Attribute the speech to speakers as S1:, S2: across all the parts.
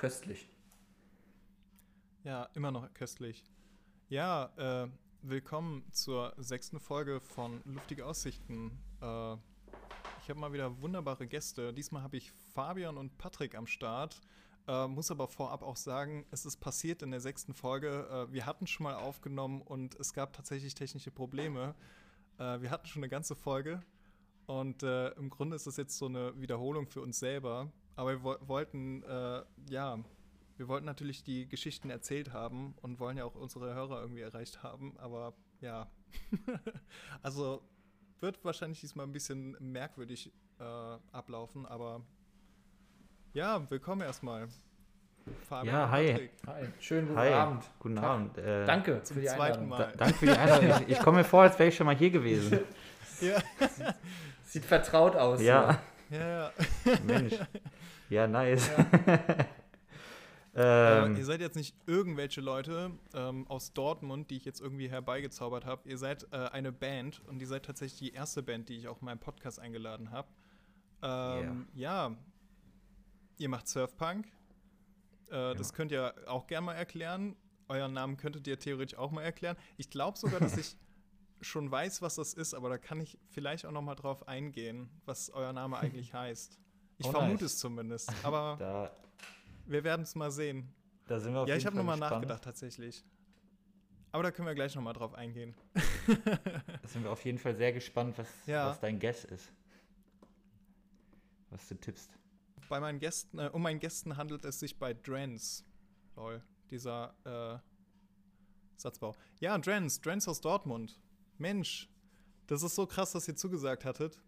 S1: köstlich.
S2: Ja, immer noch köstlich. Ja, äh, willkommen zur sechsten Folge von Luftige Aussichten. Äh, ich habe mal wieder wunderbare Gäste. Diesmal habe ich Fabian und Patrick am Start. Äh, muss aber vorab auch sagen, es ist passiert in der sechsten Folge. Äh, wir hatten schon mal aufgenommen und es gab tatsächlich technische Probleme. Äh, wir hatten schon eine ganze Folge und äh, im Grunde ist das jetzt so eine Wiederholung für uns selber. Aber wir wo wollten, äh, ja, wir wollten natürlich die Geschichten erzählt haben und wollen ja auch unsere Hörer irgendwie erreicht haben. Aber ja, also wird wahrscheinlich diesmal ein bisschen merkwürdig äh, ablaufen. Aber ja, willkommen erstmal.
S3: Fabian ja, hi.
S1: Hi. Schönen guten
S3: hi.
S1: Abend.
S3: Guten Tag. Abend.
S1: Äh, danke
S2: für die zweiten Mal. Da,
S3: danke für die Einladung. ich, ich komme mir vor, als wäre ich schon mal hier gewesen.
S1: ja. Sieht vertraut aus.
S3: Ja.
S2: Ja, ja.
S3: Mensch. Ja, nice.
S2: Ja. ähm, ihr seid jetzt nicht irgendwelche Leute ähm, aus Dortmund, die ich jetzt irgendwie herbeigezaubert habe. Ihr seid äh, eine Band und ihr seid tatsächlich die erste Band, die ich auch in meinem Podcast eingeladen habe. Ähm, yeah. Ja, ihr macht Surfpunk. Äh, ja. Das könnt ihr auch gerne mal erklären. Euren Namen könntet ihr theoretisch auch mal erklären. Ich glaube sogar, dass ich schon weiß, was das ist, aber da kann ich vielleicht auch noch mal drauf eingehen, was euer Name eigentlich heißt. Ich oh, vermute nice. es zumindest, aber da, wir werden es mal sehen.
S3: Da sind wir auf
S2: ja, ich habe nochmal nachgedacht tatsächlich. Aber da können wir gleich nochmal drauf eingehen.
S3: da sind wir auf jeden Fall sehr gespannt, was, ja. was dein Guess ist. Was du tippst.
S2: Bei meinen Gästen, äh, um meinen Gästen handelt es sich bei Drens. Lol, dieser äh, Satzbau. Ja, Drens, Drens aus Dortmund. Mensch, das ist so krass, dass ihr zugesagt hattet.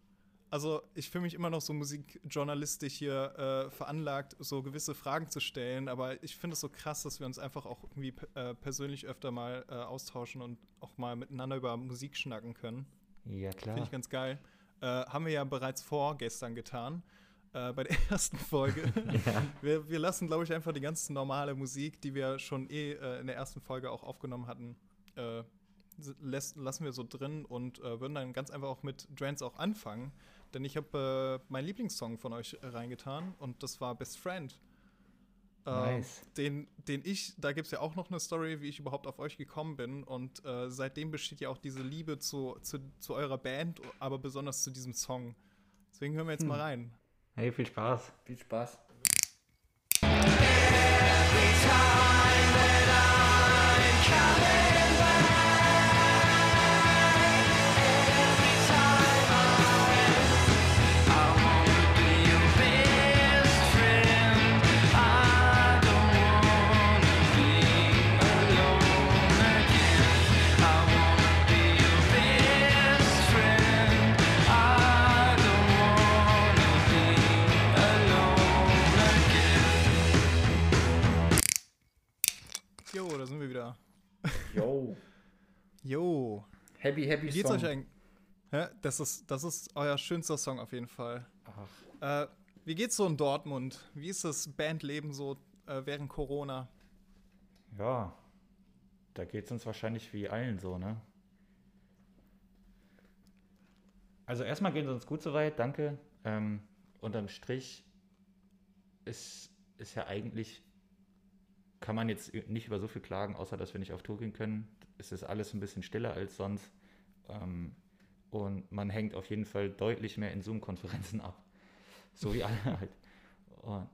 S2: Also, ich fühle mich immer noch so musikjournalistisch hier äh, veranlagt, so gewisse Fragen zu stellen, aber ich finde es so krass, dass wir uns einfach auch irgendwie äh, persönlich öfter mal äh, austauschen und auch mal miteinander über Musik schnacken können.
S3: Ja, klar.
S2: Finde ich ganz geil. Äh, haben wir ja bereits vorgestern getan. Äh, bei der ersten Folge. ja. wir, wir lassen, glaube ich, einfach die ganz normale Musik, die wir schon eh äh, in der ersten Folge auch aufgenommen hatten, lässt, lassen wir so drin und äh, würden dann ganz einfach auch mit Drance auch anfangen. Denn ich habe äh, meinen Lieblingssong von euch reingetan und das war Best Friend.
S3: Ähm, nice.
S2: den, den ich, da gibt es ja auch noch eine Story, wie ich überhaupt auf euch gekommen bin. Und äh, seitdem besteht ja auch diese Liebe zu, zu, zu, eurer Band, aber besonders zu diesem Song. Deswegen hören wir jetzt hm. mal rein.
S3: Hey, viel Spaß.
S1: Viel Spaß.
S2: Jo.
S1: Happy, happy
S2: Geht's Song. Euch ein, ja, das, ist, das ist euer schönster Song auf jeden Fall. Äh, wie geht's so in Dortmund? Wie ist das Bandleben so äh, während Corona?
S3: Ja, da geht's uns wahrscheinlich wie allen so, ne? Also erstmal geht es uns gut soweit, danke. Ähm, unterm Strich ist, ist ja eigentlich, kann man jetzt nicht über so viel klagen, außer dass wir nicht auf Tour gehen können es ist alles ein bisschen stiller als sonst. Ähm, und man hängt auf jeden Fall deutlich mehr in Zoom-Konferenzen ab. So wie alle halt. Und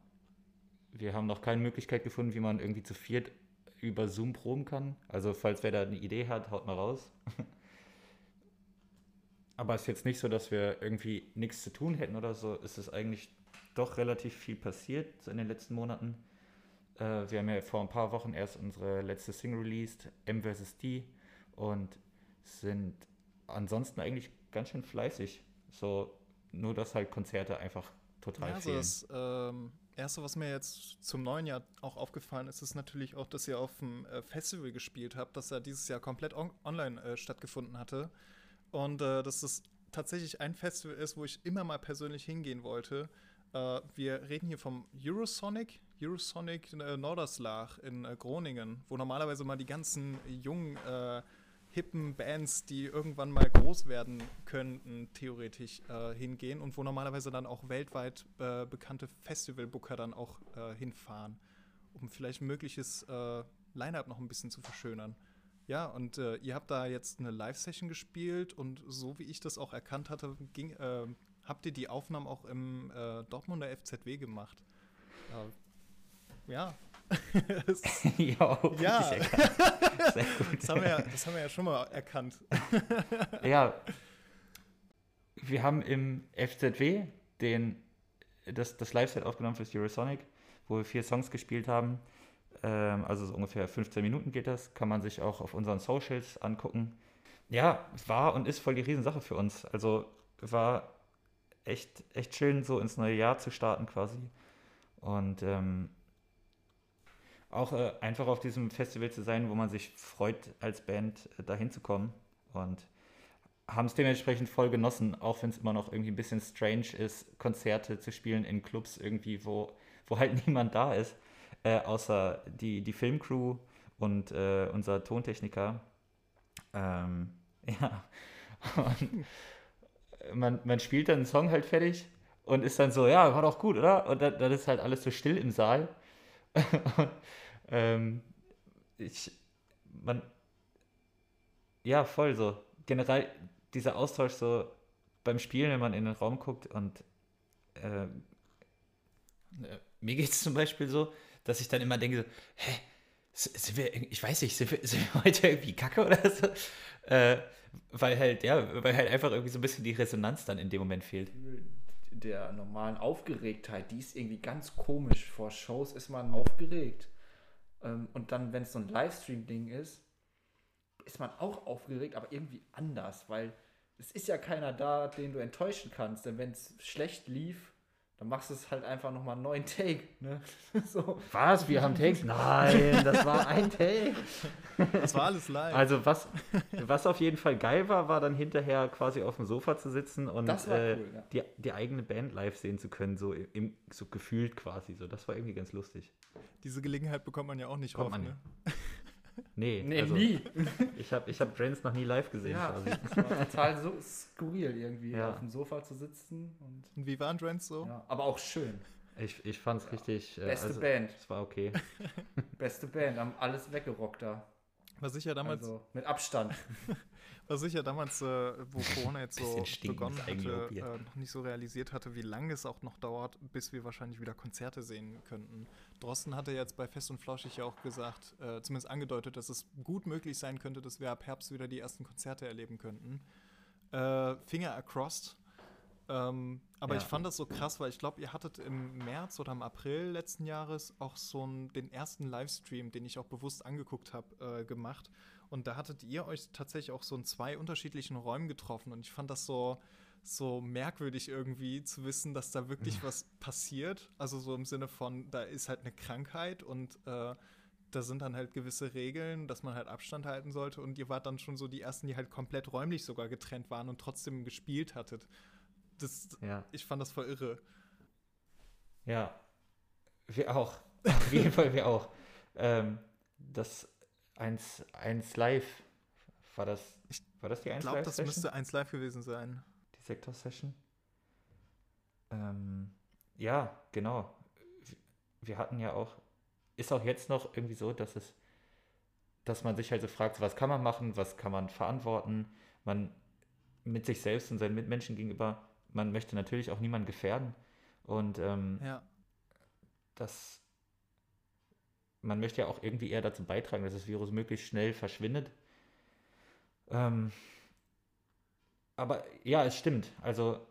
S3: wir haben noch keine Möglichkeit gefunden, wie man irgendwie zu viert über Zoom proben kann. Also falls wer da eine Idee hat, haut mal raus. Aber es ist jetzt nicht so, dass wir irgendwie nichts zu tun hätten oder so. Es ist eigentlich doch relativ viel passiert in den letzten Monaten. Äh, wir haben ja vor ein paar Wochen erst unsere letzte Single released, M vs. D, und sind ansonsten eigentlich ganz schön fleißig. So, nur dass halt Konzerte einfach total ja, also fehlen.
S2: Das ähm, Erste, was mir jetzt zum neuen Jahr auch aufgefallen ist, ist natürlich auch, dass ihr auf dem äh, Festival gespielt habt, das ja dieses Jahr komplett on online äh, stattgefunden hatte. Und äh, dass das tatsächlich ein Festival ist, wo ich immer mal persönlich hingehen wollte. Äh, wir reden hier vom Eurosonic, Eurosonic äh, Norderslach in äh, Groningen, wo normalerweise mal die ganzen jungen, äh, hippen Bands, die irgendwann mal groß werden könnten, theoretisch äh, hingehen und wo normalerweise dann auch weltweit bekannte Festivalbooker dann auch hinfahren. um vielleicht ein mögliches äh, Line-Up noch ein bisschen zu verschönern. Ja, und ihr habt da jetzt eine Live-Session gespielt und so wie ich das auch erkannt hatte, ging, habt ihr die Aufnahmen auch im Dortmunder FZW gemacht. Ja.
S3: ja,
S2: ja. Sehr gut. Das haben, wir ja, das haben wir ja schon mal erkannt.
S3: ja. Wir haben im FZW den, das, das Live-Set aufgenommen für Eurosonic, wo wir vier Songs gespielt haben. Ähm, also so ungefähr 15 Minuten geht das. Kann man sich auch auf unseren Socials angucken. Ja, war und ist voll die Riesensache für uns. Also war echt, echt schön, so ins neue Jahr zu starten quasi. Und ähm, auch äh, einfach auf diesem Festival zu sein, wo man sich freut, als Band äh, dahin zu kommen. Und haben es dementsprechend voll genossen, auch wenn es immer noch irgendwie ein bisschen strange ist, Konzerte zu spielen in Clubs irgendwie, wo, wo halt niemand da ist äh, außer die, die Filmcrew und äh, unser Tontechniker. Ähm, ja. Und man, man spielt dann einen Song halt fertig und ist dann so, ja, war doch gut, oder? Und dann, dann ist halt alles so still im Saal. ähm, ich, man, ja, voll so. Generell dieser Austausch so beim Spielen, wenn man in den Raum guckt und äh, mir geht es zum Beispiel so, dass ich dann immer denke, so, hä, sind wir, ich weiß nicht, sind wir, sind wir heute irgendwie kacke oder so? Äh, weil halt, ja, weil halt einfach irgendwie so ein bisschen die Resonanz dann in dem Moment fehlt.
S1: Der normalen Aufgeregtheit, die ist irgendwie ganz komisch. Vor Shows ist man aufgeregt. Ähm, und dann, wenn es so ein Livestream-Ding ist, ist man auch aufgeregt, aber irgendwie anders, weil es ist ja keiner da, den du enttäuschen kannst. Denn wenn es schlecht lief, dann machst du es halt einfach nochmal einen neuen Take. Ne?
S3: so. Was? Wir haben Takes? Nein, das war ein Take.
S2: Das war alles live.
S3: Also was, was auf jeden Fall geil war, war dann hinterher quasi auf dem Sofa zu sitzen und äh, cool, ja. die, die eigene Band live sehen zu können, so, im, so gefühlt quasi. So. Das war irgendwie ganz lustig.
S2: Diese Gelegenheit bekommt man ja auch nicht oft, ne?
S3: Nee,
S1: nee also, nie.
S3: Ich habe ich hab Trends noch nie live gesehen.
S1: Ja, quasi. das war total so skurril irgendwie, ja. auf dem Sofa zu sitzen. Und,
S2: und wie waren Trends so?
S1: Ja, aber auch schön.
S3: Ich, ich fand es ja. richtig.
S1: Äh, Beste also, Band.
S3: Es war okay.
S1: Beste Band, haben alles weggerockt da.
S2: Was ich ja damals.
S1: Also, mit Abstand.
S2: Was ich ja damals, äh, wo Corona jetzt so begonnen hatte, äh, noch nicht so realisiert hatte, wie lange es auch noch dauert, bis wir wahrscheinlich wieder Konzerte sehen könnten. Drosten hatte jetzt bei Fest und Flauschig ja auch gesagt, äh, zumindest angedeutet, dass es gut möglich sein könnte, dass wir ab Herbst wieder die ersten Konzerte erleben könnten. Äh, Finger across. Ähm, aber ja. ich fand das so krass, weil ich glaube, ihr hattet im März oder im April letzten Jahres auch so einen, den ersten Livestream, den ich auch bewusst angeguckt habe, äh, gemacht. Und da hattet ihr euch tatsächlich auch so in zwei unterschiedlichen Räumen getroffen. Und ich fand das so, so merkwürdig irgendwie zu wissen, dass da wirklich was passiert. Also so im Sinne von, da ist halt eine Krankheit und äh, da sind dann halt gewisse Regeln, dass man halt Abstand halten sollte. Und ihr wart dann schon so die ersten, die halt komplett räumlich sogar getrennt waren und trotzdem gespielt hattet. Das, ja. Ich fand das voll irre.
S3: Ja, wir auch. Auf jeden Fall wir auch. Ähm, das 1, 1 Live. War das,
S2: ich
S3: war das die 1
S2: Live? Ich glaube, das müsste 1 Live gewesen sein.
S3: Sektor-Session? Ähm, ja, genau. Wir hatten ja auch, ist auch jetzt noch irgendwie so, dass es, dass man sich halt so fragt, was kann man machen, was kann man verantworten. Man mit sich selbst und seinen Mitmenschen gegenüber, man möchte natürlich auch niemanden gefährden. Und ähm,
S2: ja.
S3: das man möchte ja auch irgendwie eher dazu beitragen, dass das Virus möglichst schnell verschwindet. Ähm, aber ja, es stimmt. Also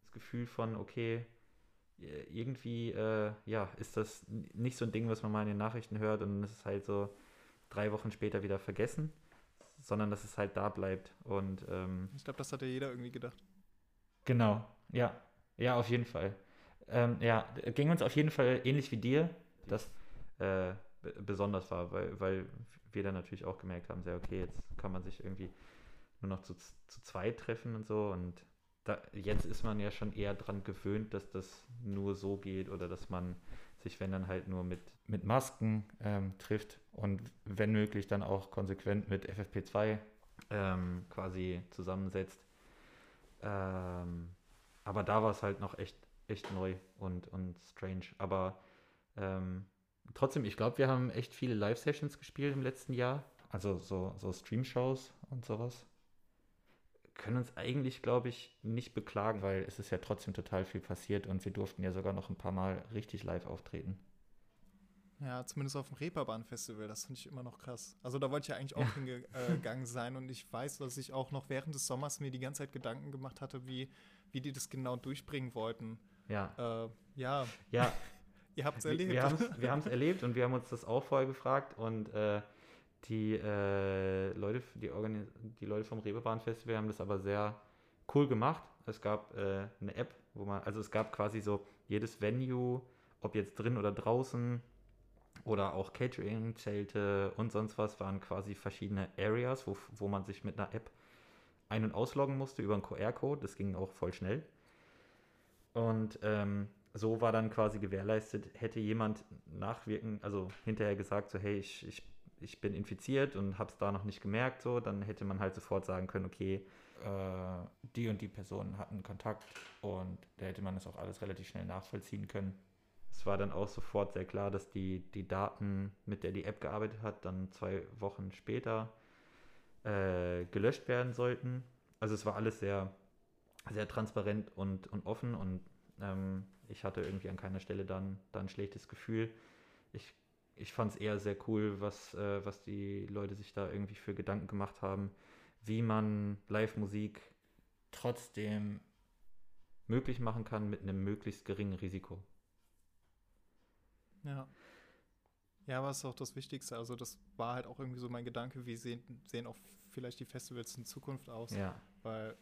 S3: das Gefühl von, okay, irgendwie, äh, ja, ist das nicht so ein Ding, was man mal in den Nachrichten hört und es ist halt so drei Wochen später wieder vergessen, sondern dass es halt da bleibt. Und ähm,
S2: ich glaube, das hat ja jeder irgendwie gedacht.
S3: Genau, ja, ja, auf jeden Fall. Ähm, ja, ging uns auf jeden Fall ähnlich wie dir, dass äh, besonders war, weil, weil wir dann natürlich auch gemerkt haben, sehr okay, jetzt kann man sich irgendwie nur noch zu, zu zweit treffen und so und da, jetzt ist man ja schon eher daran gewöhnt, dass das nur so geht oder dass man sich, wenn dann halt nur mit, mit Masken ähm, trifft und wenn möglich dann auch konsequent mit FFP2 ähm, quasi zusammensetzt. Ähm, aber da war es halt noch echt, echt neu und, und strange. Aber ähm, trotzdem, ich glaube, wir haben echt viele Live-Sessions gespielt im letzten Jahr. Also so, so Stream-Shows und sowas. Können uns eigentlich, glaube ich, nicht beklagen, weil es ist ja trotzdem total viel passiert und wir durften ja sogar noch ein paar Mal richtig live auftreten.
S2: Ja, zumindest auf dem Reeperbahn-Festival, das finde ich immer noch krass. Also da wollte ich ja eigentlich auch hingegangen sein und ich weiß, dass ich auch noch während des Sommers mir die ganze Zeit Gedanken gemacht hatte, wie, wie die das genau durchbringen wollten.
S3: Ja.
S2: Äh, ja,
S3: Ja,
S2: ihr habt es erlebt.
S3: wir wir haben es erlebt und wir haben uns das auch vorher gefragt und äh, die, äh, Leute, die, die Leute vom Reeperbahn Festival haben das aber sehr cool gemacht. Es gab äh, eine App, wo man, also es gab quasi so jedes Venue, ob jetzt drin oder draußen oder auch Catering, Zelte und sonst was, waren quasi verschiedene Areas, wo, wo man sich mit einer App ein- und ausloggen musste über einen QR-Code. Das ging auch voll schnell. Und ähm, so war dann quasi gewährleistet, hätte jemand nachwirken, also hinterher gesagt, so hey, ich, ich, ich bin infiziert und habe es da noch nicht gemerkt, so, dann hätte man halt sofort sagen können, okay, äh, die und die Personen hatten Kontakt und da hätte man das auch alles relativ schnell nachvollziehen können. Es war dann auch sofort sehr klar, dass die, die Daten, mit der die App gearbeitet hat, dann zwei Wochen später äh, gelöscht werden sollten. Also es war alles sehr, sehr transparent und, und offen und ähm, ich hatte irgendwie an keiner Stelle dann, dann ein schlechtes Gefühl. Ich, ich fand es eher sehr cool, was, äh, was die Leute sich da irgendwie für Gedanken gemacht haben, wie man Live-Musik trotzdem möglich machen kann mit einem möglichst geringen Risiko.
S2: Ja. Ja, aber es ist auch das Wichtigste. Also, das war halt auch irgendwie so mein Gedanke, wie sehen, sehen auch vielleicht die Festivals in Zukunft aus.
S3: Ja,
S2: Weil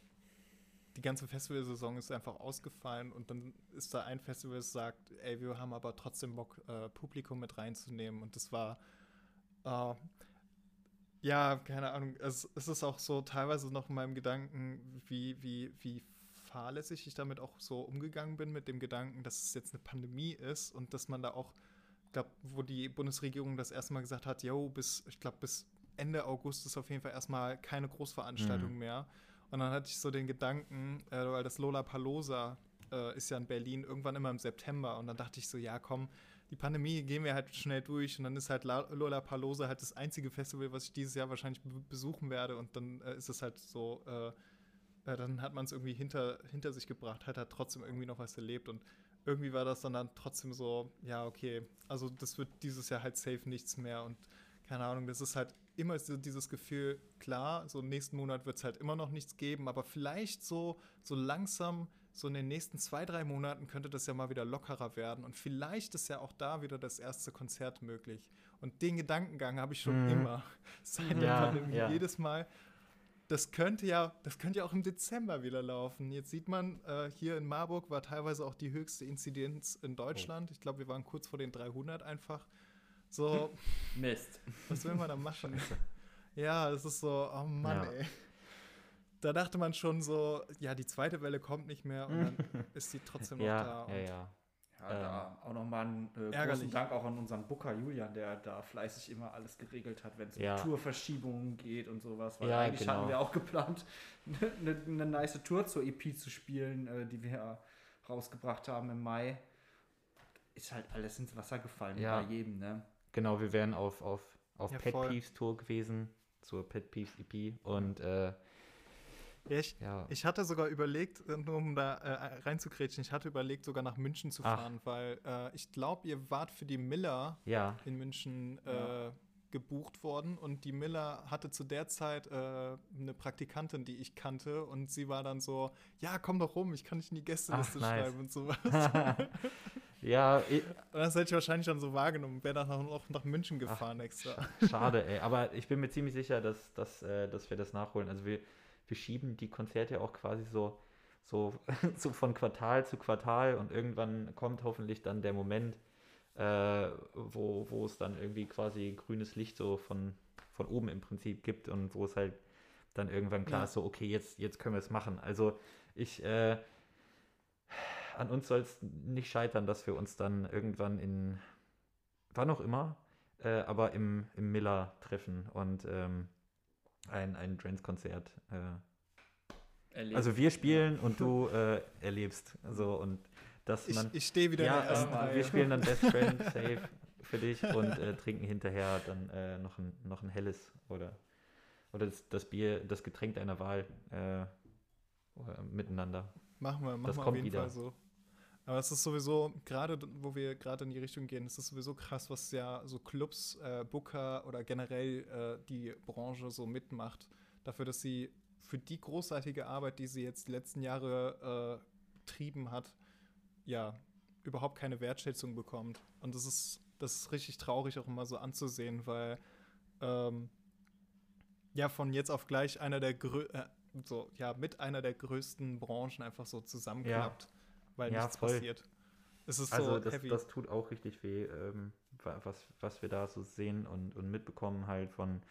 S2: die ganze Festivalsaison ist einfach ausgefallen und dann ist da ein Festival, das sagt, ey, wir haben aber trotzdem Bock, äh, Publikum mit reinzunehmen. Und das war, äh, ja, keine Ahnung, es, es ist auch so teilweise noch in meinem Gedanken, wie, wie, wie fahrlässig ich damit auch so umgegangen bin, mit dem Gedanken, dass es jetzt eine Pandemie ist und dass man da auch, ich glaube, wo die Bundesregierung das erste Mal gesagt hat, yo, bis, ich glaube, bis Ende August ist auf jeden Fall erstmal keine Großveranstaltung
S3: Mhm.
S2: mehr. Und dann hatte ich so den Gedanken, äh, weil das Lollapalooza äh, ist ja in Berlin irgendwann immer im September. Und dann dachte ich so, ja komm, die Pandemie gehen wir halt schnell durch. Und dann ist halt La- Lollapalooza halt das einzige Festival, was ich dieses Jahr wahrscheinlich be besuchen werde. Und dann äh, ist es halt so, äh, äh, dann hat man es irgendwie hinter, hinter sich gebracht, hat er trotzdem irgendwie noch was erlebt. Und irgendwie war das dann, dann trotzdem so, ja okay, also das wird dieses Jahr halt safe nichts mehr. Und keine Ahnung, das ist halt immer so dieses Gefühl, klar, so nächsten Monat wird es halt immer noch nichts geben, aber vielleicht so, so langsam, so in den nächsten zwei, drei Monaten könnte das ja mal wieder lockerer werden und vielleicht ist ja auch da wieder das erste Konzert möglich. Und den Gedankengang habe ich schon
S3: Mhm.
S2: immer seit der
S3: Ja,
S2: Pandemie.
S3: ja.
S2: Jedes Mal, das könnte ja, das könnte ja auch im Dezember wieder laufen. Jetzt sieht man, äh, hier in Marburg war teilweise auch die höchste Inzidenz in Deutschland. Ich glaube, wir waren kurz vor den 300 einfach. So,
S1: Mist.
S2: was will man da machen? Ja, es ist so, oh Mann,
S3: Ja.
S2: ey. Da dachte man schon so, ja, die zweite Welle kommt nicht mehr und dann ist sie trotzdem noch da.
S3: ja,
S2: Und
S3: ja, ja.
S1: Ja,
S3: Ähm,
S1: da auch nochmal einen äh, großen Dank auch an unseren Booker Julian, der da fleißig immer alles geregelt hat, wenn es
S3: Ja.
S1: um Tourverschiebungen geht und sowas. Weil
S3: Ja,
S1: eigentlich
S3: genau.
S1: hatten wir auch geplant, eine ne nice Tour zur EP zu spielen, äh, die wir rausgebracht haben im Mai. Ist halt alles ins Wasser gefallen
S3: Ja.
S1: bei jedem, ne?
S3: Genau, wir wären auf, auf, auf
S2: Ja,
S3: Pet
S2: voll.
S3: Peeves Tour gewesen, zur Pet Peeves EP und äh,
S2: ich,
S3: ja,
S2: ich hatte sogar überlegt, nur um da äh, reinzukrätschen, ich hatte überlegt, sogar nach München zu
S3: Ach.
S2: fahren, weil äh, ich glaube, ihr wart für die Miller
S3: ja,
S2: in München äh, gebucht worden und die Miller hatte zu der Zeit äh, eine Praktikantin, die ich kannte und sie war dann so, ja, komm doch rum, ich kann dich in die Gästeliste
S3: Ach, nice.
S2: schreiben und sowas.
S3: ja,
S2: und das hätte ich wahrscheinlich dann so wahrgenommen, wäre dann noch nach München gefahren extra.
S3: schade, ey. Aber ich bin mir ziemlich sicher, dass, dass, äh, dass wir das nachholen. Also wir, wir schieben die Konzerte auch quasi so, so, so von Quartal zu Quartal und irgendwann kommt hoffentlich dann der Moment, äh, wo, wo es dann irgendwie quasi grünes Licht so von, von oben im Prinzip gibt und wo es halt dann irgendwann klar
S2: Ja.
S3: ist, so, okay, jetzt, jetzt können wir es machen. Also ich, äh, an uns soll es nicht scheitern, dass wir uns dann irgendwann in, wann auch immer, äh, aber im, im Miller treffen und ähm, ein, ein Trance-Konzert. Äh, also wir spielen und du äh, erlebst. So und dass
S2: Ich,
S3: man.
S2: ich stehe wieder in der
S3: ja,
S1: ähm,
S3: und
S2: Reihe.
S3: wir spielen dann Death Strand safe. für dich und äh, trinken hinterher dann äh, noch, ein, noch ein helles oder, oder das, das Bier, das Getränk deiner Wahl äh, miteinander.
S2: Machen wir, machen
S3: Das
S2: wir auf
S3: kommt
S2: jeden
S3: wieder.
S2: Fall so. Aber es ist sowieso, gerade wo wir gerade in die Richtung gehen, es ist sowieso krass, was ja so Clubs, äh, Booker oder generell äh, die Branche so mitmacht. Dafür, dass sie für die großartige Arbeit, die sie jetzt die letzten Jahre äh, betrieben hat, ja, überhaupt keine Wertschätzung bekommt. Und das ist, das ist richtig traurig auch immer so anzusehen, weil ähm, ja von jetzt auf gleich einer der grö äh, so, ja, mit einer der größten Branchen einfach so zusammenklappt, weil
S3: Ja,
S2: nichts
S3: voll.
S2: passiert. Es ist
S3: Also
S2: so
S3: das,
S2: heavy.
S3: das tut auch richtig weh, ähm, wa- was, was wir da so sehen und, und mitbekommen halt von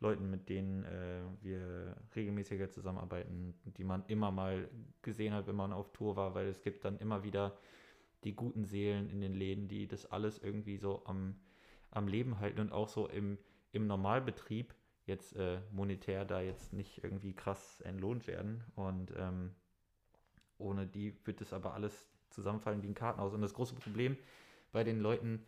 S3: Leuten, mit denen äh, wir regelmäßiger zusammenarbeiten, die man immer mal gesehen hat, wenn man auf Tour war, weil es gibt dann immer wieder die guten Seelen in den Läden, die das alles irgendwie so am, am Leben halten und auch so im, im Normalbetrieb jetzt äh, monetär da jetzt nicht irgendwie krass entlohnt werden und ähm, ohne die wird es aber alles zusammenfallen wie ein Kartenhaus. Und das große Problem bei den Leuten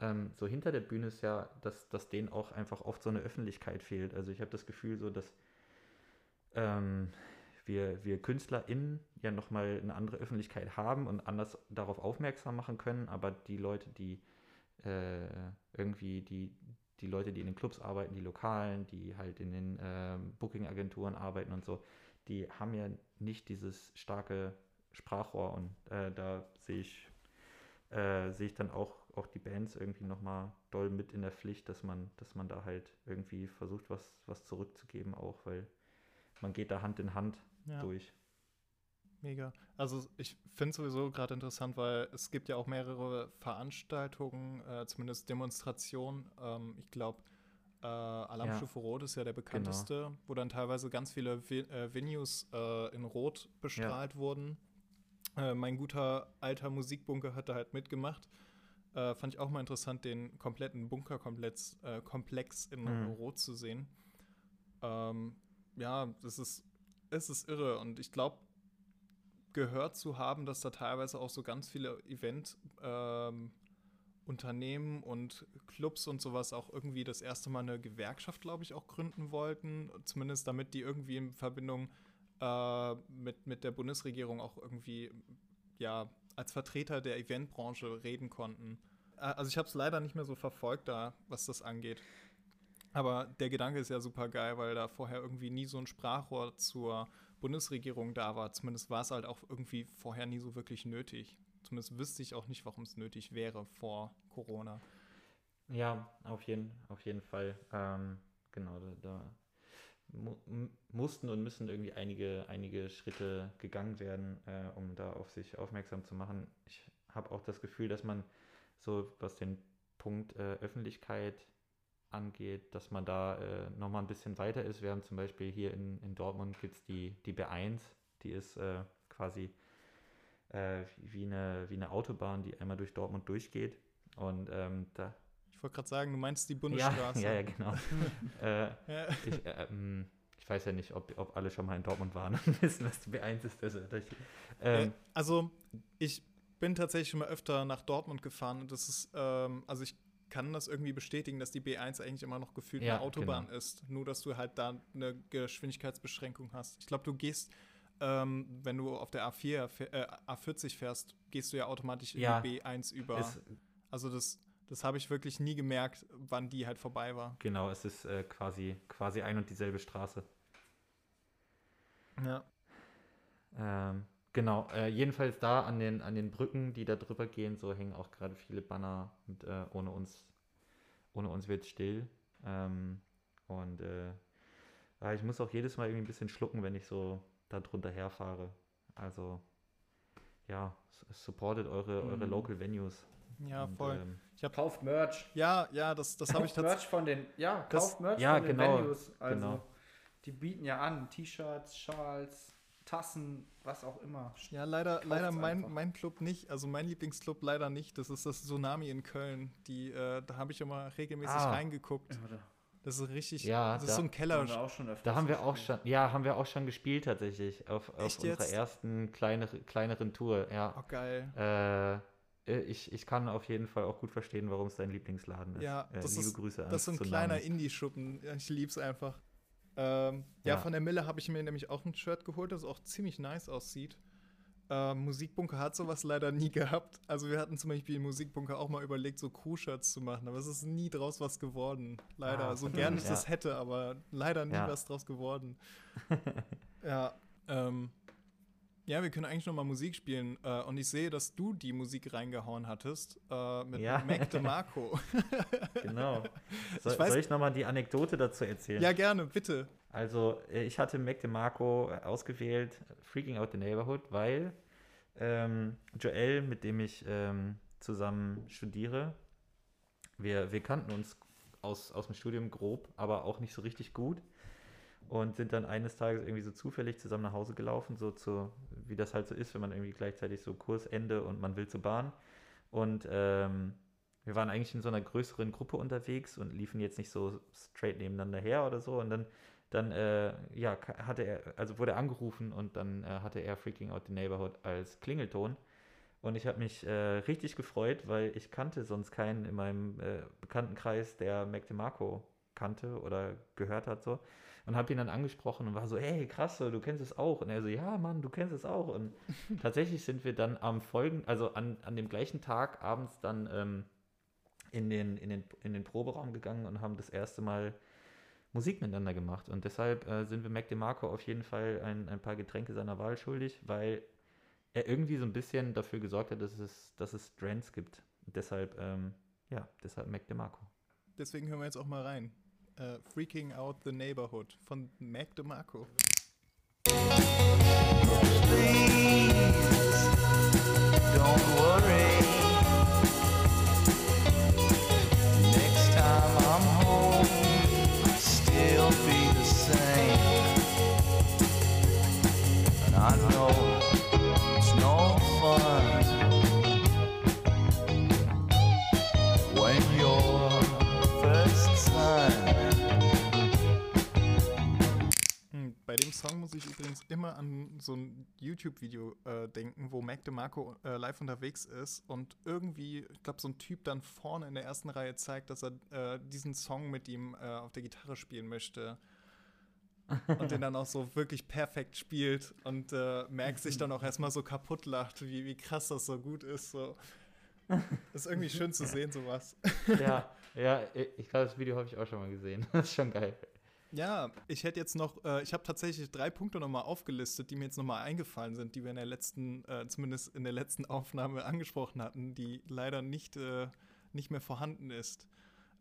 S3: ähm, so hinter der Bühne ist ja, dass, dass denen auch einfach oft so eine Öffentlichkeit fehlt. Also ich habe das Gefühl so, dass ähm, wir, wir KünstlerInnen ja nochmal eine andere Öffentlichkeit haben und anders darauf aufmerksam machen können, aber die Leute, die äh, irgendwie die, die Leute, die in den Clubs arbeiten, die Lokalen, die halt in den ähm, Booking-Agenturen arbeiten und so, die haben ja nicht dieses starke Sprachrohr und äh, da sehe ich, äh, sehe ich dann auch, auch die Bands irgendwie nochmal doll mit in der Pflicht, dass man, dass man da halt irgendwie versucht, was, was zurückzugeben auch, weil man geht da Hand in Hand
S2: ja,
S3: durch.
S2: mega. Also ich finde es sowieso gerade interessant, weil es gibt ja auch mehrere Veranstaltungen, äh, zumindest Demonstrationen. Ähm, ich glaube, äh, Alarmstufe Rot ist ja der bekannteste, wo dann teilweise ganz viele Vi äh, Venues äh, in Rot bestrahlt wurden. Äh, mein guter alter Musikbunker hat da halt mitgemacht. Äh, fand ich auch mal interessant, den kompletten Bunkerkomplex Komplex in
S3: Mhm.
S2: Rot zu sehen. Ähm, ja, das ist, es ist irre und ich glaube, gehört zu haben, dass da teilweise auch so ganz viele Event ähm, Unternehmen und Clubs und sowas auch irgendwie das erste Mal eine Gewerkschaft, glaube ich, auch gründen wollten. Zumindest damit die irgendwie in Verbindung äh, mit, mit der Bundesregierung auch irgendwie ja als Vertreter der Eventbranche reden konnten. Äh, Also ich habe es leider nicht mehr so verfolgt da, was das angeht. Aber der Gedanke ist ja super geil, weil da vorher irgendwie nie so ein Sprachrohr zur Bundesregierung da war. Zumindest war es halt auch irgendwie vorher nie so wirklich nötig. Zumindest wüsste ich auch nicht, warum es nötig wäre vor Corona.
S3: Ja, auf jeden, auf jeden Fall. Ähm, genau, da, da mussten und müssen irgendwie einige, einige Schritte gegangen werden, äh, um da auf sich aufmerksam zu machen. Ich habe auch das Gefühl, dass man so, was den Punkt äh, Öffentlichkeit angeht, dass man da äh, nochmal ein bisschen weiter ist. Wir haben zum Beispiel hier in, in Dortmund gibt es die, die B1, die ist äh, quasi äh, wie, eine, wie eine Autobahn, die einmal durch Dortmund durchgeht. Und ähm, da
S2: Ich wollte gerade sagen, du meinst die
S3: ja,
S2: Bundesstraße.
S3: ja, ja, genau. äh,
S2: Ja.
S3: ich, äh, ähm, ich weiß ja nicht, ob, ob alle schon mal in Dortmund waren und wissen, was die B1 ist. Also, ähm,
S2: Äh, also, ich bin tatsächlich schon mal öfter nach Dortmund gefahren und das ist, ähm, also ich kann das irgendwie bestätigen, dass die B1 eigentlich immer noch gefühlt
S3: Ja,
S2: eine Autobahn
S3: genau.
S2: ist. Nur, dass du halt da eine Geschwindigkeitsbeschränkung hast. Ich glaube, du gehst, ähm, wenn du auf der A4, fäh- äh, A40 fährst, gehst du ja automatisch in
S3: Ja,
S2: die B1 über.
S3: ist,
S2: also das, das habe ich wirklich nie gemerkt, wann die halt vorbei war.
S3: genau, es ist äh, quasi, quasi ein und dieselbe Straße.
S2: Ja.
S3: Ähm, genau, äh, jedenfalls da an den, an den Brücken, die da drüber gehen, so hängen auch gerade viele Banner und äh, ohne uns, ohne uns wird still. Ähm, und äh, ich muss auch jedes Mal irgendwie ein bisschen schlucken, wenn ich so da drunter herfahre. Also ja, supportet eure, eure
S1: Mhm.
S3: Local Venues.
S2: Ja,
S3: Und,
S2: voll.
S3: ähm,
S1: Kauft Merch.
S2: ja, ja, das, das habe ich
S1: Kauft
S2: tatsächlich.
S1: Merch von den, ja,
S2: Das-
S1: kauft Merch
S3: ja,
S1: von den
S3: genau,
S1: Venues. Also,
S3: genau.
S1: die bieten ja an, T-Shirts, Schals, Tassen, was auch immer.
S2: Ja, leider,
S1: Kauft's
S2: leider mein,
S1: einfach.
S2: mein Club nicht. Also mein Lieblingsclub leider nicht. Das ist das Tsunami in Köln. Die, äh, da habe ich immer regelmäßig
S3: Ah.
S2: reingeguckt.
S1: Ja,
S2: Das ist richtig.
S3: Ja,
S2: das ist
S3: da-
S2: so ein Keller.
S1: haben wir auch schon öfters
S3: Da haben wir auch
S1: gespielt.
S3: schon, ja, haben wir auch schon gespielt tatsächlich auf, auf unserer
S2: jetzt?
S3: ersten kleinere, kleineren Tour, ja.
S2: Oh, geil.
S3: Äh, äh, ich, ich kann auf jeden Fall auch gut verstehen, warum es dein Lieblingsladen ist.
S2: Ja,
S3: Äh,
S2: das
S3: liebe
S2: ist-
S3: Grüße an
S2: Das ist so ein kleiner Indie-Schuppen. Ich lieb's einfach. Ähm, ja.
S3: Ja.
S2: von der Mille habe ich mir nämlich auch ein Shirt geholt, das auch ziemlich nice aussieht. Ähm, Musikbunker hat sowas leider nie gehabt. Also wir hatten zum Beispiel im Musikbunker auch mal überlegt, so Crew-Shirts zu machen, aber es ist nie draus was geworden. Leider.
S3: Ah,
S2: so gern ich
S3: ja.
S2: das hätte, aber leider nie
S3: Ja.
S2: was draus geworden. ja, ähm, ja, wir können eigentlich noch mal Musik spielen. Äh, und ich sehe, dass du die Musik reingehauen hattest äh, mit
S3: Ja.
S2: Mac DeMarco.
S3: Genau. So,
S2: Ich weiß-
S3: soll ich nochmal die Anekdote dazu erzählen?
S2: ja, gerne, bitte.
S3: Also, äh, ich hatte Mac DeMarco ausgewählt, Freaking Out the Neighborhood, weil ähm, Joel, mit dem ich ähm, zusammen studiere, wir, wir kannten uns aus, aus dem Studium grob, aber auch nicht so richtig gut und sind dann eines Tages irgendwie so zufällig zusammen nach Hause gelaufen, so zu, wie das halt so ist, wenn man irgendwie gleichzeitig so Kursende und man will zur Bahn. Und ähm, wir waren eigentlich in so einer größeren Gruppe unterwegs und liefen jetzt nicht so straight nebeneinander her oder so. Und dann, dann äh, ja, hatte er, also wurde er angerufen und dann äh, hatte er Freaking Out the Neighborhood als Klingelton. Und ich habe mich äh, richtig gefreut, weil ich kannte sonst keinen in meinem äh, Bekanntenkreis, der Mac DeMarco kannte oder gehört hat so. Und habe ihn dann angesprochen und war so, hey, krass, du kennst es auch. Und er so, ja, Mann, du kennst es auch. Und tatsächlich sind wir dann am folgenden, also an, an dem gleichen Tag abends dann ähm, in, den, in, den, in den Proberaum gegangen und haben das erste Mal Musik miteinander gemacht. Und deshalb äh, sind wir Mac DeMarco auf jeden Fall ein, ein paar Getränke seiner Wahl schuldig, weil er irgendwie so ein bisschen dafür gesorgt hat, dass es, dass es Trends gibt. Und deshalb, ähm, ja, deshalb Mac DeMarco.
S2: Deswegen hören wir jetzt auch mal rein. Äh, Freaking Out the Neighborhood von Mac DeMarco.
S4: Don't worry.
S2: Song muss ich übrigens immer an so ein YouTube-Video äh, denken, wo Mac DeMarco äh, live unterwegs ist und irgendwie, ich glaube, so ein Typ dann vorne in der ersten Reihe zeigt, dass er äh, diesen Song mit ihm äh, auf der Gitarre spielen möchte. Und den dann auch so wirklich perfekt spielt und äh, Mac sich dann auch erstmal so kaputt lacht, wie, wie krass das so gut ist. So. ist irgendwie schön zu sehen, sowas.
S3: ja, ja, ich glaube, das Video habe ich auch schon mal gesehen. Das ist schon geil.
S2: Ja, ich hätte jetzt noch, äh, ich habe tatsächlich drei Punkte nochmal aufgelistet, die mir jetzt nochmal eingefallen sind, die wir in der letzten, äh, zumindest in der letzten Aufnahme angesprochen hatten, die leider nicht, äh, nicht mehr vorhanden ist.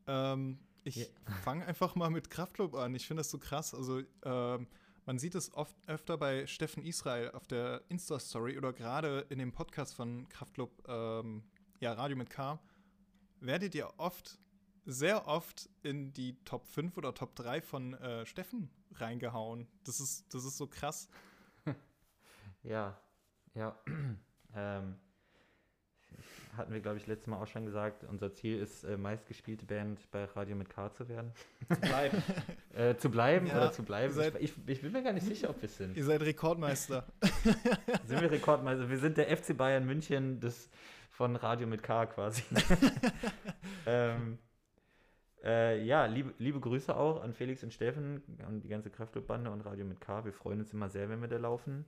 S2: Ähm, ich
S3: Ja.
S2: fange einfach mal mit Kraftclub an. Ich finde das so krass. Also, ähm, man sieht es oft öfter bei Steffen Israel auf der Insta-Story oder gerade in dem Podcast von Kraftclub, ähm, ja, Radio mit K, werdet ihr oft sehr oft in die Top 5 oder Top 3 von äh, Steffen reingehauen. Das ist, das ist so krass.
S3: Ja, ja. ähm, hatten wir, glaube ich, letztes Mal auch schon gesagt, unser Ziel ist, äh, meistgespielte Band bei Radio mit K zu werden.
S1: Bleiben.
S3: Äh, zu bleiben
S2: Ja,
S3: oder zu bleiben.
S2: seid-
S3: ich, ich, ich bin mir gar nicht sicher, ob wir es sind.
S2: Ihr seid Rekordmeister.
S3: Sind wir Rekordmeister? Wir sind der FC Bayern München des, von Radio mit K quasi. ähm, äh, ja, liebe, liebe Grüße auch an Felix und Steffen und die ganze Kraftclub-Bande und Radio mit K. Wir freuen uns immer sehr, wenn wir da laufen.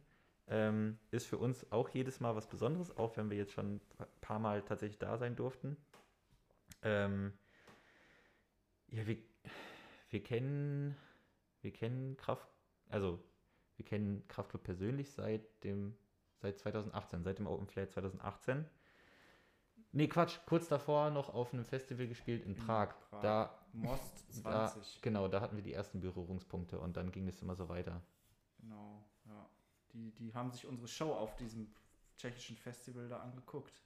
S3: Ähm, ist für uns auch jedes Mal was Besonderes, auch wenn wir jetzt schon ein paar Mal tatsächlich da sein durften. Ähm, ja, wir, wir kennen, wir kennen Kraft, also wir kennen Kraftclub persönlich seit dem, seit 2018, seit dem Open Flare 2018. Nee, Quatsch, kurz davor noch auf einem Festival gespielt in Prag.
S1: Prag.
S3: Da,
S1: Most
S3: da,
S1: 20.
S3: genau, da hatten wir die ersten Berührungspunkte und dann ging es immer so weiter.
S1: Genau, ja. Die, die haben sich unsere Show auf diesem tschechischen Festival da angeguckt.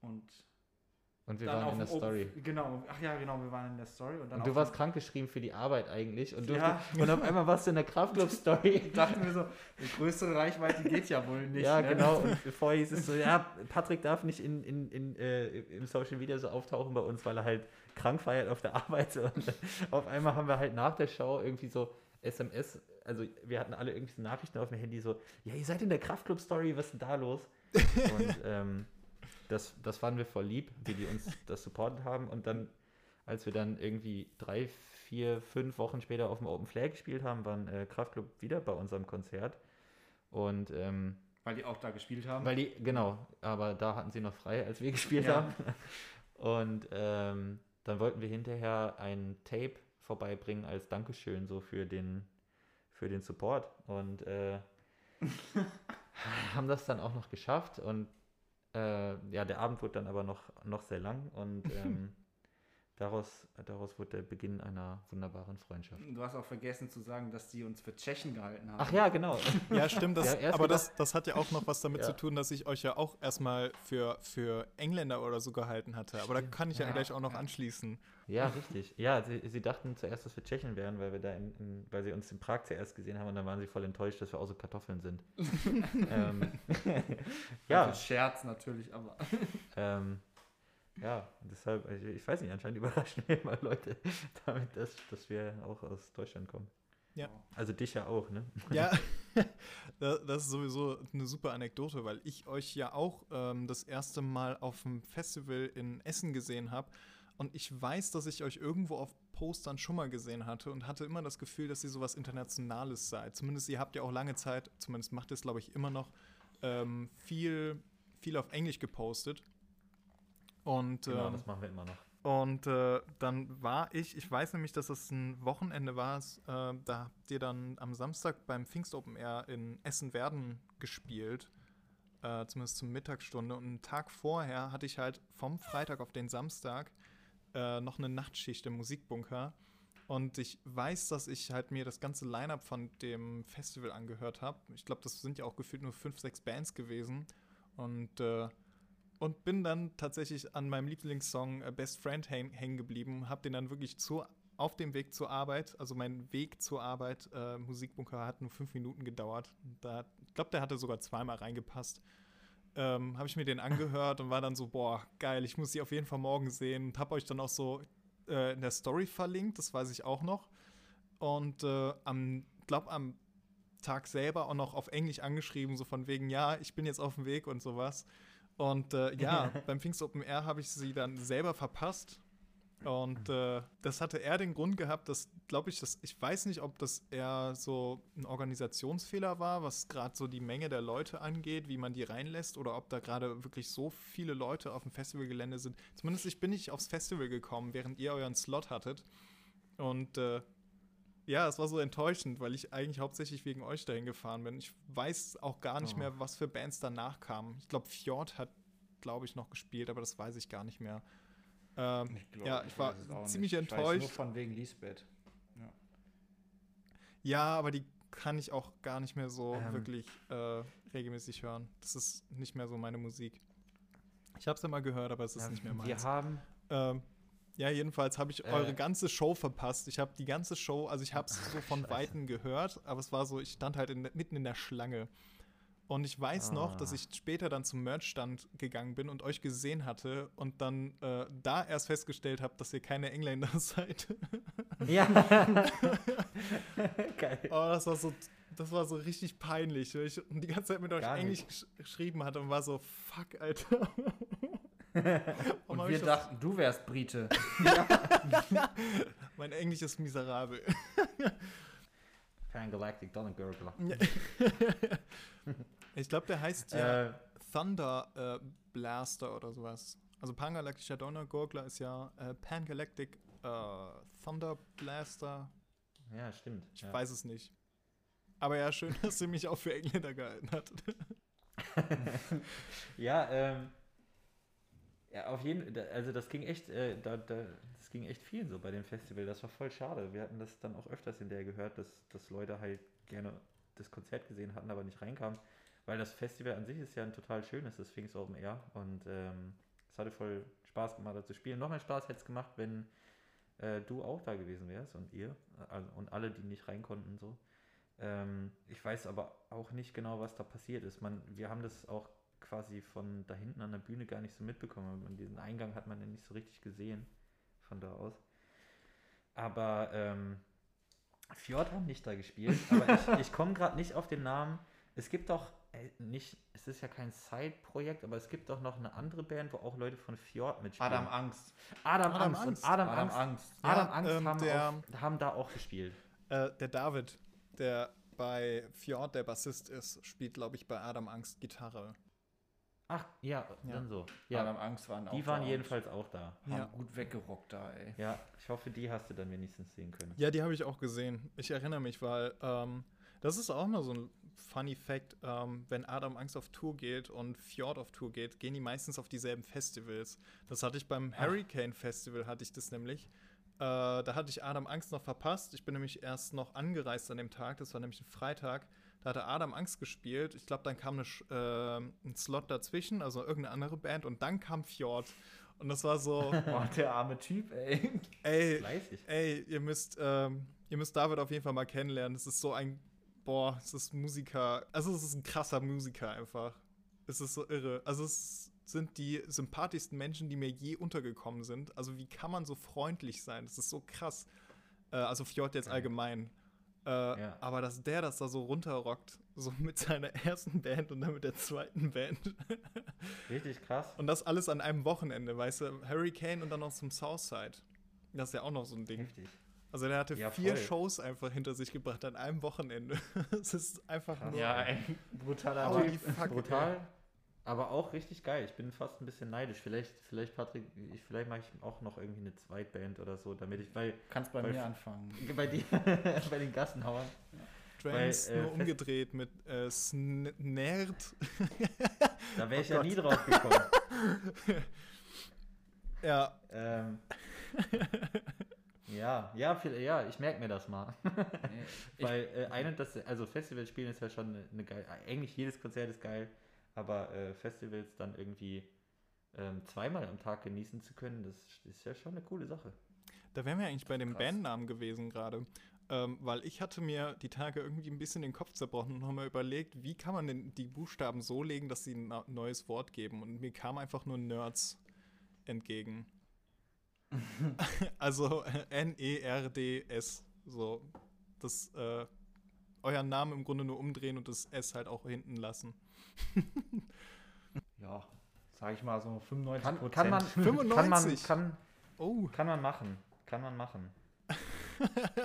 S1: Und
S3: Und wir
S1: dann
S3: waren in der Story.
S1: Open- Genau, ach ja, genau, wir waren in der Story. Und dann
S3: Und du warst krankgeschrieben für die Arbeit eigentlich und, durfte,
S1: Ja.
S3: und auf einmal warst du in der Kraftclub-Story.
S1: dachten wir so, die größere Reichweite geht ja wohl nicht.
S3: ja,
S1: ne?
S3: genau. Und vorher hieß es so, ja, Patrick darf nicht in, in, in, äh, im Social Media so auftauchen bei uns, weil er halt krank feiert auf der Arbeit. Und auf einmal haben wir halt nach der Show irgendwie so SMS, also wir hatten alle irgendwie so Nachrichten auf dem Handy so, ja, ihr seid in der Kraftclub-Story, was ist denn da los? Und ähm, das, das fanden wir voll lieb, wie die uns das supportet haben. Und dann, als wir dann irgendwie drei, vier, fünf Wochen später auf dem Open Flair gespielt haben, waren äh, Kraftclub wieder bei unserem Konzert. Und ähm,
S1: Weil die auch da gespielt haben.
S3: weil die, genau, aber da hatten sie noch frei, als wir gespielt
S1: Ja.
S3: haben. Und ähm, dann wollten wir hinterher ein Tape vorbeibringen als Dankeschön so für den, für den Support. Und äh, haben das dann auch noch geschafft. Und äh, ja, der Abend wurde dann aber noch, noch sehr lang und ähm, daraus, daraus wurde der Beginn einer wunderbaren Freundschaft.
S1: Du hast auch vergessen zu sagen, dass die uns für Tschechen gehalten haben.
S3: Ach ja, genau.
S2: Ja, stimmt. Das,
S3: Ja, erst
S2: aber
S3: gedacht-
S2: das, das hat ja auch noch was damit
S3: Ja.
S2: zu tun, dass ich euch ja auch erstmal für, für Engländer oder so gehalten hatte. Aber da kann ich ja,
S1: Ja,
S2: gleich auch noch
S1: ja.
S2: anschließen.
S3: Ja, richtig. Ja, sie, sie dachten zuerst, dass wir Tschechen wären, weil wir da in, in, weil sie uns in Prag zuerst gesehen haben und dann waren sie voll enttäuscht, dass wir auch so Kartoffeln sind. ähm,
S1: ja.
S3: ja,
S1: Scherz natürlich, aber.
S3: ähm, ja, deshalb, also ich weiß nicht, anscheinend überraschen wir immer Leute damit, dass, dass wir auch aus Deutschland kommen.
S2: Ja.
S3: Also dich ja auch, ne?
S2: Ja, da- das ist sowieso eine super Anekdote, weil ich euch ja auch ähm, das erste Mal auf dem Festival in Essen gesehen habe. Und ich weiß, dass ich euch irgendwo auf Postern schon mal gesehen hatte und hatte immer das Gefühl, dass ihr sowas Internationales seid. Zumindest ihr habt ja auch lange Zeit, zumindest macht ihr es, glaube ich, immer noch, ähm, viel, viel auf Englisch gepostet. Und
S3: Genau,
S2: ähm,
S3: das machen wir immer noch.
S2: und äh, dann war ich, ich weiß nämlich, dass es ein Wochenende war, äh, da habt ihr dann am Samstag beim Pfingst Open Air in Essen-Werden gespielt, äh, zumindest zur Mittagsstunde. Und einen Tag vorher hatte ich halt vom Freitag auf den Samstag äh, noch eine Nachtschicht im Musikbunker. Und ich weiß, dass ich halt mir das ganze Line-Up von dem Festival angehört habe. Ich glaube, das sind ja auch gefühlt nur fünf, sechs Bands gewesen. Und äh, und bin dann tatsächlich an meinem Lieblingssong äh, Best Friend häng- hängen geblieben, habe den dann wirklich zu, auf dem Weg zur Arbeit, also mein Weg zur Arbeit, äh, Musikbunker hat nur fünf Minuten gedauert. Da, ich glaube, der hatte sogar zweimal reingepasst. Ähm, habe ich mir den angehört und war dann so, boah, geil, ich muss sie auf jeden Fall morgen sehen und habe euch dann auch so äh, in der Story verlinkt, das weiß ich auch noch. Und äh, am, glaube am Tag selber auch noch auf Englisch angeschrieben, so von wegen, ja, ich bin jetzt auf dem Weg und sowas. Und äh, ja, beim Pfingst Open Air habe ich sie dann selber verpasst. Und äh, das hatte eher den Grund gehabt, dass, glaube ich, dass, ich weiß nicht, ob das eher so ein Organisationsfehler war, was gerade so die Menge der Leute angeht, wie man die reinlässt, oder ob da gerade wirklich so viele Leute auf dem Festivalgelände sind. Zumindest ich bin nicht aufs Festival gekommen, während ihr euren Slot hattet. Und äh, ja, es war so enttäuschend, weil ich eigentlich hauptsächlich wegen euch dahin gefahren bin. Ich weiß auch gar nicht
S3: Oh.
S2: mehr, was für Bands danach kamen. Ich glaube, Fjord hat, glaube ich, noch gespielt, aber das weiß ich gar nicht mehr. Ähm,
S1: glaub,
S2: ja, ich war
S1: es auch
S2: ziemlich
S1: nicht. Ich
S2: enttäuscht.
S1: nur von wegen Lisbeth.
S2: Ja, aber die kann ich auch gar nicht mehr so
S3: Ähm.
S2: wirklich äh, regelmäßig hören. Das ist nicht mehr so meine Musik. Ich habe es immer gehört, aber es ist
S3: Ja,
S2: nicht mehr
S3: wir
S2: meins.
S3: haben,
S2: Ähm, ja, jedenfalls habe ich
S3: Äh.
S2: eure ganze Show verpasst. Ich habe die ganze Show, also ich habe es so von. Weitem gehört, aber es war so, ich stand halt in, mitten in der Schlange. Und ich weiß noch, dass
S3: Ah.
S2: ich später dann zum Merchstand gegangen bin und euch gesehen hatte und dann äh, da erst festgestellt habe, dass ihr keine Engländer seid.
S3: ja. Geil.
S2: Oh, das war so, das war so richtig peinlich, weil ich die ganze Zeit mit euch Englisch geschrieben hatte und war so, fuck, Alter.
S1: Und wir dachten, du wärst Brite.
S2: mein Englisch ist miserabel.
S3: Pan-Galactic Donnergurgler.
S2: ich glaube, der heißt ja
S3: Äh,
S2: Thunder äh, Blaster oder sowas. Also Pangalactischer Donnergurgler ist ja äh, Pangalactic äh, Thunder Blaster.
S3: ja, stimmt.
S2: Ich
S3: ja.
S2: weiß es nicht. Aber ja, schön, dass ihr mich auch für Engländer gehalten hat.
S3: Ja, ähm, ja, auf jeden also das ging echt, äh, da, da, das ging echt viel so bei dem Festival. Das war voll schade. Wir hatten das dann auch öfters in der gehört, dass, dass Leute halt gerne das Konzert gesehen hatten, aber nicht reinkamen. Weil das Festival an sich ist ja ein total schönes, das Phoenix Open Air. Und ähm, es hatte voll Spaß gemacht, da zu spielen. Noch mehr Spaß hätte es gemacht, wenn äh, du auch da gewesen wärst und ihr. Also, und alle, die nicht rein konnten, so. Ähm, ich weiß aber auch nicht genau, was da passiert ist. Man, wir haben das auch quasi von da hinten an der Bühne gar nicht so mitbekommen. Und diesen Eingang hat man ja nicht so richtig gesehen von da aus. Aber ähm, Fjord haben nicht da gespielt. Aber ich, ich komme gerade nicht auf den Namen. Es gibt doch äh, nicht, es ist ja kein Side-Projekt, aber es gibt doch noch eine andere Band, wo auch Leute von Fjord mitspielen.
S1: Adam Angst.
S3: Adam,
S2: Adam
S3: Angst.
S2: Angst.
S3: Und Adam,
S1: Adam
S3: Angst.
S1: Angst.
S2: Ja,
S3: Adam Angst
S2: ähm,
S3: haben,
S2: der-
S3: auf, haben da auch gespielt.
S2: Äh, der David, der bei Fjord der Bassist ist, spielt, glaube ich, bei Adam Angst Gitarre.
S3: Ach, ja,
S2: Ja.
S3: dann so. Ja,
S1: Adam Angst waren auch
S3: die waren
S1: da
S3: jedenfalls auch da.
S1: haben
S2: Ja.
S1: gut weggerockt da, ey.
S3: Ja, ich hoffe, die hast du dann wenigstens sehen können.
S2: Ja, die habe ich auch gesehen. Ich erinnere mich, weil ähm, das ist auch mal so ein funny Fact. Ähm, wenn Adam Angst auf Tour geht und Fjord auf Tour geht, gehen die meistens auf dieselben Festivals. Das hatte ich beim Hurricane Festival, hatte ich das nämlich. Äh, da hatte ich Adam Angst noch verpasst. Ich bin nämlich erst noch angereist an dem Tag. Das war nämlich ein Freitag. Da hatte Adam Angst gespielt. Ich glaube, dann kam eine, äh, ein Slot dazwischen, also irgendeine andere Band. Und dann kam Fjord. Und das war so,
S1: Boah, der arme Typ, ey.
S2: ey,
S3: Fleißig.
S2: Ey, ihr müsst, ähm, ihr müsst David auf jeden Fall mal kennenlernen. Das ist so ein, boah, es ist Musiker. Also es ist ein krasser Musiker einfach. Es ist so irre. Also es sind die sympathischsten Menschen, die mir je untergekommen sind. Also wie kann man so freundlich sein? Das ist so krass. Äh, also Fjord jetzt allgemein. Äh,
S3: Ja.
S2: Aber dass der das da so runterrockt, so mit seiner ersten Band und dann mit der zweiten Band.
S3: Richtig krass.
S2: und das alles an einem Wochenende, weißt du? Hurricane und dann noch zum Southside. Das ist ja auch noch so ein Ding.
S3: Heftig.
S2: Also der hatte
S3: Ja,
S2: vier
S3: voll.
S2: Shows einfach hinter sich gebracht an einem Wochenende. Es ist einfach
S3: Krass.
S2: nur.
S1: Ja, ey. Brutaler Typ.
S3: Brutal, aber auch richtig geil. Ich bin fast ein bisschen neidisch. Vielleicht, vielleicht Patrick, ich, vielleicht mache ich auch noch irgendwie eine Zweitband oder so, damit ich, weil
S1: Kannst bei
S3: Weil-
S1: mir anfangen.
S3: bei, die, bei den Gassenhauern.
S2: Trance
S3: Weil, äh,
S2: nur umgedreht mit äh, Snerd.
S3: Da wäre ich
S2: Oh
S3: ja
S2: Gott.
S3: nie drauf gekommen.
S2: ja,
S3: ähm, ja, ja, viel, ja, ich merke mir das mal. Weil äh, ein und das, also Festival spielen ist ja schon eine, eine geil, eigentlich jedes Konzert ist geil, aber äh, Festivals dann irgendwie ähm, zweimal am Tag genießen zu können, das ist ja schon eine coole Sache.
S2: da wären wir eigentlich bei dem
S1: Krass.
S2: Bandnamen gewesen gerade. Ähm, weil ich hatte mir die Tage irgendwie ein bisschen den Kopf zerbrochen und nochmal überlegt, wie kann man denn die Buchstaben so legen, dass sie ein neues Wort geben. Und mir kam einfach nur Nerds entgegen. also N-E-R-D-S. So. Das, äh, euren Namen im Grunde nur umdrehen und das S halt auch hinten lassen.
S1: Ja, sag ich mal so 95
S3: Kann, kann man,
S2: 95?
S3: Kann man, kann,
S2: Oh,
S3: kann man machen, kann man machen.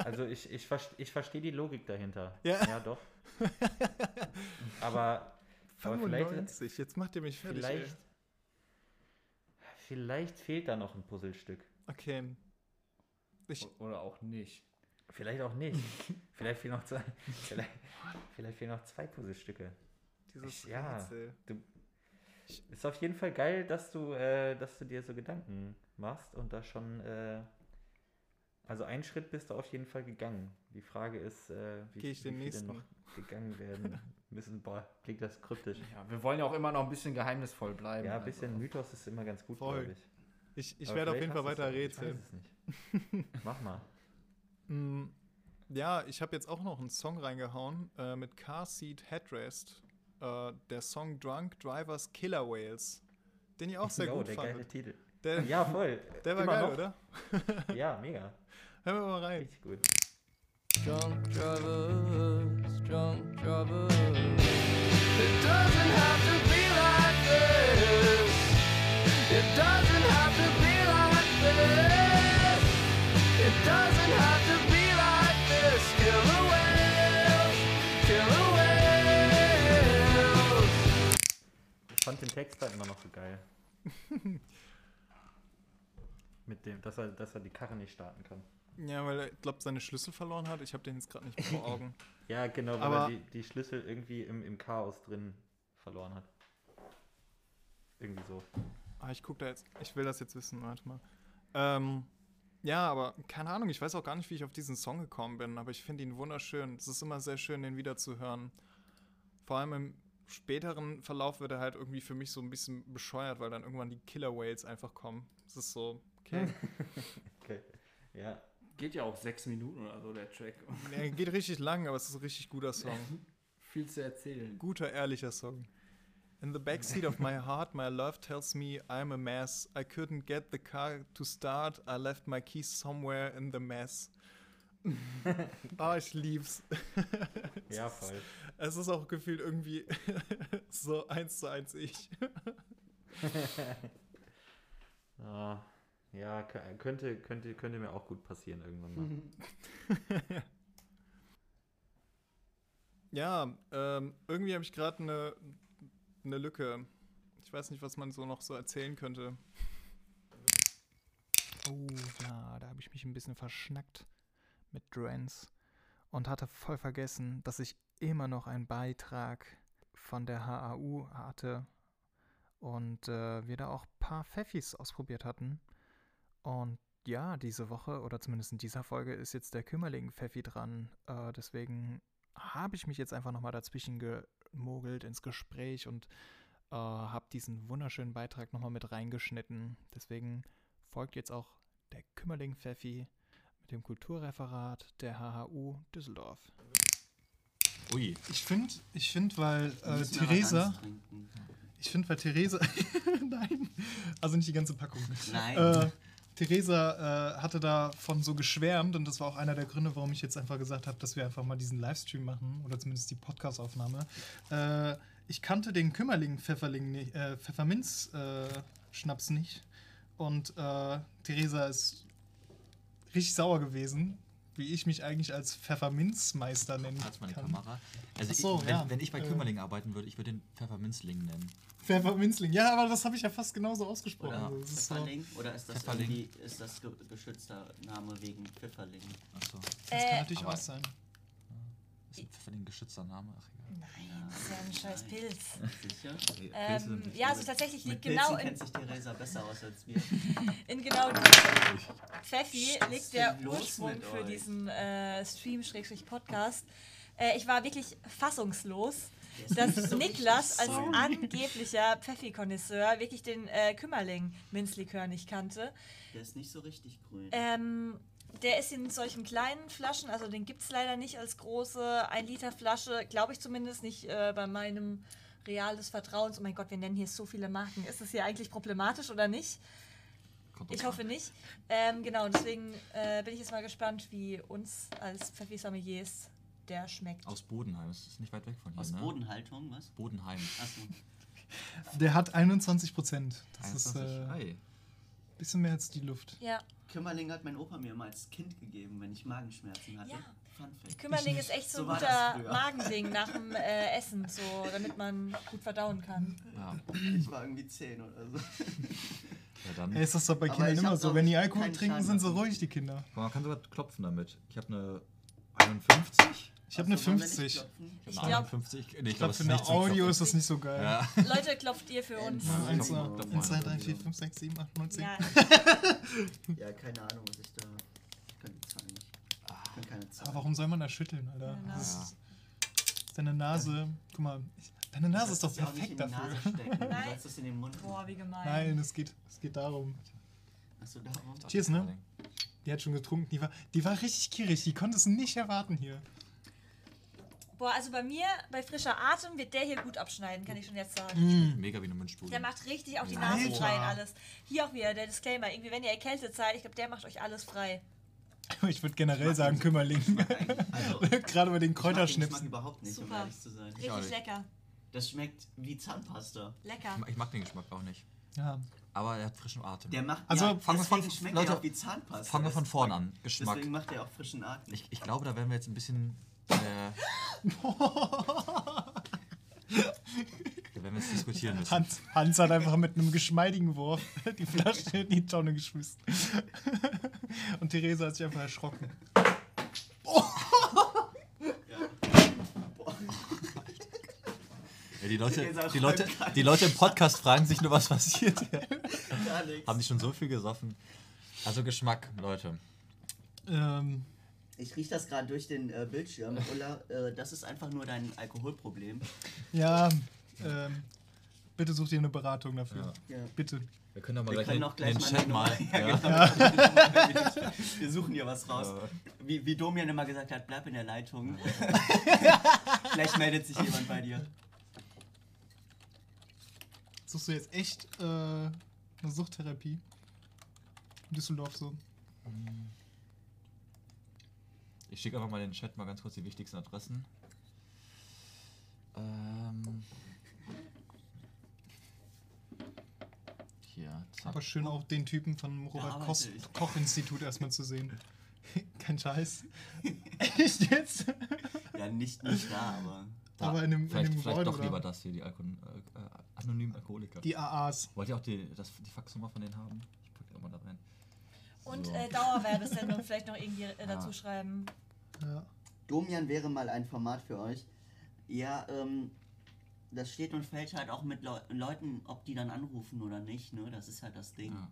S3: Also ich, ich, ich verstehe die Logik dahinter.
S2: Ja.
S3: ja doch. Aber, aber vielleicht,
S2: 95. Jetzt macht ihr mich fertig.
S3: vielleicht, vielleicht fehlt da noch ein Puzzlestück.
S2: Okay. Ich,
S1: Oder auch nicht.
S3: Vielleicht auch nicht. vielleicht fehlen noch zwei, vielleicht, vielleicht fehlen noch zwei Puzzlestücke.
S2: Dieses
S3: Ich- ja.
S2: Rätsel.
S3: Ist auf jeden Fall geil, dass du, äh, dass du dir so Gedanken machst und da schon, äh, also einen Schritt bist du auf jeden Fall gegangen. Die Frage ist, äh, wie,
S2: Geh ich
S3: wie
S2: den
S3: viele
S2: nächsten?
S3: noch gegangen werden müssen. Boah, klingt das kryptisch.
S1: Ja, wir wollen ja auch immer noch ein bisschen geheimnisvoll bleiben.
S3: Ja, ein bisschen
S1: also.
S3: Mythos ist immer ganz gut, glaube ich.
S2: Ich, ich werde auf jeden Fall weiter rätseln.
S3: Mach mal.
S2: Mm, Ja, ich habe jetzt auch noch einen Song reingehauen äh, mit Car Seat Headrest. Äh, der Song Drunk Drivers Killer Whales. Den ich auch sehr
S3: Jo,
S2: gut
S3: der
S2: fand.
S3: geile Titel.
S2: Der,
S3: Ja, voll.
S2: der war
S3: Immer
S2: geil,
S3: noch.
S2: oder?
S3: Ja, mega.
S2: Hören wir mal rein.
S3: Richtig gut.
S4: Drunk drivers, drunk drivers. It doesn't have to be like this. It doesn't have to be like this. It doesn't have to
S3: Ich fand den Text da immer noch so geil. Mit dem, dass er, dass er die Karre nicht starten kann.
S2: Ja, weil er, glaube seine Schlüssel verloren hat. Ich habe den jetzt gerade nicht vor Augen.
S3: Ja, genau, weil
S2: Aber-
S3: er die, die Schlüssel irgendwie im, im Chaos drin verloren hat. Irgendwie so.
S2: Ah, ich guck da jetzt. Ich will das jetzt wissen, warte mal. Ähm, ja, aber keine Ahnung, ich weiß auch gar nicht, wie ich auf diesen Song gekommen bin, aber ich finde ihn wunderschön. Es ist immer sehr schön, den wieder zu hören. Vor allem im späteren Verlauf wird er halt irgendwie für mich so ein bisschen bescheuert, weil dann irgendwann die Killer Whales einfach kommen. Es ist so, okay.
S3: Okay. Ja.
S1: Geht ja auch sechs Minuten oder so, der Track.
S2: er geht richtig lang, aber es ist ein richtig guter Song.
S1: Viel zu erzählen.
S2: Guter, ehrlicher Song. In the backseat of my heart, my love tells me I'm a mess. I couldn't get the car to start. I left my keys somewhere in the mess. Ah, ich lieb's.
S3: Ja, voll.
S2: Es ist auch gefühlt irgendwie so eins zu eins ich.
S3: Ah, ja, könnte, könnte, könnte mir auch gut passieren irgendwann mal.
S2: Ja, ähm, irgendwie habe ich gerade eine ne Lücke. Ich weiß nicht, was man so noch so erzählen könnte. Oh ja, da habe ich mich ein bisschen verschnackt mit Drance und hatte voll vergessen, dass ich immer noch einen Beitrag von der HAU hatte und äh, wir da auch ein paar Pfeffis ausprobiert hatten. Und ja, diese Woche oder zumindest in dieser Folge ist jetzt der Kümmerling Pfeffi dran. Äh, deswegen habe ich mich jetzt einfach nochmal dazwischen gemogelt ins Gespräch und äh, habe diesen wunderschönen Beitrag nochmal mit reingeschnitten. Deswegen folgt jetzt auch der Kümmerling Pfeffi mit dem Kulturreferat der HHU Düsseldorf.
S3: Ui.
S2: Ich finde, ich finde, weil äh, Theresa, ich finde, weil Theresa, nein, also nicht die ganze Packung.
S5: Nein.
S2: Äh, Theresa äh, hatte davon so geschwärmt und das war auch einer der Gründe, warum ich jetzt einfach gesagt habe, dass wir einfach mal diesen Livestream machen oder zumindest die Podcast-Aufnahme. Äh, ich kannte den Kümmerling Pfefferling nicht, äh, Pfefferminz äh, Schnaps nicht und äh, Theresa ist richtig sauer gewesen, wie ich mich eigentlich als Pfefferminzmeister nennen
S6: Als meine
S2: kann.
S6: Kamera. Also
S2: so,
S6: ich, wenn,
S2: ja.
S6: wenn ich bei
S2: Äh.
S6: Kümmerling arbeiten würde, ich würde den Pfefferminzling nennen.
S2: Pfefferminzling, ja, aber das habe ich ja fast genauso ausgesprochen.
S5: Oder
S2: Also, das ist so?
S5: Oder ist das
S6: Pfifferling.
S5: irgendwie ist das ge geschützter Name wegen Pfifferling?
S6: Achso.
S2: das kann
S7: Äh,
S2: natürlich
S6: aber-
S2: auch sein.
S6: Ist ein Pfifferling ein geschützter Name? Ach egal.
S7: Nein, das ist ja ein scheiß Pilz.
S5: Sicher?
S7: Ähm, ja, also tatsächlich liegt
S5: Pilzen
S7: genau in,
S5: kennt sich Theresa besser aus als wir.
S7: in genau Pfeffi liegt der Ursprung für
S5: euch?
S7: diesen äh, Stream-Podcast. Äh, ich war wirklich fassungslos,
S5: Der ist
S7: dass
S5: nicht so
S7: Niklas
S5: richtig
S7: als
S5: grün.
S7: angeblicher Pfeffi-Konnoisseur wirklich den äh, Kümmerling-Minzlikör nicht kannte.
S5: Der ist nicht so richtig grün.
S7: Ähm, der ist in solchen kleinen Flaschen, also den gibt es leider nicht als große 1-Liter-Flasche, glaube ich zumindest nicht äh, bei meinem Real des Vertrauens. Oh mein Gott, wir nennen hier so viele Marken. Ist das hier eigentlich problematisch oder nicht? Ich hoffe nicht. Ähm, genau, deswegen äh, bin ich jetzt mal gespannt, wie uns als Pfeffi Sommeliers der schmeckt.
S6: Aus Bodenheim. Das ist nicht weit weg von hier.
S5: Aus
S6: ne?
S5: Bodenhaltung, was?
S6: Bodenheim.
S5: Achso.
S2: Der hat 21 Prozent. Das ist
S6: 21.
S2: ein
S6: Ei.
S2: Bisschen mehr als die Luft.
S7: Ja,
S5: Kümmerling hat mein Opa mir immer als Kind gegeben, wenn ich Magenschmerzen hatte.
S7: Ja. Kümmerling ist echt so ein
S5: So
S7: guter. Magending nach dem äh, Essen, so, damit man gut verdauen kann.
S6: Ja.
S5: Ich war irgendwie 10 oder so.
S6: ja, dann.
S2: Ey, ist das doch bei Kindern immer so. Wenn die Alkohol trinken,
S5: Schaden
S2: sind
S5: davon.
S2: ruhig, die Kinder.
S6: Man kann sogar klopfen damit. Ich habe eine 51.
S2: Ich habe eine
S5: wir nicht
S2: 50.
S5: klopfen?
S7: Ich
S6: Eine
S7: glaub-
S6: 51. Nee,
S2: Ich
S6: ich
S2: glaube,
S6: glaube,
S2: für eine Audio ist das nicht so geil.
S6: Ja.
S7: Leute, klopft ihr für uns?
S5: Ja.
S2: 1,
S5: Ja.
S2: 2, 3, 4, 5, 6, 7, 8, 9, 10.
S7: Ja,
S5: Ja, keine Ahnung, was ich da. Ich kann die Zahlen nicht. Ich kann keine
S2: Aber
S5: Zahlen.
S2: warum soll man da schütteln, Alter?
S7: Genau.
S2: Das ist, deine Nase, guck mal, deine Nase ist doch perfekt dafür.
S7: Nein.
S5: sollst es in den Mund.
S7: boah, wie gemein.
S2: Nein, es geht, es geht darum.
S5: Achso, darum.
S2: Cheers, ne? Die hat schon getrunken. Die war, die war richtig gierig. Die konnte es nicht erwarten hier.
S7: Boah, also bei mir, bei frischer Atem, wird der hier gut abschneiden, kann ich schon jetzt sagen.
S2: Mm.
S6: Mega wie eine Mundspule.
S7: Der macht richtig auch die. Nase frei und alles. Hier auch wieder der Disclaimer. Irgendwie, wenn ihr erkältet seid, ich glaube, der macht euch alles frei.
S2: Ich würde generell sagen Kümmerling.
S5: Also,
S2: Gerade bei den
S5: ich mag den Geschmack
S2: Kräuterschnipsen.
S5: überhaupt nicht, um
S7: Super.
S5: ehrlich zu sein.
S7: Richtig
S6: nicht.
S7: lecker.
S5: Das schmeckt wie Zahnpasta.
S7: Lecker.
S6: Ich mag- Ich mag den Geschmack auch nicht.
S2: Ja.
S6: Aber er hat frischen Atem.
S5: Der macht.
S2: Also,
S5: ja,
S6: fangen wir von- Leute,
S5: auch wie Zahnpasta.
S6: fangen wir von
S5: Das-
S6: vorne an. Geschmack.
S5: Deswegen macht er auch frischen Atem.
S6: Ich, ich glaube, da werden wir jetzt ein bisschen. Äh, da werden wir jetzt diskutieren müssen.
S2: Hans, Hans hat einfach mit einem geschmeidigen Wurf die Flasche in die Tonne geschmissen. Und Theresa hat sich einfach erschrocken.
S6: Ja, die, Leute, die, Leute, die Leute im Podcast fragen sich nur, was passiert hier. Haben die schon so viel gesoffen? Also Geschmack, Leute.
S2: Ähm,
S5: Ich rieche das gerade durch den äh, Bildschirm. Ulla, äh, das ist einfach nur dein Alkoholproblem.
S2: ja, ähm, bitte such dir eine Beratung dafür.
S5: Ja.
S2: Bitte.
S6: Wir können doch mal
S5: Wir
S6: gleich
S5: auch gleich
S6: den
S5: mal
S6: Chat mal. Ja.
S5: genau. Wir suchen hier was raus. Wie, wie Domian immer gesagt hat, bleib in der Leitung. Vielleicht meldet sich jemand bei dir.
S2: Suchst du jetzt echt äh, eine Suchttherapie? In Düsseldorf so.
S6: Ich schicke einfach mal in den Chat mal ganz kurz die wichtigsten Adressen. Ähm. Hier, zack.
S2: Aber schön auch den Typen vom Robert
S5: arbeite
S2: Koch,
S5: ich.
S2: Koch Institut erstmal zu sehen. Kein Scheiß. Echt jetzt?
S5: Ja, nicht, nicht da, aber.
S6: Da.
S2: Aber in einem, in
S6: vielleicht
S2: einem
S6: vielleicht doch lieber
S2: oder?
S6: das hier, die Alko äh, äh, anonymen Alkoholiker.
S2: Die AAs.
S6: Wollt ihr auch die, das, die Faxnummer von denen haben? Ich packe die auch mal da rein.
S7: Und
S6: So.
S7: äh, Dauerwerbesendung vielleicht noch irgendwie äh, dazu schreiben.
S2: Ja.
S5: Domian wäre mal ein Format für euch. Ja, ähm, das steht und fällt halt auch mit Leu Leuten, ob die dann anrufen oder nicht, ne? Das ist halt das Ding.
S6: Ja.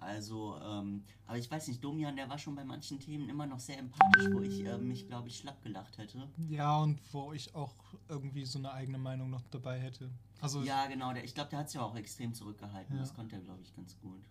S5: Also, ähm, aber ich weiß nicht, Domian, der war schon bei manchen Themen immer noch sehr empathisch, wo ich äh, mich, glaube ich, schlapp gelacht hätte.
S2: ja, und wo ich auch irgendwie so eine eigene Meinung noch dabei hätte. Also,
S5: Ja, genau, der, ich glaube, der hat sich auch extrem zurückgehalten.
S2: Ja.
S5: Das konnte er, glaube ich, ganz gut.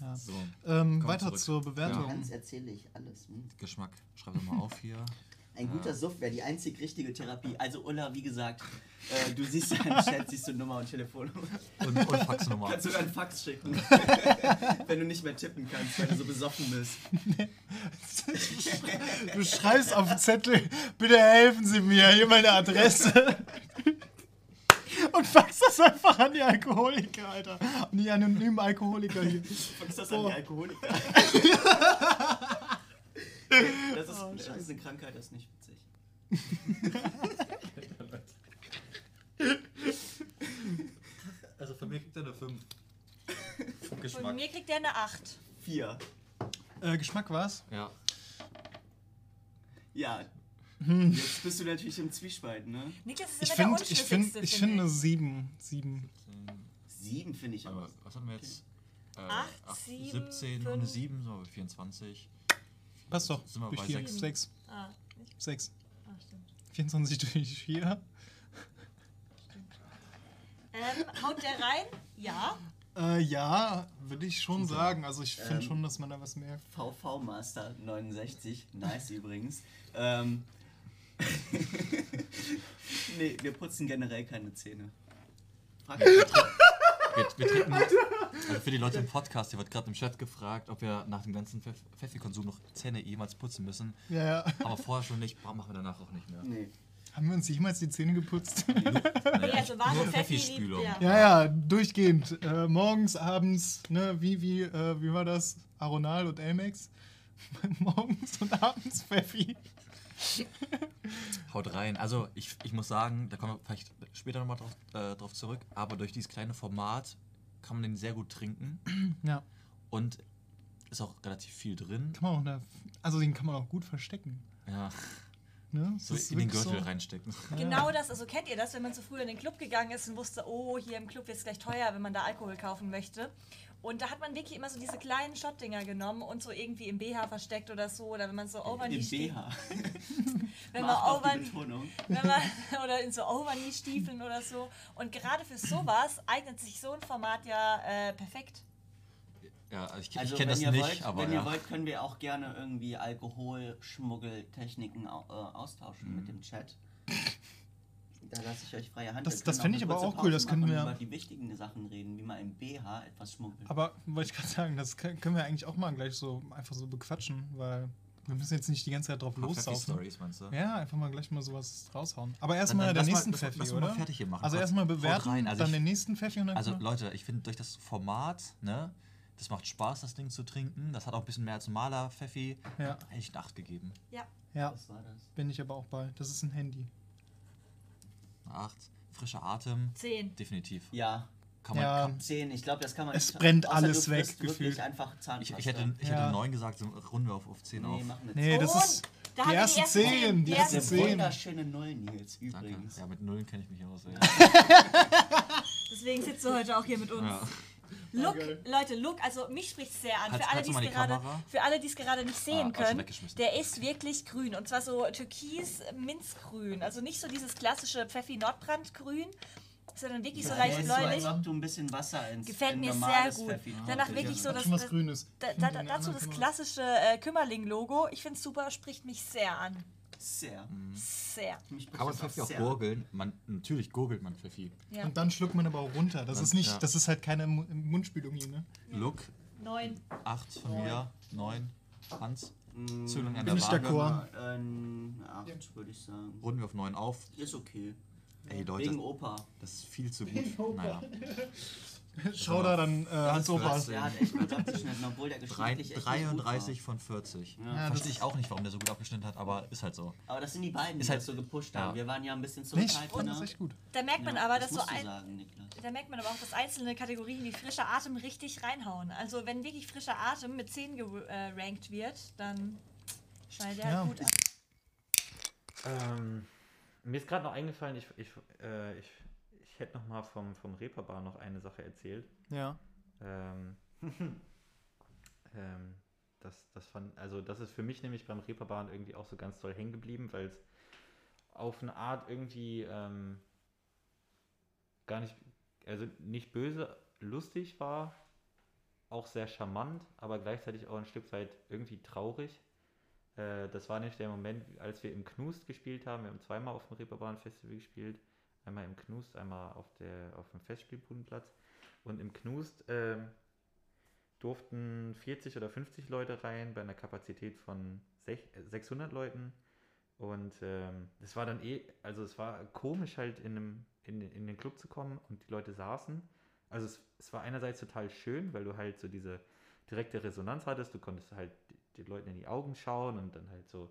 S2: Ja.
S6: So,
S2: Ähm, weiter
S6: zurück.
S2: zur Bewertung.
S5: Ganz erzähle ich alles. Hm?
S6: Geschmack. Schreib doch mal auf hier.
S5: Ein guter Suff wäre die einzig richtige Therapie. Also Ulla, wie gesagt, äh, du siehst ja im Chat, siehst du Nummer und Telefonnummer.
S6: Und, und Faxnummer.
S5: Kannst du dann einen Fax schicken, wenn du nicht mehr tippen kannst, weil du so besoffen bist.
S2: Du schreibst auf den Zettel, bitte helfen Sie mir, hier meine Adresse. Und fax das einfach an die Alkoholiker, Alter. An die anonymen Alkoholiker hier.
S5: Fax das an die Alkoholiker. Das ist, das ist eine Krankheit, das ist nicht witzig.
S6: Also von mir kriegt er eine 5.
S7: Von
S6: Geschmack.
S7: mir kriegt der eine 8.
S5: Vier.
S2: Äh, Geschmack war's?
S6: Ja.
S5: Ja.
S2: Hm.
S5: Jetzt bist du natürlich im Zwiespalt, ne?
S7: Niklas ist
S2: Ich
S7: immer
S2: finde,
S7: der
S2: ich finde,
S7: unschlüssigste,
S2: ich
S7: finde
S2: finde eine 7. 7.
S5: Sieben finde ich
S6: Aber
S5: auch.
S6: was haben wir jetzt? Äh,
S7: Acht,
S6: acht,
S7: sieben,
S6: 17 und eine
S7: fünf.
S6: 7, so 24.
S2: Passt doch.
S6: Sind wir
S2: Durch
S6: bei
S2: 4.
S6: sechs?
S2: 6.
S7: Ah, nicht?
S2: 6.
S7: Ah, stimmt.
S2: 24 durch 4.
S7: Ähm, haut der rein? Ja.
S2: Äh, ja, würde ich schon sagen. Also ich finde
S5: Ähm,
S2: schon, dass man da was merkt.
S5: VV Master 69. Nice übrigens. Ähm. nee, wir putzen generell keine Zähne. Frag mich nicht.
S6: Wir, wir trinken, also für die Leute im Podcast, hier wird gerade im Chat gefragt, ob wir nach dem ganzen Pfeff- Pfeffi-Konsum noch Zähne jemals putzen müssen.
S2: Ja, ja.
S6: Aber vorher schon nicht, machen wir danach auch nicht mehr.
S5: Nee.
S2: Haben wir uns jemals die Zähne geputzt?
S7: Nee, also wahre
S6: Nur
S7: Pfeffi
S6: Pfeffi-Spülung.
S7: liebt-
S2: ja, ja, durchgehend. Äh, morgens, abends, ne, wie, wie, äh, wie war das? Aronal und Elmex? morgens und abends Pfeffi.
S6: Haut rein. Also ich, ich muss sagen, da kommen wir vielleicht später nochmal drauf, äh, drauf zurück, aber durch dieses kleine Format kann man den sehr gut trinken
S2: Ja,
S6: und ist auch relativ viel drin.
S2: kann man auch, da, also den kann man auch gut verstecken.
S6: Ja,
S2: Ne?
S6: So
S2: ist
S6: in den Gürtel
S2: so.
S6: reinstecken.
S7: Genau das, also kennt ihr das, wenn man so früher in den Club gegangen ist und wusste, oh, hier im Club wird es gleich teuer, wenn man da Alkohol kaufen möchte. Und da hat man wirklich immer so diese kleinen Shotdinger genommen und so irgendwie im BH versteckt oder so. Oder wenn man so Overknee
S5: Im BH.
S7: wenn man
S5: Betonung.
S7: wenn man, oder in so Overknee-Stiefeln oder so. Und gerade für sowas eignet sich so ein Format ja äh, perfekt.
S6: Ja, also ich,
S5: Also
S6: ich kenne
S5: wenn
S6: das
S5: ihr
S6: nicht,
S5: wollt,
S6: aber
S5: wenn
S6: ja.
S5: ihr wollt, können wir auch gerne irgendwie Alkoholschmuggeltechniken au- äh, austauschen
S6: Mhm.
S5: mit dem Chat. Da lasse ich euch freie Hand.
S2: Das- das
S5: auch
S2: ich aber auch cool, das können wir-
S5: über die wichtigen Sachen reden, wie man im BH etwas schmuggelt.
S2: Aber wollte ich gerade sagen, das können können wir eigentlich auch mal gleich so einfach so bequatschen, weil wir müssen jetzt nicht die ganze Zeit drauf
S6: meinst du?
S2: Ja, einfach mal gleich mal sowas raushauen. Aber erstmal der
S6: mal-
S2: nächsten
S6: lass-
S2: Pfeffi,
S6: lass mal
S2: oder?
S6: fertig hier machen.
S2: Also erstmal bewerten,
S6: rein. Also
S2: dann
S6: ich-
S2: den nächsten Pfeffi und dann
S6: Also Leute, ich finde durch das Format, ne, das macht Spaß, das Ding zu trinken. Das hat auch ein bisschen mehr als normaler Pfeffi.
S2: Ja,
S6: Hätte ich eine 8 gegeben.
S7: Ja.
S2: ja,
S5: Was war das?
S2: bin ich aber auch bei. Das ist ein Handy.
S6: 8. Frischer Atem,
S7: 10.
S6: definitiv.
S5: Ja,
S6: Kann man,
S2: Ja.
S6: kann,
S5: 10. Ich glaube, das kann man
S2: Es
S5: nicht-
S2: brennt alles
S5: du
S2: weg, gefühlt.
S5: einfach
S6: ich,
S5: Zahnpasta.
S6: ich hätte, ich
S2: Ja.
S6: hätte 9 gesagt, so runden wir auf, auf 10
S5: Nee,
S6: auf.
S2: Nee, das ist
S7: da
S2: die
S7: haben wir
S2: erste 10, die
S7: Die
S2: erste
S5: Eine
S7: erste
S2: 10.
S5: wunderschöne Null, Nils,
S6: Danke.
S5: übrigens.
S6: Ja, mit Nullen kenne ich mich aus. ey.
S7: Deswegen sitzt du heute auch hier mit uns.
S6: Ja.
S7: Look, Leute, Look, also mich spricht sehr an.
S6: Halt-
S7: für alle,
S6: halt so
S7: es gerade, für alle, die es gerade nicht
S6: Ah,
S7: sehen
S6: ich
S7: können, der ist wirklich grün und zwar so türkis minzgrün, also nicht so dieses klassische Pfeffi Nordbrand grün, sondern wirklich so
S5: Das
S7: leicht
S5: ist so, als
S7: bläulich.
S5: ob du ein bisschen Wasser ins
S7: Gefällt
S5: in
S7: mir sehr gut.
S5: Pfeffi
S7: Danach wirklich so
S2: Hat
S7: das, das, da, da, dazu das klassische äh, Kümmerling-Logo. Ich finde es super, spricht mich sehr an.
S5: Sehr.
S7: Sehr.
S5: Mich
S6: Kann man
S5: betrifft
S6: Pfeffi auch
S5: sehr.
S6: gurgeln? Man, natürlich gurgelt man Pfeffi.
S7: Ja.
S2: Und dann schluckt man aber auch runter. Das
S6: Dann-
S2: ist nicht,
S6: ja.
S2: das ist halt keine Mu- Mundspülung hier, ne?
S6: Look,
S7: Neun.
S6: 8 von mir, 9. Hans,
S5: Mm,
S6: Zündung an der
S2: ich
S6: Waage.
S2: d'accord.
S5: Ein 8, würde ich sagen.
S6: Runden wir auf 9 auf.
S5: Ist okay.
S6: Ey Leute,
S5: Wegen Opa.
S6: das ist viel zu gut. Naja.
S2: Schau da dann äh, Hans Opas.
S5: Der hat echt gut abgeschnitten, obwohl der geschichtlich echt nicht gut
S6: 33 von 40.
S5: Ja.
S2: Ja,
S6: Verstehe
S2: das-
S6: ich auch nicht, warum der so gut abgeschnitten hat, aber ist halt so.
S5: Aber das sind die beiden, die
S6: Ist halt-
S5: das so gepusht
S6: ja.
S5: haben. Wir waren ja ein bisschen
S2: Nee, ich fand
S5: zurückhaltender.
S2: das echt gut.
S7: Da merkt man
S5: Ja,
S7: aber,
S5: das
S7: dass so
S5: musst du
S7: ein,
S5: sagen,
S7: da merkt man aber auch, dass einzelne Kategorien wie frischer Atem richtig reinhauen. Also wenn wirklich frischer Atem mit 10 gerankt wird, dann schneidet er
S2: Ja.
S7: halt gut ab.
S3: Ähm, mir ist gerade noch eingefallen, ich, ich, äh, ich, ich hätte noch mal vom, vom Reeperbahn noch eine Sache erzählt.
S2: Ja.
S3: Ähm, ähm, das, das fand, also das ist für mich nämlich beim Reeperbahn irgendwie auch so ganz toll hängen geblieben, weil es auf eine Art irgendwie ähm, gar nicht, also nicht böse, lustig war, auch sehr charmant, aber gleichzeitig auch ein Stück weit irgendwie traurig. Äh, das war nämlich der Moment, als wir im Knust gespielt haben. Wir haben zweimal auf dem Reeperbahn Festival gespielt. Einmal im Knust, einmal auf, der, auf dem Festspielbudenplatz. Und im Knust ähm, durften 40 oder 50 Leute rein bei einer Kapazität von sech- äh, 600 Leuten. Und ähm, es war dann eh, also es war komisch halt in, einem, in, in den Club zu kommen und die Leute saßen. Also es, es war einerseits total schön, weil du halt so diese direkte Resonanz hattest. Du konntest halt den Leuten in die Augen schauen und dann halt so,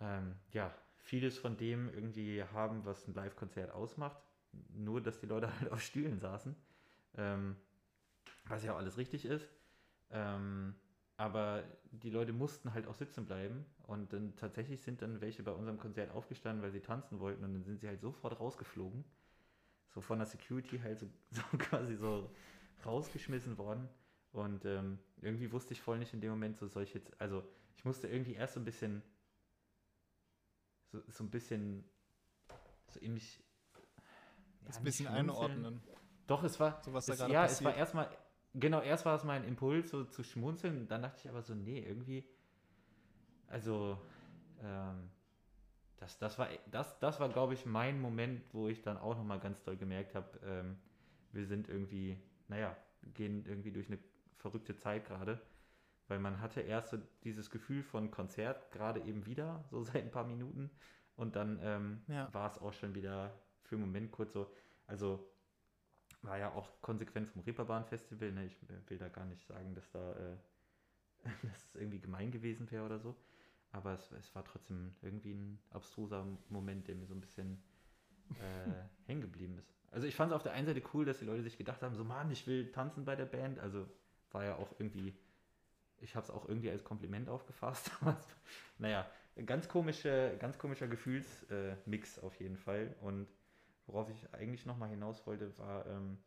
S3: ähm, ja, vieles von dem irgendwie haben, was ein Live-Konzert ausmacht. Nur, dass die Leute halt auf Stühlen saßen. Ähm, was ja auch alles richtig ist. Ähm, aber die Leute mussten halt auch sitzen bleiben. Und dann tatsächlich sind dann welche bei unserem Konzert aufgestanden, weil sie tanzen wollten. Und dann sind sie halt sofort rausgeflogen. So von der Security halt so, so quasi so rausgeschmissen worden. Und ähm, irgendwie wusste ich voll nicht in dem Moment, so soll ich jetzt, also ich musste irgendwie erst so ein bisschen, so, so ein bisschen, so in mich,
S2: Das
S3: ja,
S2: ein bisschen einordnen.
S3: Doch, es war,
S2: So, was da
S3: es,
S2: gerade
S3: ja, es war
S2: passiert.
S3: erstmal, genau, erst war es mein Impuls, so zu schmunzeln. Dann dachte ich aber so, nee, irgendwie, also, ähm, das, das war, das, das war, glaube ich, mein Moment, wo ich dann auch nochmal ganz doll gemerkt habe, ähm, wir sind irgendwie, naja, gehen irgendwie durch eine verrückte Zeit gerade, weil man hatte erst so dieses Gefühl von Konzert gerade eben wieder, so seit ein paar Minuten, und dann ähm,
S2: Ja.
S3: war es auch schon wieder für einen Moment kurz so, also war ja auch konsequent vom Reeperbahn-Festival, ne? ich will da gar nicht sagen, dass da, äh, dass es irgendwie gemein gewesen wäre oder so, aber es, es war trotzdem irgendwie ein abstruser Moment, der mir so ein bisschen äh, hängen geblieben ist. Also ich fand es auf der einen Seite cool, dass die Leute sich gedacht haben, so Mann, ich will tanzen bei der Band. Also war ja auch irgendwie, ich habe es auch irgendwie als Kompliment aufgefasst. Naja, ganz komische, ganz komischer Gefühlsmix äh, auf jeden Fall. Und worauf ich eigentlich nochmal hinaus wollte, war, ähm,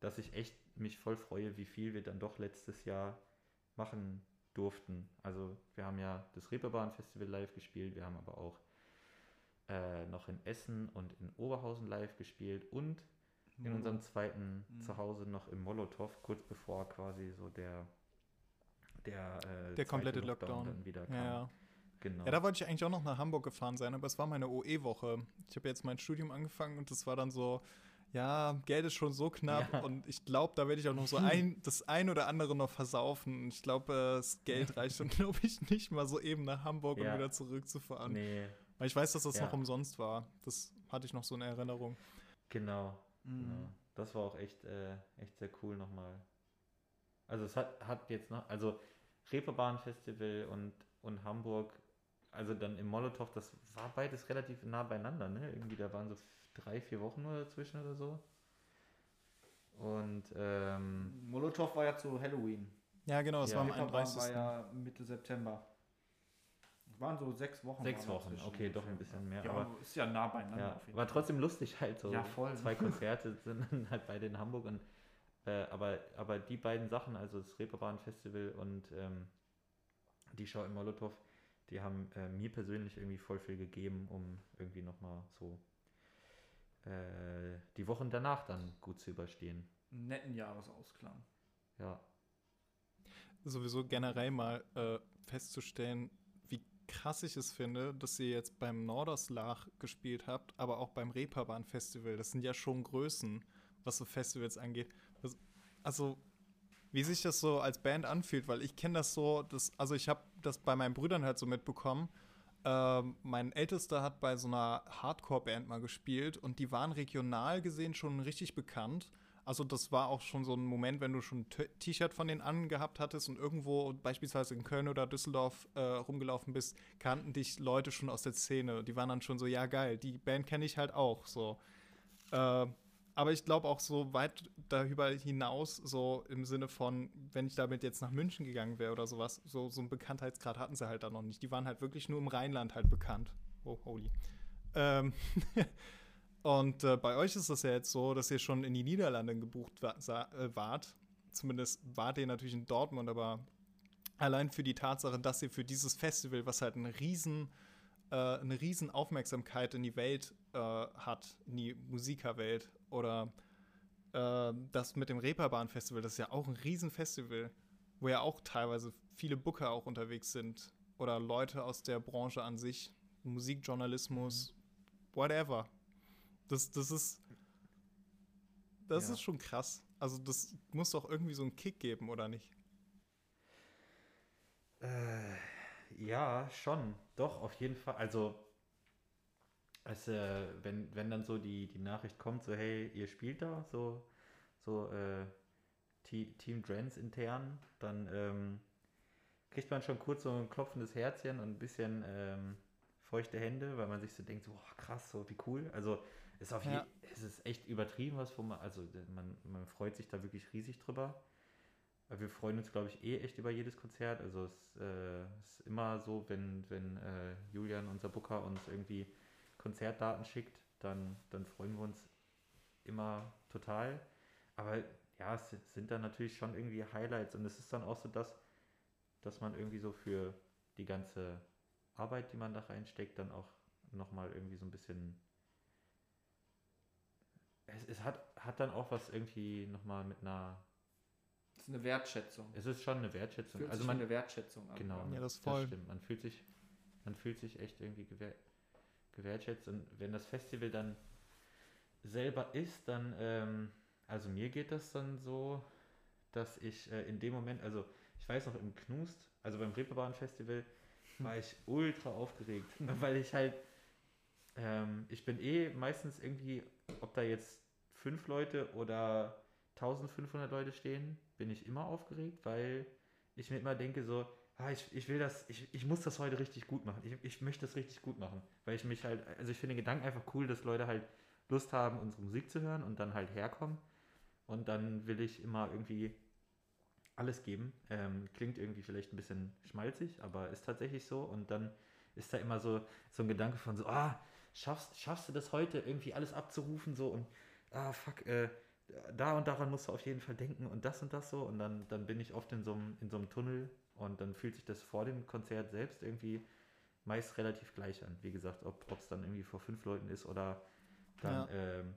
S3: dass ich echt mich voll freue, wie viel wir dann doch letztes Jahr machen durften. Also wir haben ja das Reeperbahn Festival live gespielt, wir haben aber auch äh, noch in Essen und in Oberhausen live gespielt und in unserem zweiten
S1: Mhm.
S3: Zuhause noch im Molotow, kurz bevor quasi so der der, äh,
S2: Der komplette
S3: zweite
S2: Lockdown.
S3: dann wieder kam.
S2: Ja.
S3: Genau.
S2: Ja, da wollte ich eigentlich auch noch nach Hamburg gefahren sein, aber es war meine OE-Woche. Ich habe jetzt mein Studium angefangen und das war dann so, ja, Geld ist schon so knapp
S3: Ja.
S2: und ich glaube, da werde ich auch noch so ein, das ein oder andere noch versaufen. Ich glaube, äh, das Geld reicht dann, glaube ich, nicht mal so eben nach Hamburg, um
S3: Ja.
S2: wieder zurückzufahren.
S3: nee,
S2: Weil ich weiß, dass das
S3: Ja.
S2: noch umsonst war. Das hatte ich noch so in Erinnerung.
S3: genau.
S1: Mhm.
S3: Genau. Das war auch echt, äh, echt sehr cool nochmal. Also es hat, hat jetzt noch, also Reeperbahn Festival und, und Hamburg, also dann im Molotow, das war beides relativ nah beieinander, ne? Irgendwie, da waren so drei, vier Wochen nur dazwischen oder so. Und ähm,
S1: Molotow war ja zu Halloween.
S2: Ja, genau, das
S3: Ja.
S2: war am
S1: Reeperbahn
S2: 31.
S1: war ja Mitte September. Waren so sechs Wochen.
S3: sechs Wochen, okay, doch ein bisschen mehr.
S1: Ja,
S3: aber
S1: ist ja nah beieinander
S3: Ja,
S1: auf jeden
S3: war trotzdem lustig halt so.
S1: Ja, voll.
S3: Zwei Konzerte sind dann halt beide in Hamburg und äh, aber, aber die beiden Sachen, also das Reeperbahn Festival und ähm, die Show im Molotow, die haben äh, mir persönlich irgendwie voll viel gegeben, um irgendwie nochmal so äh, die Wochen danach dann gut zu überstehen.
S1: Einen netten Jahresausklang.
S3: Ja.
S2: sowieso generell mal äh, festzustellen, wie krass ich es finde, dass ihr jetzt beim Norderslag gespielt habt, aber auch beim Reeperbahn Festival. Das sind ja schon Größen, was so Festivals angeht. Das, also, wie sich das so als Band anfühlt, weil ich kenne das so, das, also ich habe das bei meinen Brüdern halt so mitbekommen. Ähm, mein Ältester hat bei so einer Hardcore-Band mal gespielt und die waren regional gesehen schon richtig bekannt. Also das war auch schon so ein Moment, wenn du schon ein T-Shirt von denen angehabt hattest und irgendwo beispielsweise in Köln oder Düsseldorf äh, rumgelaufen bist, kannten dich Leute schon aus der Szene. Die waren dann schon so, ja geil, die Band kenne ich halt auch so. Äh, aber ich glaube auch so weit darüber hinaus, so im Sinne von, wenn ich damit jetzt nach München gegangen wäre oder sowas, so, so einen Bekanntheitsgrad hatten sie halt da noch nicht. Die waren halt wirklich nur im Rheinland halt bekannt. Oh, holy. Ähm, und äh, bei euch ist das ja jetzt so, dass ihr schon in die Niederlande gebucht wa sa- äh, wart. Zumindest wart ihr natürlich in Dortmund, aber allein für die Tatsache, dass ihr für dieses Festival, was halt eine riesen, äh, eine riesen Aufmerksamkeit in die Welt äh, hat, in die Musikerwelt oder äh, das mit dem Reeperbahn Festival, das ist ja auch ein Riesenfestival, wo ja auch teilweise viele Booker auch unterwegs sind oder Leute aus der Branche an sich, Musikjournalismus, whatever. Das, das ist das
S1: Ja.
S2: ist schon krass. Also das muss doch irgendwie so einen Kick geben, oder nicht?
S3: Äh, ja, schon. Doch, auf jeden Fall. Also, äh, wenn, wenn dann so die, die Nachricht kommt, so, hey, ihr spielt da, so, so äh, Te- Team Drance intern, dann ähm, kriegt man schon kurz so ein klopfendes Herzchen und ein bisschen ähm, feuchte Hände, weil man sich so denkt, so, oh, krass, so wie cool. Also, ist auf
S2: Ja.
S3: je, es ist echt übertrieben, was man, also man, man freut sich da wirklich riesig drüber. Wir freuen uns, glaube ich, eh echt über jedes Konzert. Also es äh, ist immer so, wenn, wenn äh, Julian, unser Booker, uns irgendwie Konzertdaten schickt, dann, dann freuen wir uns immer total. Aber ja, es sind dann natürlich schon irgendwie Highlights und es ist dann auch so das, dass man irgendwie so für die ganze Arbeit, die man da reinsteckt, dann auch nochmal irgendwie so ein bisschen es, es hat, hat dann auch was irgendwie nochmal mit einer
S1: Das ist eine Wertschätzung.
S3: es ist schon eine Wertschätzung.
S1: Fühlt
S3: also
S1: sich
S3: man,
S1: eine Wertschätzung an.
S3: genau,
S2: Ja, das ist voll.
S3: stimmt. Man fühlt sich, man fühlt sich echt irgendwie gewer gewertschätzt. Und wenn das Festival dann selber ist, dann, ähm, also mir geht das dann so, dass ich äh, in dem Moment, also ich weiß noch im Knust, also beim Reeperbahn Festival, war ich ultra aufgeregt, weil ich halt, ähm, ich bin eh meistens irgendwie, ob da jetzt fünf Leute oder 1500 Leute stehen, bin ich immer aufgeregt, weil ich mir immer denke so, ah, ich, ich will das, ich, ich muss das heute richtig gut machen. Ich, ich möchte das richtig gut machen, weil ich mich halt, also ich finde den Gedanken einfach cool, dass Leute halt Lust haben, unsere Musik zu hören und dann halt herkommen. Und dann will ich immer irgendwie alles geben. Ähm, klingt irgendwie vielleicht ein bisschen schmalzig, aber ist tatsächlich so. Und dann ist da immer so, so ein Gedanke von so, ah, schaffst, schaffst du das heute irgendwie alles abzurufen so und ah, fuck, äh, da und daran musst du auf jeden Fall denken und das und das so. Und dann, dann bin ich oft in so einem, in so einem Tunnel und dann fühlt sich das vor dem Konzert selbst irgendwie meist relativ gleich an. Wie gesagt, ob es dann irgendwie vor fünf Leuten ist oder dann ähm,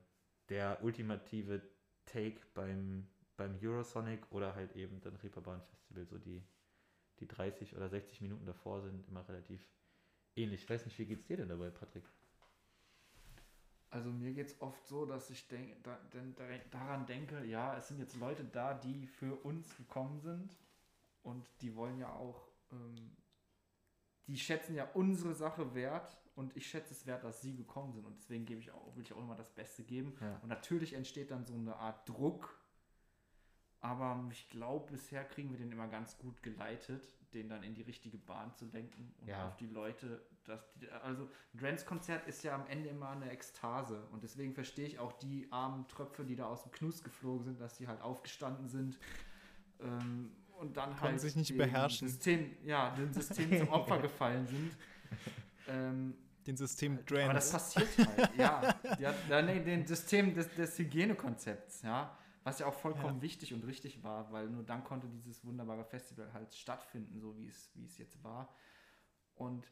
S3: der ultimative Take beim, beim Eurosonic oder halt eben dann Reeperbahn Festival, so die, die 30 oder 60 Minuten davor sind immer relativ ähnlich. Ich weiß nicht, wie geht's dir denn dabei, Patrick?
S1: Also mir geht es oft so, dass ich denk, da, daran denke, ja, es sind jetzt Leute da, die für uns gekommen sind und die wollen ja auch, ähm, die schätzen ja unsere Sache wert und ich schätze es wert, dass sie gekommen sind und deswegen gebe ich auch, will ich auch immer das Beste geben.
S3: Ja.
S1: Und natürlich entsteht dann so eine Art Druck, aber ich glaube, bisher kriegen wir den immer ganz gut geleitet, den dann in die richtige Bahn zu lenken und
S3: Ja.
S1: auf die Leute, dass die, also ein Grants-Konzert ist ja am Ende immer eine Ekstase und deswegen verstehe ich auch die armen Tröpfe, die da aus dem Knus geflogen sind, dass die halt aufgestanden sind ähm, und dann halt
S2: sich nicht beherrschen.
S1: System, ja, dem System zum Opfer gefallen sind. Ähm,
S2: Den System
S1: aber das passiert halt, ja. ja, ja nee, den System des, des Hygienekonzepts, ja. Was ja auch vollkommen wichtig und richtig war, weil nur dann konnte dieses wunderbare Festival halt stattfinden, so wie es, wie es jetzt war. Und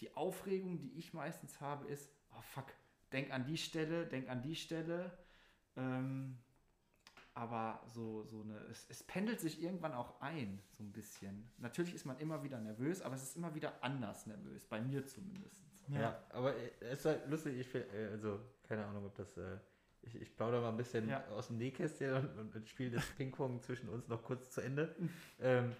S1: die Aufregung, die ich meistens habe, ist, oh fuck, denk an die Stelle, denk an die Stelle. Ähm, aber so, so eine, es, es pendelt sich irgendwann auch ein, so ein bisschen. Natürlich ist man immer wieder nervös, aber es ist immer wieder anders nervös, bei mir zumindest.
S3: Ja, aber äh, es ist halt lustig, ich will, äh, also keine Ahnung, ob das äh, ich, ich plaudere mal ein bisschen
S1: Ja.
S3: aus dem Nähkästchen und, und, und spiele das Ping-Pong zwischen uns noch kurz zu Ende. ähm,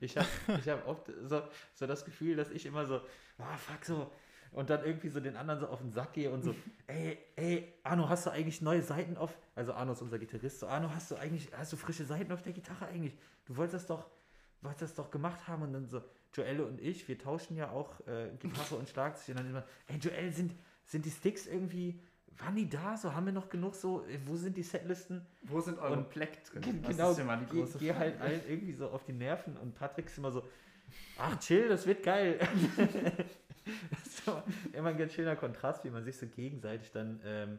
S3: ich habe ich hab oft so, so das Gefühl, dass ich immer so, ah, fuck so, und dann irgendwie so den anderen so auf den Sack gehe und so, ey, ey, Arno, hast du eigentlich neue Seiten auf, also Arno ist unser Gitarrist, so, Arno, hast du eigentlich, hast du frische Seiten auf der Gitarre eigentlich? Du wolltest das doch, wolltest das doch gemacht haben und dann so, Joelle und ich, wir tauschen ja auch äh, Gitarre und Schlagzeug und dann immer, ey, Joelle, sind, sind die Sticks irgendwie, waren die da, so, haben wir noch genug so, äh, wo sind die Setlisten?
S1: Wo sind eure
S3: Und-
S1: Pleck drin?
S3: Ge-
S1: Das
S3: genau,
S1: ist ja mal die
S3: geh,
S1: große
S3: geh halt
S1: Frage.
S3: allen irgendwie so auf die Nerven und Patrick ist immer so, ach chill, das wird geil. das ist so immer ein ganz schöner Kontrast, wie man sich so gegenseitig dann ähm,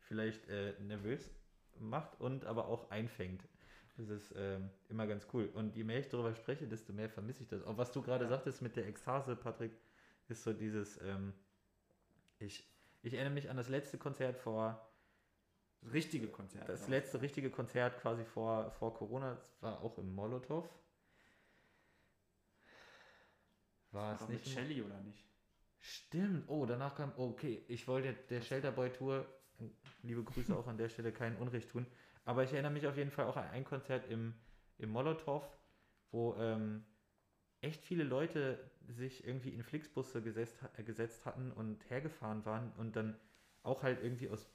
S3: vielleicht äh, nervös macht und aber auch einfängt. Das ist ähm, immer ganz cool. Und je mehr ich darüber spreche, desto mehr vermisse ich das. Auch was du gerade sagtest mit der Ekstase, Patrick, ist so dieses, ähm, ich, ich erinnere mich an das letzte Konzert vor
S1: Das richtige Konzert.
S3: das
S1: ja.
S3: letzte richtige Konzert quasi vor, vor Corona, das war auch im Molotow. War es
S1: Doch
S3: nicht?
S1: mit Shelly oder nicht?
S3: Stimmt. Oh, danach kam. Okay, ich wollte der Shelterboy Tour, liebe Grüße auch an der Stelle, kein Unrecht tun. Aber ich erinnere mich auf jeden Fall auch an ein Konzert im, im Molotow, wo ähm, echt viele Leute sich irgendwie in Flixbusse gesetzt, äh, gesetzt hatten und hergefahren waren und dann auch halt irgendwie aus.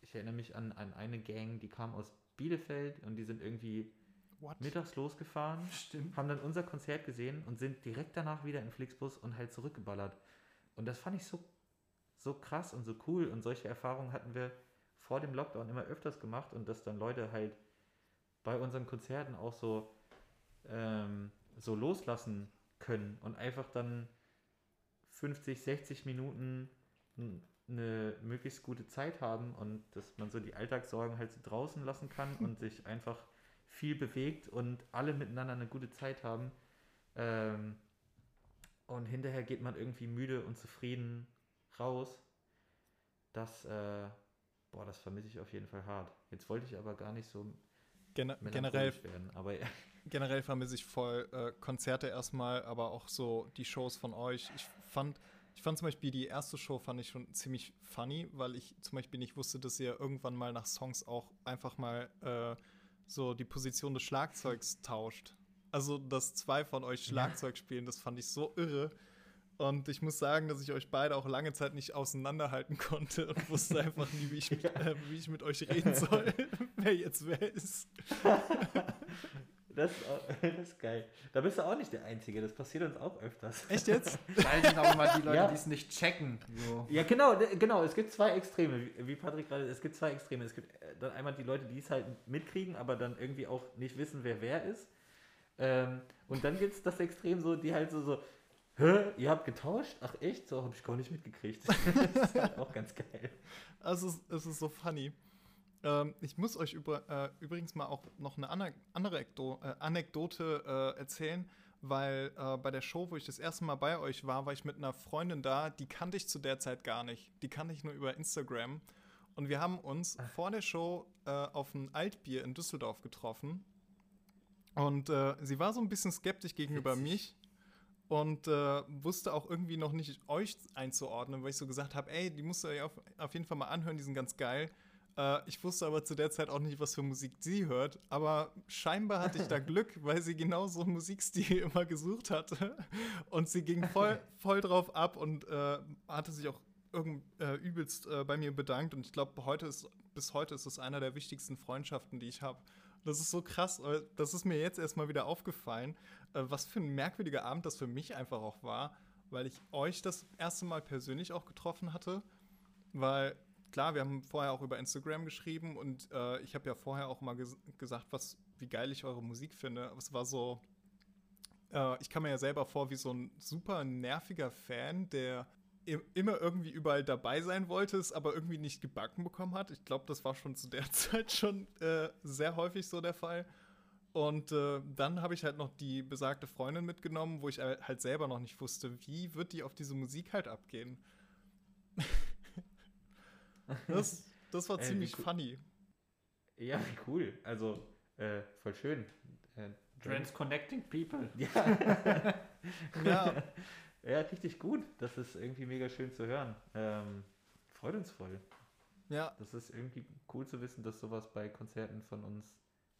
S3: Ich erinnere mich an, an eine Gang, die kam aus Bielefeld und die sind irgendwie
S2: What?
S3: mittags losgefahren
S1: Stimmt.
S3: haben dann unser Konzert gesehen und sind direkt danach wieder in Flixbus und halt zurückgeballert. Und das fand ich so, so krass und so cool. Und solche Erfahrungen hatten wir vor dem Lockdown immer öfters gemacht und dass dann Leute halt bei unseren Konzerten auch so, ähm, so loslassen können und einfach dann 50, 60 Minuten eine möglichst gute Zeit haben und dass man so die Alltagssorgen halt so draußen lassen kann und sich einfach viel bewegt und alle miteinander eine gute Zeit haben. Ähm, und hinterher geht man irgendwie müde und zufrieden raus. Das, äh, boah, das vermisse ich auf jeden Fall hart. Jetzt wollte ich aber gar nicht so
S2: Gen generell,
S3: werden, aber
S2: generell vermisse ich voll äh, Konzerte erstmal, aber auch so die Shows von euch. Ich fand, ich fand zum Beispiel die erste Show fand ich schon ziemlich funny, weil ich zum Beispiel nicht wusste, dass ihr irgendwann mal nach Songs auch einfach mal äh, so die Position des Schlagzeugs tauscht. Also, dass zwei von euch Schlagzeug spielen, das fand ich so irre. Und ich muss sagen, dass ich euch beide auch lange Zeit nicht auseinanderhalten konnte und wusste einfach nie, wie ich, mit, äh, wie ich mit euch reden soll, wer jetzt wer ist.
S3: das, das ist geil. Da bist du auch nicht der Einzige, das passiert uns auch öfters.
S2: Echt jetzt?
S1: Weil sind auch immer die Leute,
S3: Ja.
S1: die es nicht checken. So.
S3: Ja, genau, genau. Es gibt zwei Extreme, wie- wie Patrick gerade, es gibt zwei Extreme. Es gibt äh, dann einmal die Leute, die es halt mitkriegen, aber dann irgendwie auch nicht wissen, wer wer ist. Ähm, und dann gibt es das Extrem so, die halt so, so, hä, ihr habt getauscht? Ach echt? So habe ich gar nicht mitgekriegt. das ist halt auch ganz geil.
S2: Also es ist, es ist so funny. Ähm, ich muss euch über, äh, übrigens mal auch noch eine andere Ekdo äh, Anekdote äh, erzählen, weil äh, bei der Show, wo ich das erste Mal bei euch war, war ich mit einer Freundin da, die kannte ich zu der Zeit gar nicht. Die kannte ich nur über Instagram. Und wir haben uns vor der Show äh, auf ein Altbier in Düsseldorf getroffen. Und sie war so ein bisschen skeptisch gegenüber mich und äh, wusste auch irgendwie noch nicht euch einzuordnen, weil ich so gesagt habe, ey, die musst du euch auf, auf jeden Fall mal anhören, die sind ganz geil. Äh, ich wusste aber zu der Zeit auch nicht, was für Musik sie hört, aber scheinbar hatte ich da Glück, weil sie genau so einen Musikstil immer gesucht hatte und sie ging voll, voll drauf ab und äh, hatte sich auch irgend, äh, übelst äh, bei mir bedankt und ich glaube, heute ist, bis heute ist es einer der wichtigsten Freundschaften, die ich habe. Das ist so krass, das ist mir jetzt erstmal wieder aufgefallen, äh, was für ein merkwürdiger Abend das für mich einfach auch war, weil ich euch das erste Mal persönlich auch getroffen hatte, weil klar, wir haben vorher auch über Instagram geschrieben und äh, ich habe ja vorher auch mal ges gesagt, was, wie geil ich eure Musik finde. Aber es war so, äh, ich kam mir ja selber vor wie so ein super nerviger Fan, der immer irgendwie überall dabei sein wollte, es aber irgendwie nicht gebacken bekommen hat. Ich glaube, das war schon zu der Zeit schon äh, sehr häufig so der Fall. Und äh, dann habe ich halt noch die besagte Freundin mitgenommen, wo ich äh, halt selber noch nicht wusste, wie wird die auf diese Musik halt abgehen. das, das war
S3: wie
S2: ziemlich funny.
S3: Ja, wie cool. Also, äh, voll schön. Äh,
S1: Trans Connecting People.
S3: Ja.
S2: Ja,
S3: ja, richtig gut. Das ist irgendwie mega schön zu hören. Ähm, freut uns voll.
S2: Ja,
S3: Das ist irgendwie cool zu wissen, dass sowas bei Konzerten von uns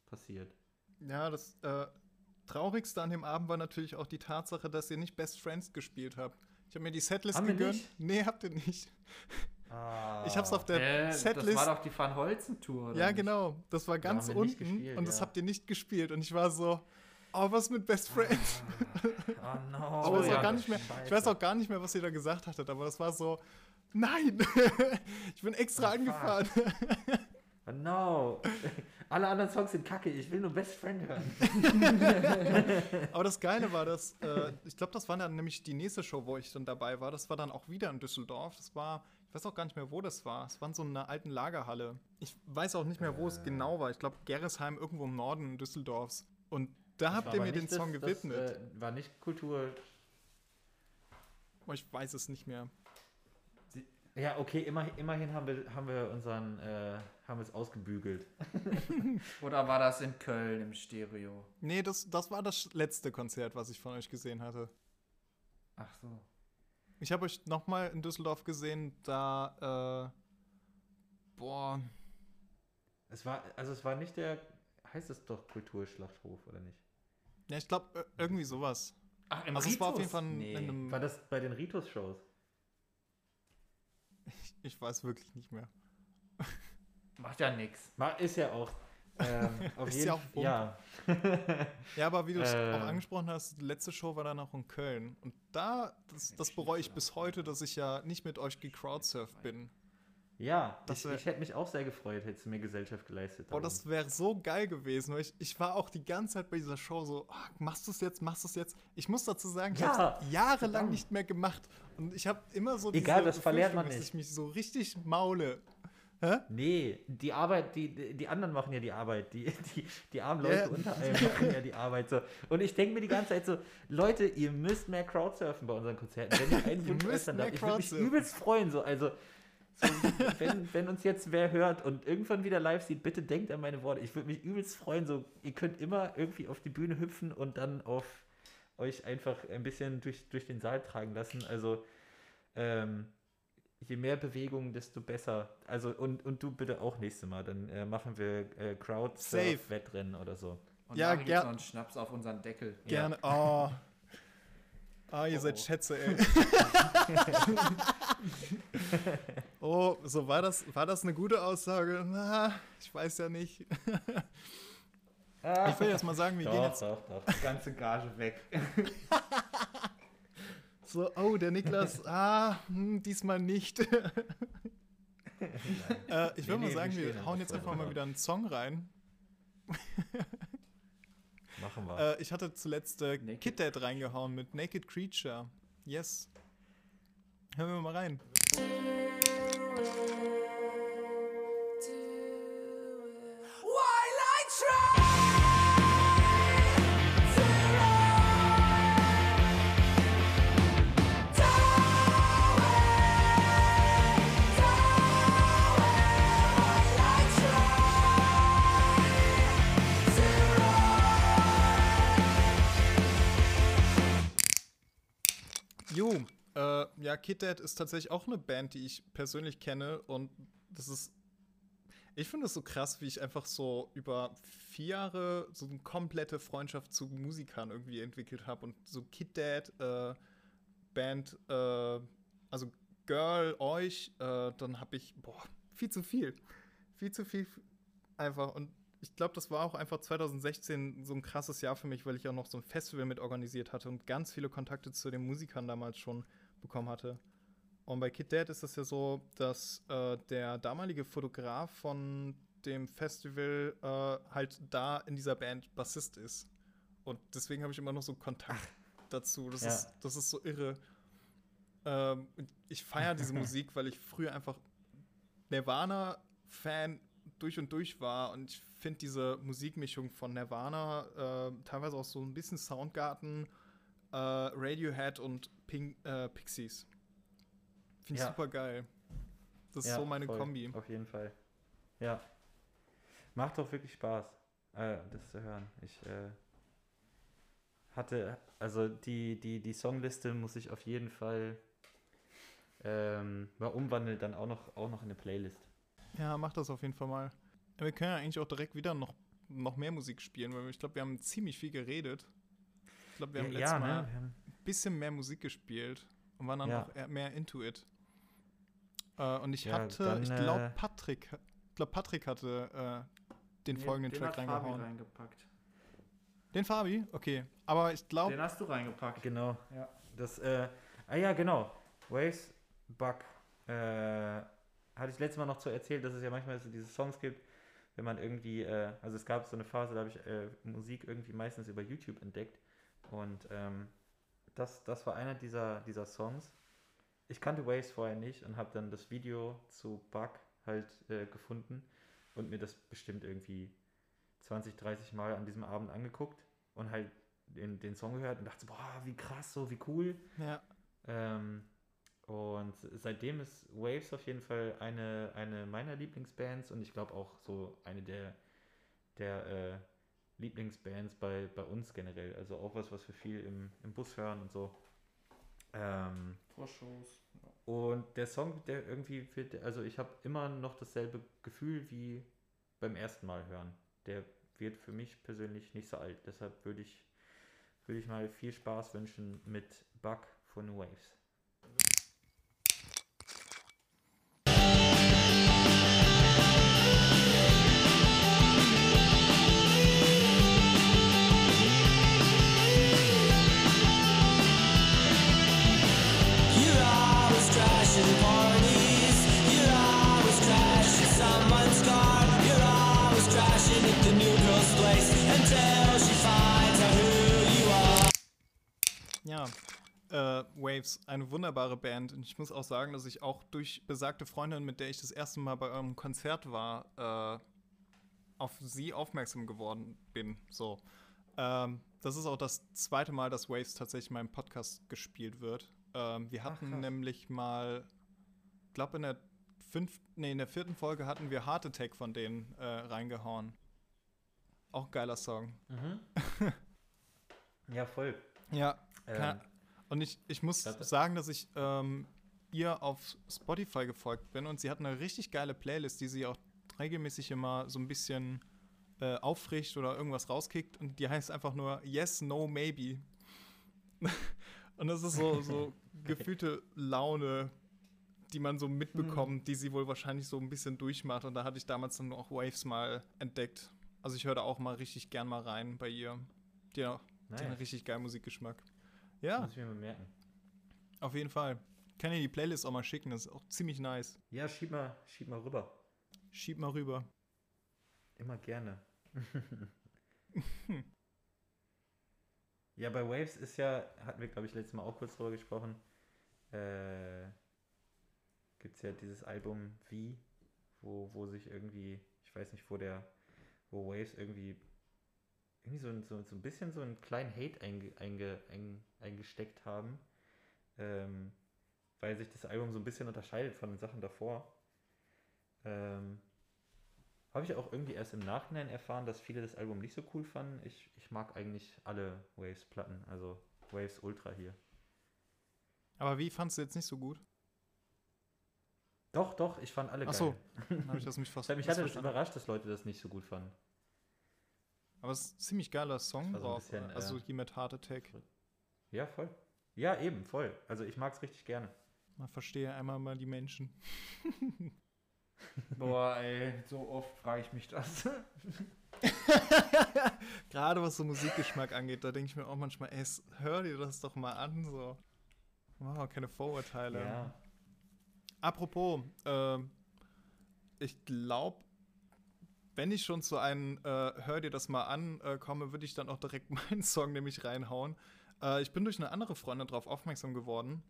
S3: passiert.
S2: ja, das äh, Traurigste an dem Abend war natürlich auch die Tatsache, dass ihr nicht Best Friends gespielt habt. Ich habe mir die Setlist
S3: Haben wir
S2: gegönnt.
S3: nicht?
S2: Nee, habt ihr nicht.
S3: Ah.
S2: Ich hab's auf der
S1: Äh, das
S2: Setlist.
S1: war doch die Van Holzen-Tour. oder
S2: ja,
S1: nicht?
S2: genau. Das war ganz
S3: nicht
S2: unten
S3: gespielt,
S2: und das
S3: ja.
S2: habt ihr nicht gespielt. Und ich war so, oh, was mit Best Friends?
S3: Oh no.
S2: Aber es
S1: ja,
S2: auch gar
S1: das
S2: nicht mehr, ich weiß auch gar nicht mehr, was ihr da gesagt hattet, aber es war so, nein, ich bin extra
S3: Oh, fuck.
S2: angefahren.
S3: Oh no. Alle anderen Songs sind kacke. Ich will nur Best Friend hören.
S2: Aber das Geile war, dass, äh, ich glaube, das war dann nämlich die nächste Show, wo ich dann dabei war. Das war dann auch wieder in Düsseldorf. Das war, ich weiß auch gar nicht mehr, wo das war. Es war in so einer alten Lagerhalle. Ich weiß auch nicht mehr, wo es genau war. Ich glaube, Gerresheim irgendwo im Norden Düsseldorfs. Und da
S3: Das
S2: habt ihr mir den Song
S3: das,
S2: gewidmet.
S3: Das, äh, war nicht Kultur.
S2: Aber ich weiß es nicht mehr.
S3: Ja, okay, immerhin, immerhin haben wir, haben wir unseren, äh, haben wir es ausgebügelt.
S1: Oder war das in Köln im Stereo?
S2: Nee, das, das war das letzte Konzert, was ich von euch gesehen hatte.
S1: Ach so.
S2: Ich habe euch nochmal in Düsseldorf gesehen, da, äh, boah,
S3: Es war, also es war nicht der, heißt es doch Kulturschlachthof, oder nicht?
S2: Ja, ich glaube, irgendwie sowas.
S1: Ach, im
S2: Also es war auf jeden
S1: Ritus?
S2: Fall in
S1: nee.
S2: einem-
S3: War das bei den Ritus-Shows?
S2: Ich weiß wirklich nicht mehr.
S1: Macht ja nix.
S3: War- Ist ja auch. Ähm, auf
S2: Ist
S3: jeden
S2: ja auch.
S3: Ja.
S2: Ja, aber wie du es
S3: Äh.
S2: auch angesprochen hast, die letzte Show war dann auch in Köln. Und da, das, das bereue ich bis heute, dass ich ja nicht mit euch gecrowdsurft bin.
S3: Ja,
S2: Das
S3: ich,
S2: wär-
S3: ich hätte mich auch sehr gefreut, hättest du mir Gesellschaft geleistet.
S2: Boah, das wäre so geil gewesen. Weil ich, ich war auch die ganze Zeit bei dieser Show so, ah, machst du es jetzt, machst du es jetzt? Ich muss dazu sagen, ich
S3: Ja,
S2: habe jahrelang
S3: verdammt.
S2: nicht mehr gemacht. Und ich habe immer so
S3: Egal, das verlernt man nicht.
S2: dass ich mich so richtig maule.
S3: Nee, die Arbeit, die, die anderen machen ja die Arbeit. Die, die, die armen Leute
S2: Ja.
S3: unter einem machen ja die Arbeit. So. Und ich denke mir die ganze Zeit so, Leute, ihr müsst mehr Crowdsurfen bei unseren Konzerten. Wenn ich einen
S2: Ihr
S3: Wunsch
S2: müsst
S3: äußern darf, ich würde mich übelst freuen. So. Also, so, wenn, wenn uns jetzt wer hört und irgendwann wieder live sieht, bitte denkt an meine Worte. Ich würde mich übelst freuen. So, ihr könnt immer irgendwie auf die Bühne hüpfen und dann auf euch einfach ein bisschen durch, durch den Saal tragen lassen. Also, ähm, je mehr Bewegung, desto besser. Also und, und du bitte auch nächstes Mal. Dann äh, machen wir äh, Crowd-Surf-Wettrennen oder so.
S1: Und
S2: Ja,
S1: ja, gibt's
S2: ger-
S1: noch einen Schnaps auf unseren Deckel.
S2: Gerne. Oh. Ah, ihr
S1: Oh,
S2: seid. Schätze, ey. oh, so war das, war das eine gute Aussage? Na, ich weiß ja nicht. Ich will jetzt mal sagen, wir gehen
S3: Doch,
S2: jetzt
S3: doch, doch.
S1: Die ganze Gage weg.
S2: so, oh, der Niklas, ah, hm, diesmal nicht. äh, ich will
S3: Nee,
S2: mal
S3: nee,
S2: sagen,
S3: wir
S2: hauen jetzt einfach mal wieder einen Song rein.
S3: Machen wir.
S2: Äh, ich hatte zuletzt äh,
S1: Naked
S2: Kid Dad reingehauen mit Naked Creature. Yes. Hören wir mal rein. Yeah. Äh, ja, Kid Dad ist tatsächlich auch eine Band, die ich persönlich kenne und das ist. Ich finde es so krass, wie ich einfach so über vier Jahre so eine komplette Freundschaft zu Musikern irgendwie entwickelt habe und so Kid Dad, äh, Band, äh, also Girl, euch, äh, dann habe ich, boah, viel zu viel. Viel zu viel einfach und ich glaube, das war auch einfach 2016 so ein krasses Jahr für mich, weil ich auch noch so ein Festival mit organisiert hatte und ganz viele Kontakte zu den Musikern damals schon bekommen hatte. Und bei Kid Dad ist es ja so, dass äh, der damalige Fotograf von dem Festival äh, halt da in dieser Band Bassist ist. Und deswegen habe ich immer noch so Kontakt dazu. Das,
S3: Ja.
S2: ist, das ist so irre. Ähm, ich feiere diese Musik, weil ich früher einfach Nirvana-Fan durch und durch war und ich finde diese Musikmischung von Nirvana, äh, teilweise auch so ein bisschen Soundgarten, äh, Radiohead und Pink, äh, Pixies. Finde ich
S3: Ja.
S2: super geil. Das ist
S3: Ja,
S2: so meine
S3: voll,
S2: Kombi.
S3: Auf jeden Fall. Ja. Macht doch wirklich Spaß, äh, das zu hören. Ich äh, hatte, also die, die, die Songliste muss ich auf jeden Fall ähm, mal umwandeln, dann auch noch, auch noch in eine Playlist.
S2: Ja, mach das auf jeden Fall mal. Ja, Wir können ja eigentlich auch direkt wieder noch, noch mehr Musik spielen, weil ich glaube, wir haben ziemlich viel geredet. Ich glaube, wir haben letztes Mal
S3: ne?
S2: Ein bisschen mehr Musik gespielt und waren dann
S3: Ja.
S2: auch mehr into it. Äh, und ich
S3: Ja,
S2: hatte,
S3: dann,
S2: ich glaube,
S3: äh,
S2: Patrick, ich glaube, Patrick hatte äh, den
S1: Nee,
S2: folgenden
S1: den
S2: Track
S1: hat Fabi
S2: reingehauen.
S1: reingepackt.
S2: Den Fabi? Okay. Aber ich glaube,
S1: Den hast du reingepackt.
S3: Genau.
S1: Ja.
S3: Das, äh, ah ja, genau. Waves, Bug. Äh, hatte ich letztes Mal noch zu erzählt, dass es ja manchmal so diese Songs gibt, wenn man irgendwie, äh, also es gab so eine Phase, da habe ich äh, Musik irgendwie meistens über YouTube entdeckt. Und ähm, das, das war einer dieser, dieser Songs. Ich kannte Waves vorher nicht und habe dann das Video zu Bug halt äh, gefunden und mir das bestimmt irgendwie 20, 30 Mal an diesem Abend angeguckt und halt den, den Song gehört und dachte, so, boah, wie krass, so wie cool.
S2: ja,
S3: Ähm, und seitdem ist Waves auf jeden Fall eine, eine meiner Lieblingsbands und ich glaube auch so eine der, der äh, Lieblingsbands bei, bei uns generell. Also auch was, was wir viel im, im Bus hören und so. Ähm,
S1: Vor Shows.
S3: und der Song, der irgendwie wird, also ich habe immer noch dasselbe Gefühl wie beim ersten Mal hören. Der wird für mich persönlich nicht so alt. Deshalb würde ich, würde ich mal viel Spaß wünschen mit Bug von Waves.
S2: Ja. Äh, Waves, eine wunderbare Band. Und ich muss auch sagen, dass ich auch durch besagte Freundin, mit der ich das erste Mal bei eurem Konzert war, äh, auf sie aufmerksam geworden bin. So. Ähm, das ist auch das zweite Mal, dass Waves tatsächlich in meinem Podcast gespielt wird. Ähm, wir hatten
S3: krass.
S2: nämlich mal, glaube in der fünften, nee, in der vierten Folge hatten wir Heart Attack von denen äh, reingehauen. Auch geiler Song.
S3: Ja, voll.
S2: Ja,
S3: Ähm,
S2: und ich, ich muss
S3: Warte.
S2: sagen, dass ich ähm, ihr auf Spotify gefolgt bin und sie hat eine richtig geile Playlist, die sie auch regelmäßig immer so ein bisschen äh, auffrischt oder irgendwas rauskickt und die heißt einfach nur Yes, No, Maybe. und das ist so, so gefühlte Laune, die man so mitbekommt, die sie wohl wahrscheinlich so ein bisschen durchmacht und da hatte ich damals dann auch Waves mal entdeckt. Also ich höre da auch mal richtig gern mal rein bei ihr. Die, hat- die hat einen
S3: Nice.
S2: richtig geilen Musikgeschmack. Ja,
S3: Muss ich mir mal merken.
S2: auf jeden Fall. Kann dir die Playlist auch mal schicken, das ist auch ziemlich nice.
S3: Ja, schieb mal, schieb mal rüber.
S2: Schieb mal rüber.
S3: Immer gerne. ja, bei Waves ist ja, hatten wir, glaube ich, letztes Mal auch kurz drüber gesprochen, äh, gibt es ja dieses Album Wie, wo, wo sich irgendwie, ich weiß nicht, wo der, wo Waves irgendwie, irgendwie so, ein- so, so ein bisschen so einen kleinen Hate einge, einge, ein, eingesteckt haben, ähm, weil sich das Album so ein bisschen unterscheidet von den Sachen davor. Ähm, habe ich auch irgendwie erst im Nachhinein erfahren, dass viele das Album nicht so cool fanden. Ich, ich mag eigentlich alle Waves-Platten, also Waves Ultra hier.
S2: Aber wie fandst du jetzt nicht so gut?
S3: Doch, doch, ich fand alle
S2: Ach so, habe ich das mich fast
S3: Mich hat das überrascht, dass Leute das nicht so gut fanden.
S2: Aber es ist ein ziemlich geiler Song
S3: so ein
S2: drauf.
S3: bisschen,
S2: also
S3: äh,
S2: hier mit Heart Attack.
S3: Ja, voll. Ja, eben, voll. Also ich mag es richtig gerne.
S2: Man verstehe einmal mal die Menschen.
S1: Boah, ey, so oft frage ich mich das.
S2: Gerade was so Musikgeschmack angeht, da denke ich mir auch manchmal, ey, hör dir das doch mal an, so. Wow, keine Vorurteile.
S3: Ja.
S2: Apropos, ähm, ich glaube, wenn ich schon zu einem äh, Hör dir das mal an äh, komme, würde ich dann auch direkt meinen Song nämlich reinhauen. Äh, ich bin durch eine andere Freundin darauf aufmerksam geworden.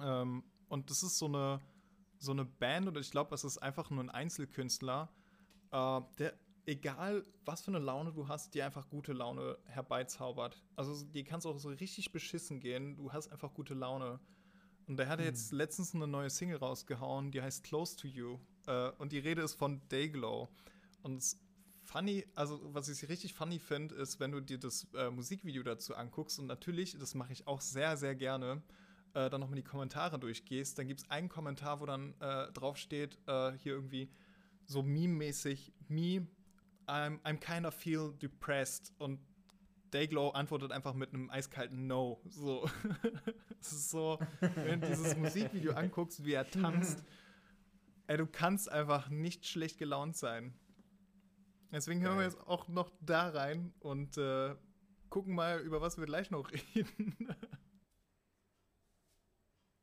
S2: Ähm, und das ist so eine, so eine Band, oder ich glaube, es ist einfach nur ein Einzelkünstler, äh, der, egal was für eine Laune du hast, dir einfach gute Laune herbeizaubert. Also die kannst auch so richtig beschissen gehen, du hast einfach gute Laune. Und der hat jetzt letztens eine neue Single rausgehauen, die heißt Close to You. Äh, und die Rede ist von Dayglow. Und es funny, also was ich richtig funny finde, ist, wenn du dir das äh, Musikvideo dazu anguckst und natürlich, das mache ich auch sehr, sehr gerne, äh, dann nochmal die Kommentare durchgehst, dann gibt es einen Kommentar, wo dann äh, drauf steht, äh, hier irgendwie, so meme-mäßig, me, I'm, I'm kinda feel depressed und Dayglow antwortet einfach mit einem eiskalten No. So. Es ist so, wenn du dieses Musikvideo anguckst, wie er tanzt, ey, du kannst einfach nicht schlecht gelaunt sein. Deswegen hören wir
S3: Geil.
S2: jetzt auch noch da rein und äh, gucken mal, über was wir gleich noch reden.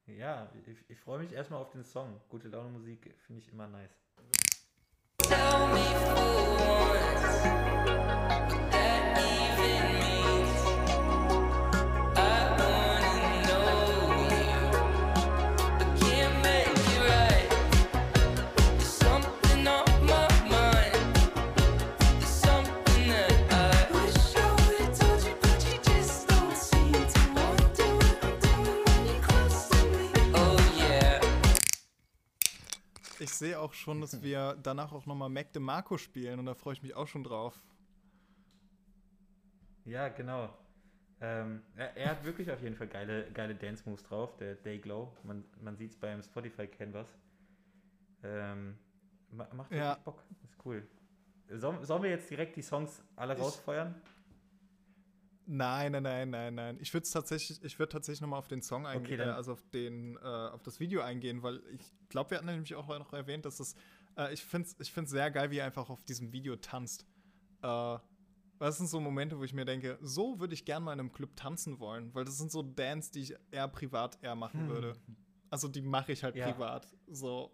S3: Ja, ich, ich freue mich erstmal auf den Song. Gute Laune Musik finde ich immer nice.
S4: Tell me
S2: sehe auch schon, dass wir danach auch nochmal Mac DeMarco spielen und da freue ich mich auch schon drauf.
S3: Ja, genau. Ähm, er, er hat wirklich auf jeden Fall geile, geile Dance-Moves drauf, der Dayglow. Man, man sieht es beim Spotify-Canvas. Ähm, ma- macht
S2: Ja.
S3: Bock. Ist cool. Sollen, sollen wir jetzt direkt die Songs alle
S2: Ich-
S3: rausfeuern?
S2: Nein, nein, nein, nein, nein. Ich würde tatsächlich, ich würde tatsächlich nochmal auf den Song eingehen,
S3: dann-
S2: äh, also auf den, äh, auf das Video eingehen, weil ich glaube, wir hatten nämlich auch noch erwähnt, dass es, äh, ich finde es ich find's sehr geil, wie er einfach auf diesem Video tanzt. Äh, das sind so Momente, wo ich mir denke, so würde ich gern mal in einem Club tanzen wollen, weil das sind so Dance, die ich eher privat eher machen würde. Also die mache ich halt
S3: Ja.
S2: privat. So.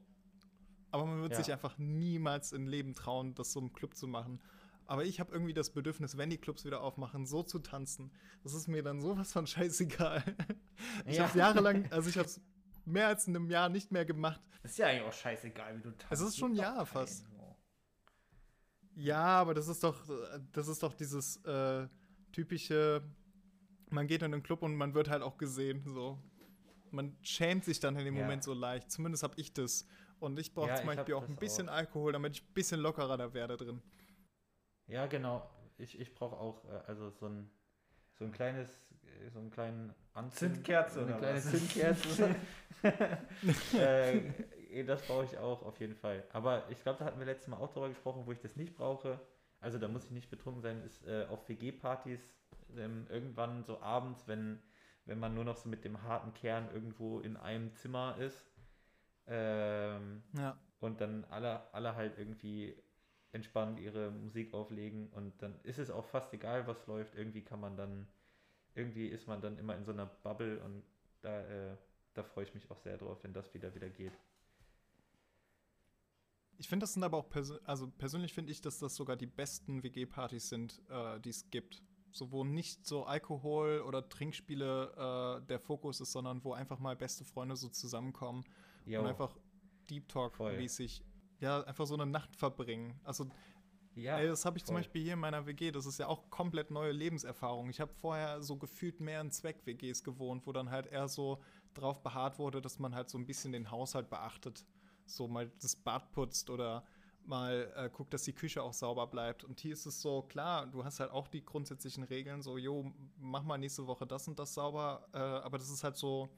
S2: Aber man wird
S3: Ja.
S2: sich einfach niemals im Leben trauen, das so im Club zu machen. Aber ich habe irgendwie das Bedürfnis, wenn die Clubs wieder aufmachen, so zu tanzen. Das ist mir dann sowas von scheißegal. Ich
S3: Ja.
S2: habe jahrelang, also ich habe es mehr als in einem Jahr nicht mehr gemacht.
S1: Ist ja eigentlich auch scheißegal, wie du tanzt.
S2: Es ist schon
S1: Juckt
S2: ja
S1: doch keinen,
S2: fast. Ja, aber das ist doch, das ist doch dieses äh, typische, man geht in den Club und man wird halt auch gesehen. So. Man schämt sich dann in dem
S3: Ja.
S2: Moment so leicht. Zumindest habe ich das. Und ich brauche
S3: Ja,
S2: zum Beispiel auch
S3: das
S2: ein bisschen
S3: auch.
S2: Alkohol, damit ich ein bisschen lockerer da werde drin.
S3: Ja, genau. Ich, ich brauche auch äh, also so ein, so ein kleines, äh, so einen kleinen Anzünd-
S1: Zündkerze
S3: so eine
S1: oder
S3: kleine
S1: was?
S3: Zündkerze. äh, das brauche ich auch auf jeden Fall. Aber ich glaube, da hatten wir letztes Mal auch drüber gesprochen, wo ich das nicht brauche. Also da muss ich nicht betrunken sein, ist äh, auf WG-Partys ähm, irgendwann so abends, wenn, wenn man nur noch so mit dem harten Kern irgendwo in einem Zimmer ist. Ähm,
S2: Ja.
S3: und dann alle, alle halt irgendwie entspannt ihre Musik auflegen und dann ist es auch fast egal, was läuft. Irgendwie kann man dann, irgendwie ist man dann immer in so einer Bubble und da, äh, da freue ich mich auch sehr drauf, wenn das wieder wieder geht.
S2: Ich finde, das sind aber auch, persö also persönlich finde ich, dass das sogar die besten WG-Partys sind, äh, die es gibt. So, wo nicht so Alkohol oder Trinkspiele äh, der Fokus ist, sondern wo einfach mal beste Freunde so zusammenkommen
S3: Jo.
S2: und einfach Deep Talk-mäßig, ja, einfach so eine Nacht verbringen. Also,
S3: ja,
S2: ey, das habe ich zum
S3: voll.
S2: Beispiel hier in meiner WG, das ist ja auch komplett neue Lebenserfahrung. Ich habe vorher so gefühlt mehr in Zweck-WGs gewohnt, wo dann halt eher so drauf beharrt wurde, dass man halt so ein bisschen den Haushalt beachtet. So mal das Bad putzt oder mal äh, guckt, dass die Küche auch sauber bleibt. Und hier ist es so, klar, du hast halt auch die grundsätzlichen Regeln, so, jo, mach mal nächste Woche das und das sauber, äh, aber das ist halt so,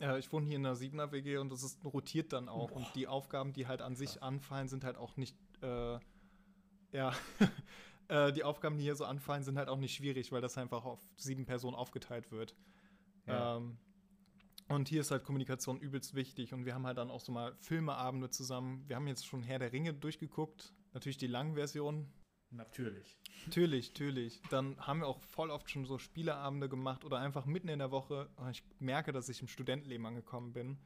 S2: äh, ich wohne hier in einer Siebener WG und das ist, rotiert dann auch. Und die Aufgaben, die halt an sich anfallen, sind halt auch nicht, äh, ja, äh, die Aufgaben, die hier so anfallen, sind halt auch nicht schwierig, weil das einfach auf sieben Personen aufgeteilt wird.
S3: Ja.
S2: Ähm, und hier ist halt Kommunikation übelst wichtig. Und wir haben halt dann auch so mal Filmeabende zusammen. Wir haben jetzt schon Herr der Ringe durchgeguckt. Natürlich die langen Version.
S1: Natürlich.
S2: Natürlich, natürlich. Dann haben wir auch voll oft schon so Spieleabende gemacht oder einfach mitten in der Woche. Und Ich merke, dass ich im Studentenleben angekommen bin.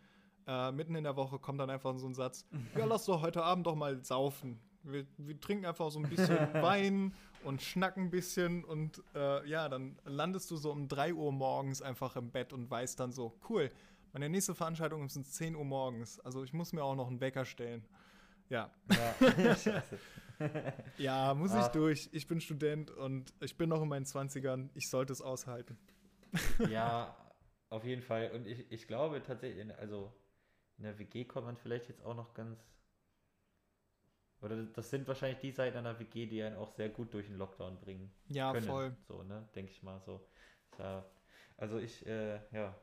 S2: Äh, mitten in der Woche kommt dann einfach so ein Satz: Ja, lass doch heute Abend doch mal saufen. Wir, wir trinken einfach so ein bisschen Wein und schnacken ein bisschen und äh, ja, dann landest du so um 3 Uhr morgens einfach im Bett und weißt dann so, cool, meine nächste Veranstaltung ist um 10 Uhr morgens. Also ich muss mir auch noch einen Wecker stellen. Ja,
S3: Ja.
S2: ja, muss ich
S3: Ach.
S2: durch. Ich bin Student und ich bin noch in meinen 20ern. Ich sollte es aushalten.
S3: ja, auf jeden Fall. Und ich, ich glaube tatsächlich, also in der WG kommt man vielleicht jetzt auch noch ganz. Oder das sind wahrscheinlich die Seiten einer WG, die einen auch sehr gut durch den Lockdown bringen.
S2: Ja,
S3: können.
S2: voll.
S3: So, ne? Denke ich mal so. Also ich, äh, ja,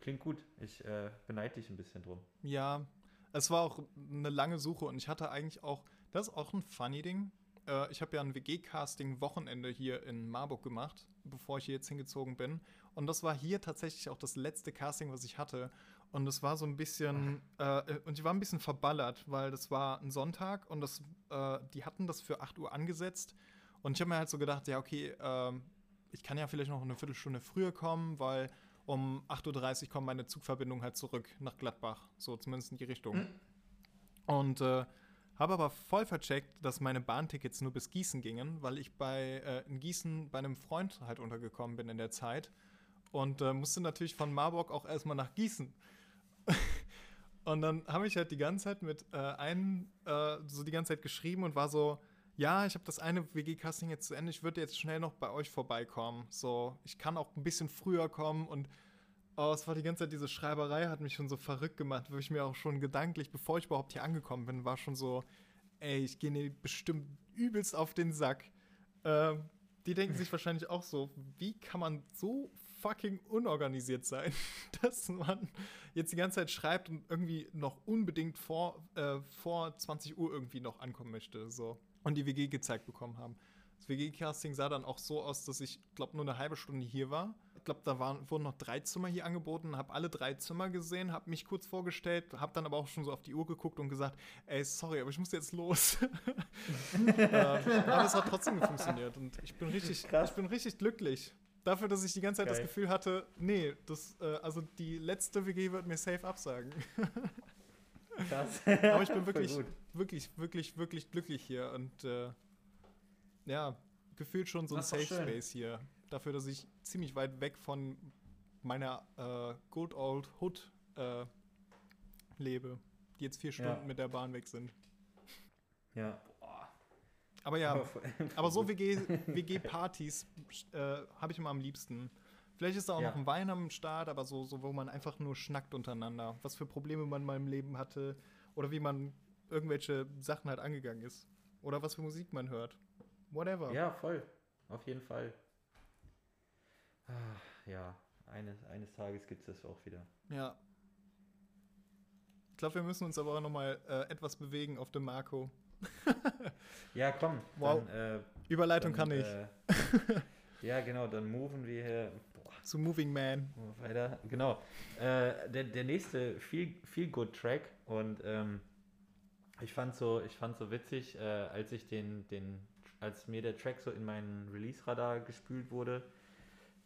S3: klingt gut. Ich äh, beneide dich ein bisschen drum.
S2: Ja, es war auch eine lange Suche und ich hatte eigentlich auch, das ist auch ein funny Ding. Äh, ich habe ja ein WG-Casting-Wochenende hier in Marburg gemacht, bevor ich hier jetzt hingezogen bin. Und das war hier tatsächlich auch das letzte Casting, was ich hatte. Und es war so ein bisschen, äh, und ich war ein bisschen verballert, weil das war ein Sonntag und das, äh, die hatten das für 8 Uhr angesetzt. Und ich habe mir halt so gedacht, ja, okay, ähm, ich kann ja vielleicht noch eine Viertelstunde früher kommen, weil um 8.30 Uhr kommt meine Zugverbindung halt zurück nach Gladbach. So zumindest in die Richtung. Und äh, habe aber voll vercheckt, dass meine Bahntickets nur bis Gießen gingen, weil ich bei äh, in Gießen bei einem Freund halt untergekommen bin in der Zeit. Und äh, musste natürlich von Marburg auch erstmal nach Gießen. und dann habe ich halt die ganze Zeit mit äh, einem äh, so die ganze Zeit geschrieben und war so, ja, ich habe das eine WG-Casting jetzt zu Ende, ich würde jetzt schnell noch bei euch vorbeikommen. So, ich kann auch ein bisschen früher kommen und oh, es war die ganze Zeit diese Schreiberei, hat mich schon so verrückt gemacht, wo ich mir auch schon gedanklich, bevor ich überhaupt hier angekommen bin, war schon so, ey, ich gehe bestimmt übelst auf den Sack. Ähm, die denken sich wahrscheinlich auch so, wie kann man so fucking unorganisiert sein, dass man jetzt die ganze Zeit schreibt und irgendwie noch unbedingt vor, äh, vor 20 Uhr irgendwie noch ankommen möchte. So. Und die WG gezeigt bekommen haben. Das WG-Casting sah dann auch so aus, dass ich, glaube nur eine halbe Stunde hier war. Ich glaube, da waren, wurden noch drei Zimmer hier angeboten, habe alle drei Zimmer gesehen, habe mich kurz vorgestellt, habe dann aber auch schon so auf die Uhr geguckt und gesagt, ey, sorry, aber ich muss jetzt los. äh, aber es hat trotzdem funktioniert und ich bin richtig,
S1: Krass.
S2: ich bin richtig glücklich. Dafür, dass ich die ganze Zeit das
S1: Geil.
S2: Gefühl hatte, nee, das, äh, also die letzte WG wird mir safe absagen.
S1: Krass.
S2: Aber ich bin wirklich, wirklich, wirklich, wirklich glücklich hier und äh, ja, gefühlt schon so ein Safe. Space hier. Dafür, dass ich ziemlich weit weg von meiner äh, Good Old Hood äh, lebe, die jetzt vier
S1: Ja.
S2: Stunden mit der Bahn weg sind.
S1: Ja. Boah.
S2: Aber ja, aber so WG WG-Partys äh, habe ich immer am liebsten. Vielleicht ist da auch
S1: Ja.
S2: noch ein Wein am Start, aber so, so, wo man einfach nur schnackt untereinander. Was für Probleme man mal im Leben hatte oder wie man irgendwelche Sachen halt angegangen ist. Oder was für Musik man hört. Whatever.
S3: Ja, voll. Auf jeden Fall. Ah, ja, eines, eines Tages gibt es das auch wieder.
S2: Ja. Ich glaube, wir müssen uns aber auch noch mal äh, etwas bewegen auf dem Marco.
S3: Ja, komm.
S2: Wow.
S3: Dann, äh,
S2: Überleitung
S3: dann,
S2: kann ich.
S3: Äh, ja, genau, dann moven wir hier boah,
S2: Zu Moving Man.
S3: weiter. Genau. Äh, der, der nächste Feel, Feel Good Track und ähm, ich fand so, ich fand so witzig, äh, als ich den, den, als mir der Track so in meinen Release-Radar gespült wurde.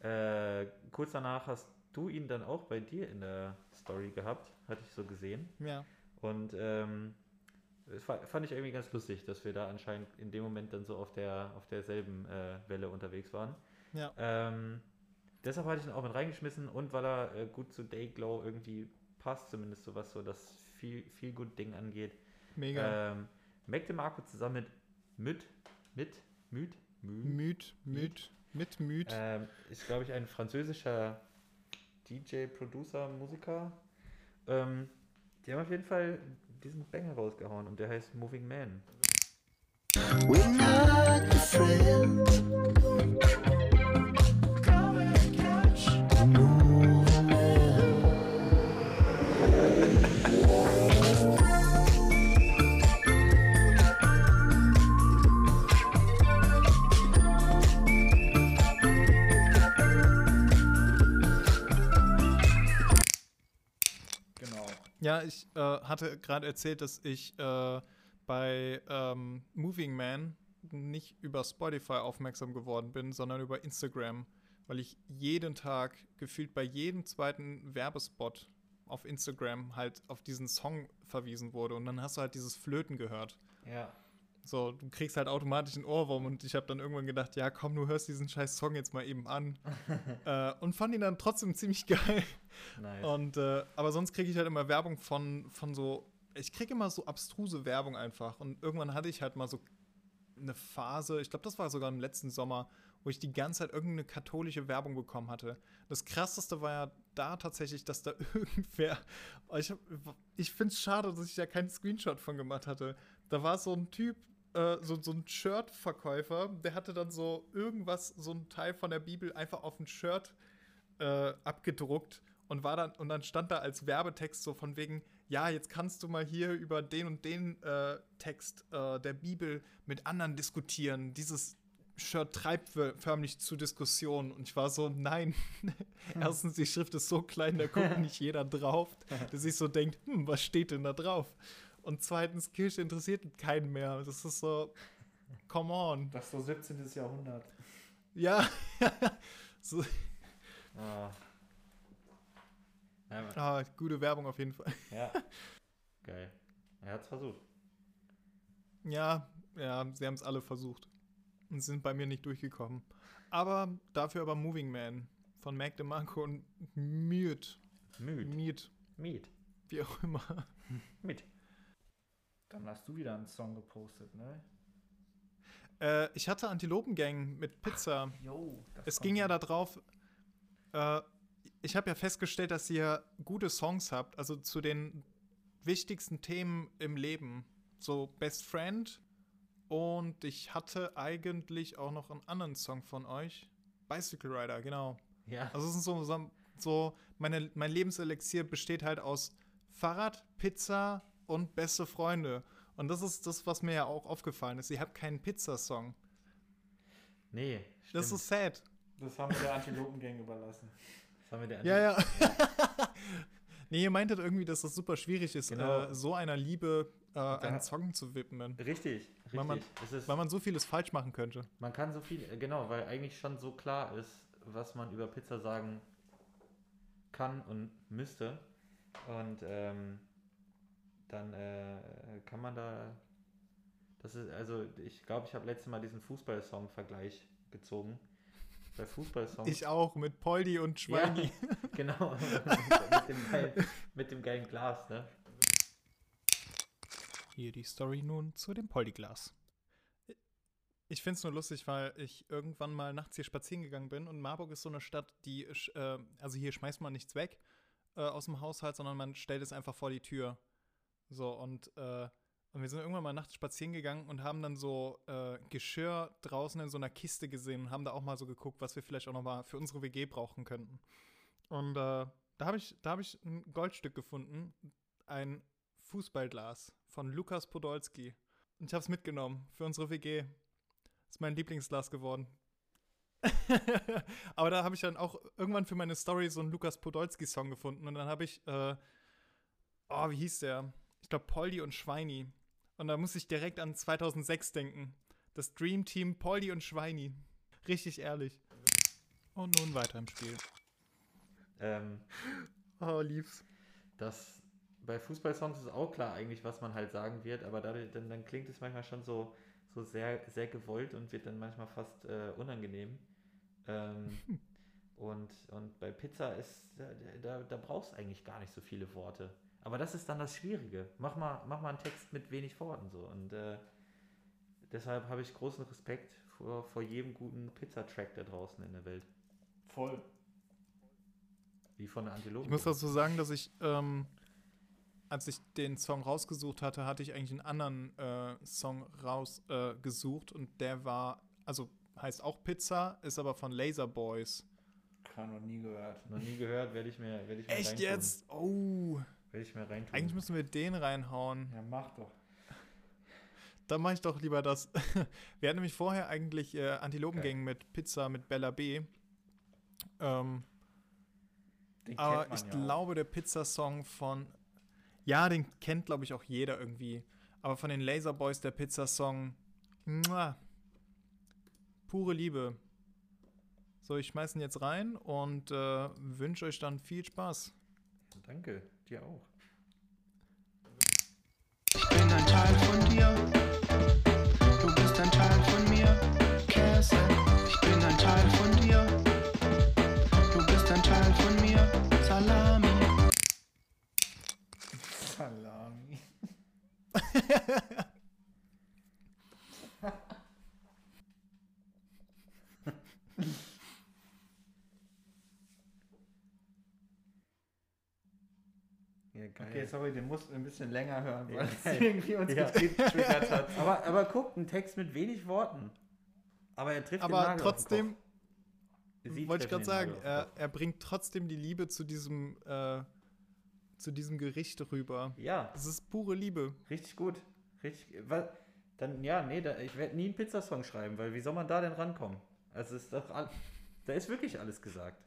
S3: Äh, kurz danach hast du ihn dann auch bei dir in der Story gehabt, hatte ich so gesehen.
S2: Ja.
S3: Und ähm, das fa- fand ich irgendwie ganz lustig, dass wir da anscheinend in dem Moment dann so auf der auf derselben äh, Welle unterwegs waren.
S2: Ja.
S3: Ähm, deshalb hatte ich ihn auch mit reingeschmissen und weil er äh, gut zu Dayglow irgendwie passt, zumindest so was so das viel, viel gut Ding angeht.
S2: Mega.
S3: Ähm, Mac DeMarco zusammen mit mit mit Müd Müd
S2: Müd, müd, mit müd.
S3: ähm, ist, glaube ich, ein französischer DJ, Producer, Musiker. Ähm, die haben auf jeden Fall diesen Banger rausgehauen und der heißt Moving Man.
S4: We're not
S2: Ja, ich äh, hatte gerade erzählt, dass ich äh, bei ähm, Moving Man nicht über Spotify aufmerksam geworden bin, sondern über Instagram, weil ich jeden Tag gefühlt bei jedem zweiten Werbespot auf Instagram halt auf diesen Song verwiesen wurde und dann hast du halt dieses Flöten gehört.
S3: Ja.
S2: So, du kriegst halt automatisch einen Ohrwurm und ich habe dann irgendwann gedacht, ja komm, du hörst diesen scheiß Song jetzt mal eben an. äh, und fand ihn dann trotzdem ziemlich geil.
S3: Nice.
S2: Und äh, aber sonst kriege ich halt immer Werbung von, von so. Ich kriege immer so abstruse Werbung einfach. Und irgendwann hatte ich halt mal so eine Phase, ich glaube, das war sogar im letzten Sommer, wo ich die ganze Zeit irgendeine katholische Werbung bekommen hatte. Das krasseste war ja da tatsächlich, dass da irgendwer. Ich, hab- ich finde es schade, dass ich da keinen Screenshot von gemacht hatte. Da war so ein Typ, äh, so, so ein Shirt-Verkäufer, der hatte dann so irgendwas, so ein Teil von der Bibel einfach auf ein Shirt äh, abgedruckt und war dann und dann stand da als Werbetext so von wegen, ja, jetzt kannst du mal hier über den und den äh, Text äh, der Bibel mit anderen diskutieren. Dieses Shirt treibt förmlich zu Diskussionen. Und ich war so, nein. Erstens, die Schrift ist so klein, da guckt nicht jeder drauf, der sich so denkt, hm, was steht denn da drauf? Und zweitens, Kirche interessiert keinen mehr. Das ist so, come on.
S1: Das ist so 17. Jahrhundert.
S2: Ja. so,
S3: Ah. Ja,
S2: ah, gute Werbung auf jeden Fall.
S3: ja. Geil. Er hat's versucht.
S2: Ja, ja, sie haben es alle versucht. Und sind bei mir nicht durchgekommen. Aber dafür aber Moving Man von Mac DeMarco und Mute.
S3: Müd.
S2: Mute,
S3: Miet.
S2: wie auch immer.
S3: Mit.
S1: Dann hast du wieder einen Song gepostet, ne?
S2: Äh, ich hatte Antilopengang mit Pizza.
S1: Jo. das
S2: Es ging ja darauf, äh, ich habe ja festgestellt, dass ihr gute Songs habt, also zu den wichtigsten Themen im Leben. So Best Friend und ich hatte eigentlich auch noch einen anderen Song von euch. Bicycle Rider, genau.
S3: Ja.
S2: Also es ist so, so, so meine, mein Lebenselixier besteht halt aus Fahrrad, Pizza und beste Freunde. Und das ist das, was mir ja auch aufgefallen ist. Ihr habt keinen Pizzasong.
S3: Nee.
S2: Das
S3: stimmt.
S2: ist sad.
S1: Das haben wir der Antilopengang überlassen.
S3: Das haben wir der
S2: Ja, ja. nee, ihr meintet irgendwie, dass das super schwierig ist,
S3: Genau.
S2: äh, so einer Liebe äh, einen Song zu widmen.
S3: Richtig, richtig.
S2: Weil man-
S3: es ist,
S2: Weil man so vieles falsch machen könnte.
S3: man kann so viel, genau, weil eigentlich schon so klar ist, was man über Pizza sagen kann und müsste. Und ähm, dann äh, kann man da. Das ist, also ich glaube, ich habe letztes Mal diesen Fußballsong-Vergleich gezogen. Bei Fußballsongs.
S2: Ich auch, mit Poldi und Schweini.
S3: Ja, genau. mit, dem geilen, mit dem geilen Glas, ne?
S2: Hier die Story nun zu dem Polyglas. Ich finde es nur lustig, weil ich irgendwann mal nachts hier spazieren gegangen bin und Marburg ist so eine Stadt, die, äh, also hier schmeißt man nichts weg äh, aus dem Haushalt, sondern man stellt es einfach vor die Tür. So, und, äh, und wir sind irgendwann mal nachts spazieren gegangen und haben dann so äh, Geschirr draußen in so einer Kiste gesehen und haben da auch mal so geguckt, was wir vielleicht auch noch mal für unsere WG brauchen könnten. Und äh, da habe ich, hab ich ein Goldstück gefunden, ein Fußballglas von Lukas Podolski. Und ich habe es mitgenommen für unsere WG. Ist mein Lieblingsglas geworden. Aber da habe ich dann auch irgendwann für meine Story so einen Lukas Podolski-Song gefunden. Und dann habe ich, äh, oh, wie hieß der? Glaube, Poldi und Schweini. Und da muss ich direkt an 2006 denken. Das Dream Team Poldi und Schweini. Richtig ehrlich. Und nun weiter im Spiel.
S3: Ähm,
S2: Oh, lieb's.
S3: das bei Fußballsongs ist auch klar eigentlich, was man halt sagen wird, aber dadurch, dann, dann klingt es manchmal schon so, so sehr, sehr gewollt und wird dann manchmal fast äh, unangenehm. Ähm, und, und bei Pizza ist, da, da, da brauchst du eigentlich gar nicht so viele Worte. Aber das ist dann das Schwierige. Mach mal, mach mal einen Text mit wenig Worten so. Und äh, deshalb habe ich großen Respekt vor, vor jedem guten Pizza-Track da draußen in der Welt.
S1: Voll.
S3: Wie von der Antilope.
S2: Ich muss dazu sagen, dass ich, ähm, als ich den Song rausgesucht hatte, hatte ich eigentlich einen anderen äh, Song rausgesucht äh, und der war, also heißt auch Pizza, ist aber von Laser Boys.
S1: Kann noch nie gehört.
S3: Noch nie gehört, werde ich mir, werde ich mir
S2: Echt jetzt? Oh,
S3: Werde ich mir reintun.
S2: eigentlich müssen wir den reinhauen.
S1: Ja, mach doch.
S2: Dann mache ich doch lieber das. wir hatten nämlich vorher eigentlich äh, Antilopengang mit Pizza mit Bella B. Ähm, Aber ich
S1: ja auch.
S2: glaube, der Pizzasong von. Ja, den kennt, glaube ich, auch jeder irgendwie. Aber von den Laser Boys, der Pizzasong. Mua, pure Liebe. So, ich schmeiß ihn jetzt rein und äh, wünsche euch dann viel Spaß.
S3: Danke, dir auch.
S4: Ich bin ein Teil von dir. Du bist ein Teil von mir. Käse. Ich bin ein Teil von dir. Du bist ein Teil von mir. Salami.
S1: Salami.
S3: Ja, geil.
S1: Okay, sorry, den mussten wir ein bisschen länger hören, weil
S3: Ja,
S1: es
S3: geil.
S1: irgendwie uns
S3: Ja.
S1: getriggert hat.
S3: aber, aber guck, ein Text mit wenig Worten. Aber er trifft den
S2: Aber
S3: Nagel den
S2: trotzdem,
S3: Sie
S2: wollte ich gerade sagen, er, er bringt trotzdem die Liebe zu diesem, äh, zu diesem Gericht rüber.
S3: Ja,
S2: Es ist pure Liebe.
S3: richtig gut. Richtig. Was, dann, ja, nee, da, ich werde nie einen Pizzasong schreiben, weil wie soll man da denn rankommen? Also ist doch all, da ist wirklich alles gesagt.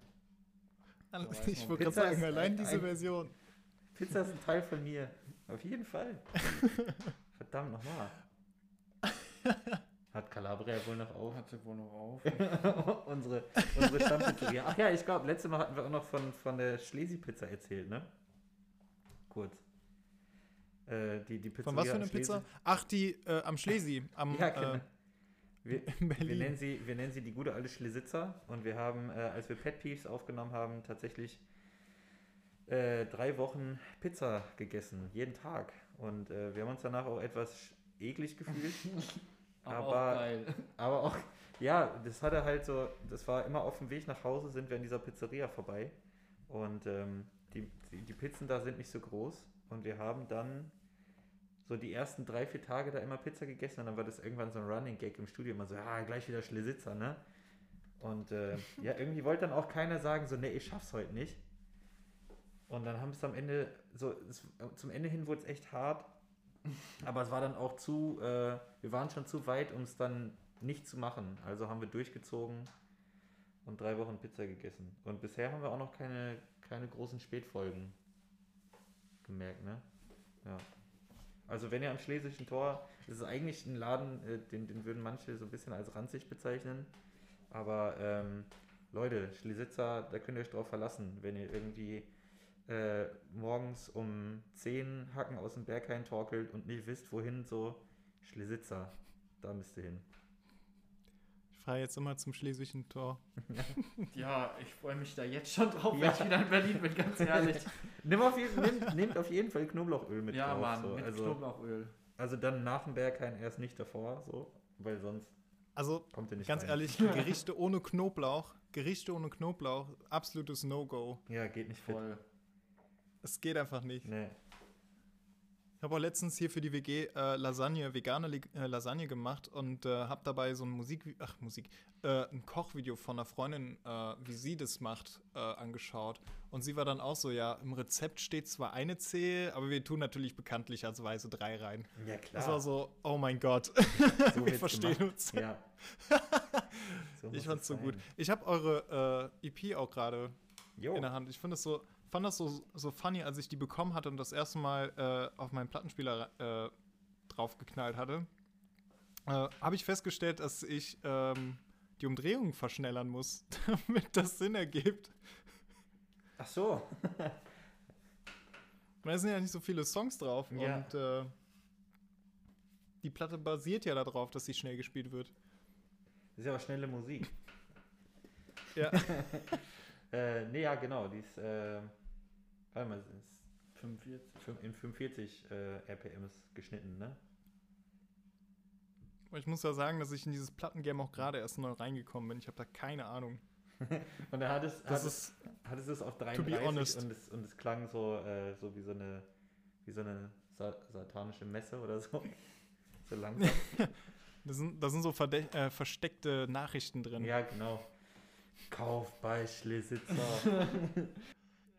S1: weiß
S2: Ich wollte gerade sagen, allein
S3: ein-
S2: diese
S3: ein-
S2: Version.
S3: Pizza ist ein Teil von mir. Auf jeden Fall. Verdammt nochmal. Hat Calabria wohl noch auf?
S1: Hatte wohl noch auf.
S3: unsere, unsere Stammpizzeria. Ach ja, ich glaube, letztes Mal hatten wir auch noch von, von der Schlesi-Pizza erzählt, ne? Kurz. Äh, die, die Pizzeria
S2: Von was für eine Pizza? Ach, die äh, am Schlesi. Am,
S3: Ja, genau.
S2: äh,
S3: Wir, wir, nennen sie, wir nennen sie die gute alte Schlesitzer und wir haben, äh, als wir Pet Peeves aufgenommen haben, tatsächlich äh, drei Wochen Pizza gegessen, jeden Tag. Und äh, wir haben uns danach auch etwas eklig gefühlt.
S1: Aber,
S3: Aber-
S1: auch geil.
S3: Aber auch, ja, das hatte halt so, das war immer auf dem Weg nach Hause, sind wir an dieser Pizzeria vorbei. Und ähm, die, die, die Pizzen da sind nicht so groß. Und wir haben dann so die ersten drei, vier Tage da immer Pizza gegessen. Und dann war das irgendwann so ein Running Gag im Studio. Immer so, ja, gleich wieder Schlesitzer, ne? Und äh, ja, irgendwie wollte dann auch keiner sagen, so, nee, ich schaff's heute nicht. Und dann haben es am Ende, so, es, zum Ende hin wurde es echt hart. Aber es war dann auch zu, äh, wir waren schon zu weit, um es dann nicht zu machen. Also haben wir durchgezogen und drei Wochen Pizza gegessen. Und bisher haben wir auch noch keine, keine großen Spätfolgen gemerkt, ne? Ja. Also wenn ihr am Schlesischen Tor, das ist eigentlich ein Laden, äh, den, den würden manche so ein bisschen als ranzig bezeichnen. Aber ähm, Leute, Schlesitzer, da könnt ihr euch drauf verlassen, wenn ihr irgendwie äh, morgens um 10 Hacken aus dem Berg torkelt und nicht wisst, wohin, so Schlesitzer, da müsst ihr hin.
S2: Ich fahre jetzt immer zum Schlesischen Tor.
S1: Ja, ich freue mich da jetzt schon drauf,
S3: Ja.
S1: wenn ich wieder in Berlin bin, ganz ehrlich.
S3: Nimm auf jeden, nimm, nehmt auf jeden Fall Knoblauchöl mit
S1: ja,
S3: drauf.
S1: Mann,
S3: so.
S1: mit
S3: also,
S1: Knoblauchöl.
S3: also dann nach dem Berg kein erst nicht davor, so, weil sonst
S2: Also,
S3: kommt ihr nicht
S2: ganz
S3: rein.
S2: ehrlich, Gerichte ohne Knoblauch, Gerichte ohne Knoblauch, absolutes No-Go.
S3: Ja, geht nicht fit.
S2: Es geht einfach nicht.
S3: Nee.
S2: Ich habe auch letztens hier für die WG äh, Lasagne, vegane äh, Lasagne gemacht und äh, habe dabei so ein Musik, ach Musik, äh, ein Kochvideo von einer Freundin, äh, wie sie das macht, äh, angeschaut. Und sie war dann auch so, ja, im Rezept steht zwar eine Zehe, aber wir tun natürlich bekanntlicherweise drei rein.
S3: Ja, klar.
S2: Das war so, oh mein Gott,
S3: So
S2: wir verstehen
S3: gemacht.
S2: uns.
S3: Ja. So
S2: Ich fand's
S3: es
S2: so gut. Ich habe eure EP auch gerade in der Hand. Ich finde das so, fand das so, so funny, als ich die bekommen hatte und das erste Mal äh, auf meinen Plattenspieler äh, draufgeknallt hatte. Äh, Habe ich festgestellt, dass ich ähm, die Umdrehung verschnellern muss, damit das Sinn ergibt.
S3: Ach so.
S2: Da sind ja nicht so viele Songs drauf
S3: Ja.
S2: und äh, die Platte basiert ja darauf, dass sie schnell gespielt wird.
S3: Das ist ja auch schnelle Musik.
S2: Ja.
S3: Äh, nee, ja, genau. Die ist, äh, warte mal, es ist
S1: 45.
S3: fün- in 45 äh, RPMs geschnitten, ne?
S2: Ich muss ja sagen, dass ich in dieses Plattengame auch gerade erst neu reingekommen bin. Ich habe da keine Ahnung.
S3: Und da hat es,
S2: Das
S3: hat es,
S2: ist,
S3: hat es es auf
S2: be
S3: 33
S2: honest.
S3: und es, und es klang so, äh, so wie so eine, wie so eine sa satanische Messe oder so. So langsam.
S2: da sind, da sind so verdä- äh, versteckte Nachrichten drin.
S3: ja, genau. Kauf bei Schlesitzer.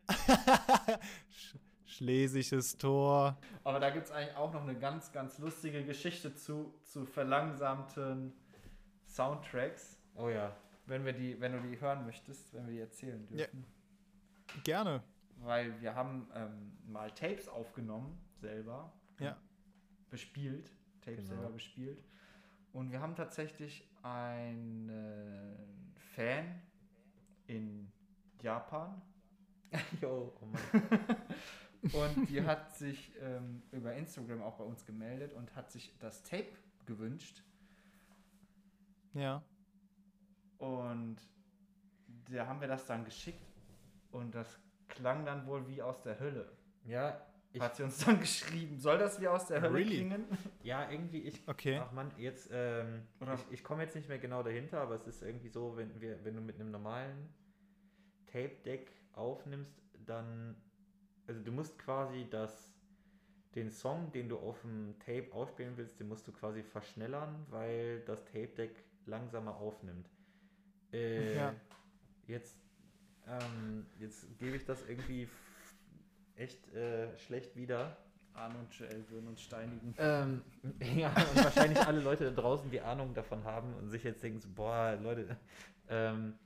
S2: Sch Schlesisches Tor.
S1: Aber da gibt es eigentlich auch noch eine ganz, ganz lustige Geschichte zu, zu verlangsamten Soundtracks.
S3: Oh ja.
S1: Wenn, wir die, wenn du die hören möchtest, wenn wir die erzählen dürfen.
S2: Gerne.
S1: Weil wir haben ähm, mal Tapes aufgenommen, selber.
S2: Ja.
S1: Bespielt. Tapes
S3: Genau.
S1: selber bespielt. Und wir haben tatsächlich einen Fan in Japan.
S3: Jo, oh Mann.
S1: Und die hat sich ähm, über Instagram auch bei uns gemeldet und hat sich das Tape gewünscht.
S2: Ja.
S1: Und da haben wir das dann geschickt. Und das klang dann wohl wie aus der Hölle.
S3: Ja, ich,
S1: hat sie uns dann geschrieben. Soll das wie aus der Hölle
S2: Really?
S1: klingen?
S3: ja, irgendwie, ich,
S2: Okay.
S3: Ach man, jetzt, ähm, ich, ich komme jetzt nicht mehr genau dahinter, aber es ist irgendwie so, wenn, wir, wenn du mit einem normalen Tape-Deck aufnimmst, dann, also du musst quasi das, den Song, den du auf dem Tape ausspielen willst, den musst du quasi verschnellern, weil das Tape-Deck langsamer aufnimmt. Äh,
S2: Ja.
S3: jetzt, ähm, jetzt gebe ich das irgendwie echt äh, schlecht wieder.
S1: Arne und Joel würden uns steinigen.
S3: Ähm, ja, und wahrscheinlich alle Leute da draußen, die Ahnung davon haben und sich jetzt denken, so, boah, Leute, ähm,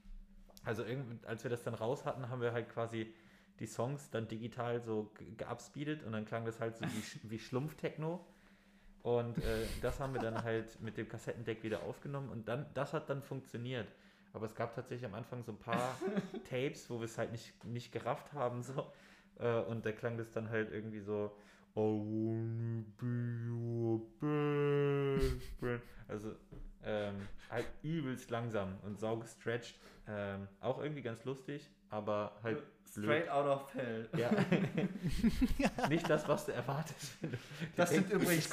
S3: also als wir das dann raus hatten, haben wir halt quasi die Songs dann digital so ge- geupspeedet und dann klang das halt so wie, wie Schlumpftechno. Und äh, das haben wir dann halt mit dem Kassettendeck wieder aufgenommen und dann, das hat dann funktioniert. Aber es gab tatsächlich am Anfang so ein paar Tapes, wo wir es halt nicht, nicht gerafft haben. So. Äh, und da klang das dann halt irgendwie so. I wanna be your best friend. Also ähm, halt übelst langsam und sau gestretched. Ähm, auch irgendwie ganz lustig, aber halt blöd.
S1: Straight out of hell.
S3: Ja. Nicht das, was du erwartest. du
S1: Das sind übrigens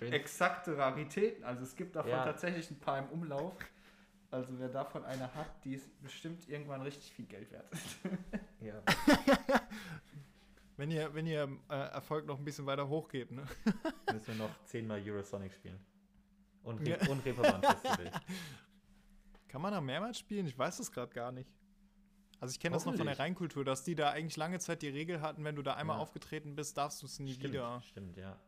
S1: exakte Raritäten. Also es gibt davon
S3: Ja.
S1: tatsächlich ein paar im Umlauf. Also wer davon eine hat, die ist bestimmt irgendwann richtig viel Geld wert.
S3: Ja.
S2: Wenn ihr, wenn ihr äh, Erfolg noch ein bisschen weiter hochgebt, ne?
S3: Müssen wir noch zehnmal Eurosonic spielen. Und, Re
S2: Ja.
S3: und Reeperbahn Festival.
S2: Kann man da mehrmals spielen? Ich weiß das gerade gar nicht. Also ich kenne das noch von der. Rheinkultur, dass die da eigentlich lange Zeit die Regel hatten, wenn du da einmal
S3: Ja.
S2: aufgetreten bist, darfst du es nie
S3: Stimmt,
S2: wieder.
S3: stimmt, ja.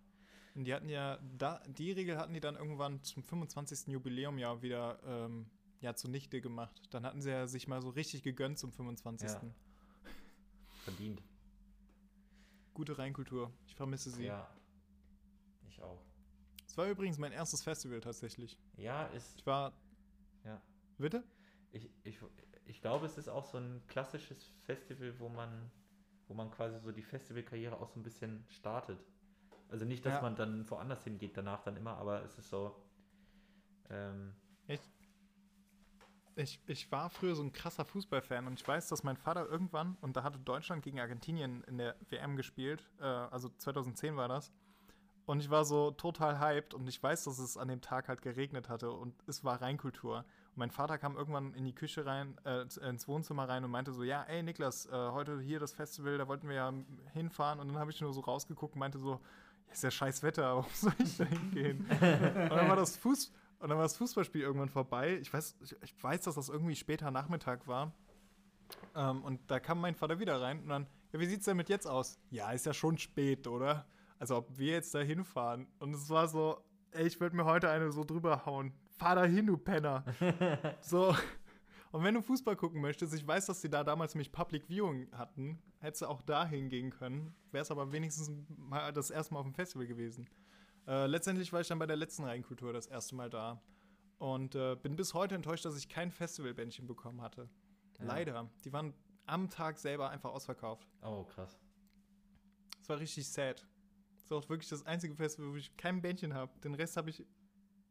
S2: Und die hatten ja, da, die Regel hatten die dann irgendwann zum 25. Jubiläum ja wieder ähm, ja, zunichte gemacht. Dann hatten sie ja sich mal so richtig gegönnt zum 25.
S3: Ja. Verdient.
S2: Gute Rheinkultur. Ich vermisse sie.
S3: Ja. Ich auch.
S2: Es war übrigens mein erstes Festival tatsächlich.
S3: Ja, ist.
S2: Ich war.
S3: Ja.
S2: Bitte?
S3: Ich, ich, ich glaube, es ist auch so ein klassisches Festival, wo man, wo man quasi so die Festivalkarriere auch so ein bisschen startet. Also nicht, dass
S2: Ja.
S3: man dann woanders hingeht danach dann immer, aber es ist so. Ähm,
S2: Ich, ich war früher so ein krasser Fußballfan und ich weiß, dass mein Vater irgendwann, und da hatte Deutschland gegen Argentinien in der WM gespielt, äh, also 2010 war das, und ich war so total hyped und ich weiß, dass es an dem Tag halt geregnet hatte und es war Reinkultur. Und mein Vater kam irgendwann in die Küche rein, äh, ins Wohnzimmer rein und meinte so, ja, ey Niklas, äh, heute hier das Festival, da wollten wir ja hinfahren und dann habe ich nur so rausgeguckt und meinte so, ja, ist ja scheiß Wetter, warum soll ich da hingehen? und dann war das Fuß und dann war das Fußballspiel irgendwann vorbei. Ich weiß, ich, ich weiß, dass das irgendwie später Nachmittag war. Ähm, und da kam mein Vater wieder rein und dann, ja, wie sieht's denn mit jetzt aus? Ja, ist ja schon spät, oder? Also ob wir jetzt da hinfahren. Und es war so, ey, ich würde mir heute eine so drüber hauen. Fahr da hin, du Penner. so. Und wenn du Fußball gucken möchtest, ich weiß, dass sie da damals nämlich Public Viewing hatten, hättest du auch da hingehen können. Wäre es aber wenigstens mal das erste Mal auf dem Festival gewesen. Äh, letztendlich war ich dann bei der letzten Rheinkultur das erste Mal da. Und äh, bin bis heute enttäuscht, dass ich kein Festivalbändchen bekommen hatte.
S3: Ja.
S2: Leider. Die waren am Tag selber einfach ausverkauft.
S3: oh, krass.
S2: Das war richtig sad. Das ist auch wirklich das einzige Festival, wo ich kein Bändchen habe. Den Rest habe ich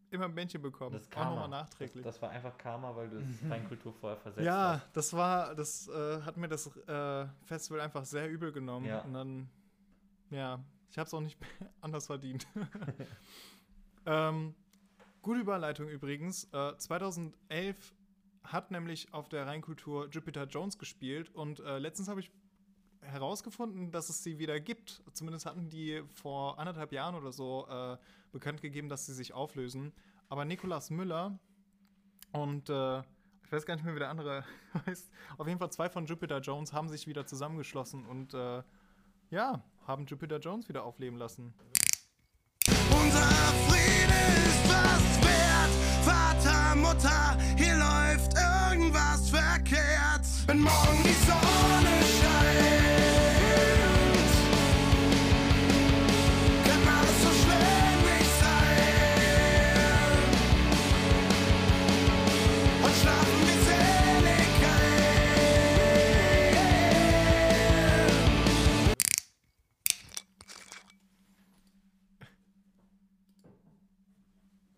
S2: immer ein Bändchen bekommen.
S3: Das ist
S2: auch nochmal nachträglich.
S3: Das, das war einfach Karma, weil du es Rheinkultur vorher versetzt
S2: ja,
S3: hast.
S2: das war, das äh, hat mir das äh, Festival einfach sehr übel genommen.
S3: Ja.
S2: Und dann, ja, ich habe es auch nicht anders verdient. ähm, gute Überleitung übrigens. Äh, 2011 hat nämlich auf der Rheinkultur Jupiter Jones gespielt und äh, letztens habe ich herausgefunden, dass es sie wieder gibt. Zumindest hatten die vor anderthalb Jahren oder so äh, bekannt gegeben, dass sie sich auflösen. Aber Nikolaus Müller und äh, ich weiß gar nicht mehr, wie der andere heißt. Auf jeden Fall zwei von Jupiter Jones haben sich wieder zusammengeschlossen und äh, ja, haben Jupiter Jones wieder aufleben lassen.
S8: Unser Friede ist was wert. Vater, Mutter, hier läuft irgendwas verkehrt. Wenn morgen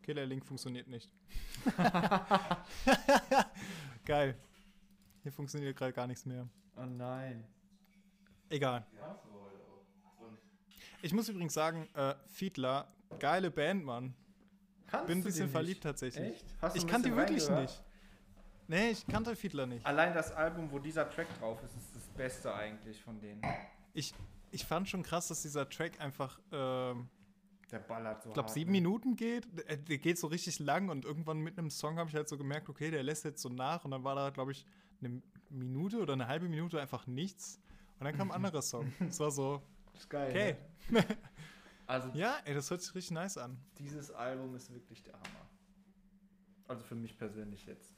S2: Killer Link funktioniert nicht. Geil. Hier funktioniert gerade gar nichts mehr.
S1: Oh nein.
S2: Egal. Ich muss übrigens sagen, äh, Fiedler, geile Band, Mann.
S1: Kannst
S2: Bin ein bisschen verliebt
S1: nicht?
S2: tatsächlich.
S1: Echt? Hast du
S2: Ich kannte wirklich nicht. Nee, ich kannte Fiedler nicht.
S1: Allein das Album, wo dieser Track drauf ist, ist das Beste eigentlich von denen.
S2: Ich, ich fand schon krass, dass dieser Track einfach, ähm,
S1: Der ballert so
S2: ich glaube, sieben
S1: ne?
S2: Minuten geht. Äh, Der geht so richtig lang und irgendwann mit einem Song habe ich halt so gemerkt, okay, der lässt jetzt so nach und dann war da, glaube ich, eine Minute oder eine halbe Minute einfach nichts. Und dann kam ein anderer Song. Es war so,
S1: Das ist geil.
S2: okay.
S1: Ne? Also
S2: Ja, ey, das hört sich richtig nice an.
S1: dieses Album ist wirklich der Hammer. Also für mich persönlich jetzt.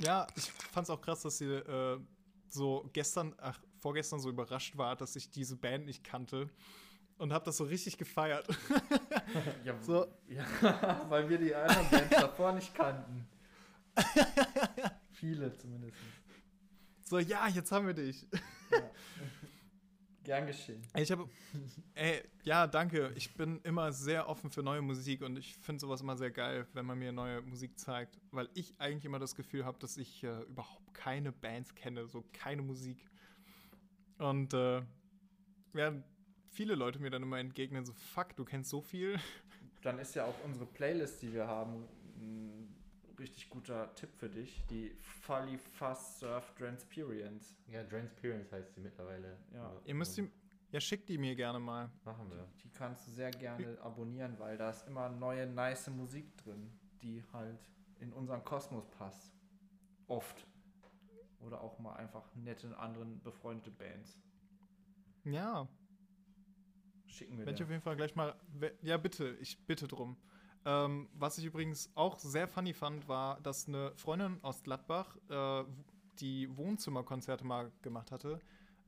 S2: Ja, ich fand's auch krass, dass sie äh, so gestern, ach, vorgestern so überrascht war, dass ich diese Band nicht kannte. Und hab das so richtig gefeiert.
S1: Ja,
S2: So.
S1: ja weil wir die anderen Bands davor nicht kannten. Viele zumindest.
S2: So, ja, jetzt haben wir dich.
S1: Ja. Gern geschehen.
S2: Ich habe, ey, ja, danke. Ich bin immer sehr offen für neue Musik und ich finde sowas immer sehr geil, wenn man mir neue Musik zeigt, weil ich eigentlich immer das Gefühl habe, dass ich äh, überhaupt keine Bands kenne, so keine Musik. Und äh, werden viele Leute mir dann immer entgegnen, so, fuck, du kennst so viel.
S1: Dann ist ja auch unsere Playlist, die wir haben, richtig guter Tipp für dich. Die Fully Fast Surf Transperience.
S3: Ja, Transperience heißt sie mittlerweile.
S1: Ja.
S2: Ihr müsst die, ja, schickt die mir gerne mal.
S3: Machen wir.
S1: Die kannst du sehr gerne abonnieren, weil da ist immer neue, nice Musik drin, die halt in unseren Kosmos passt. Oft. Oder auch mal einfach nette anderen befreundete Bands.
S2: Ja,
S1: Schicken wir
S2: Werde ich auf jeden Fall gleich mal. Ja, bitte, ich bitte drum. Ähm, was ich übrigens auch sehr funny fand, war, dass eine Freundin aus Gladbach, äh, die Wohnzimmerkonzerte mal gemacht hatte,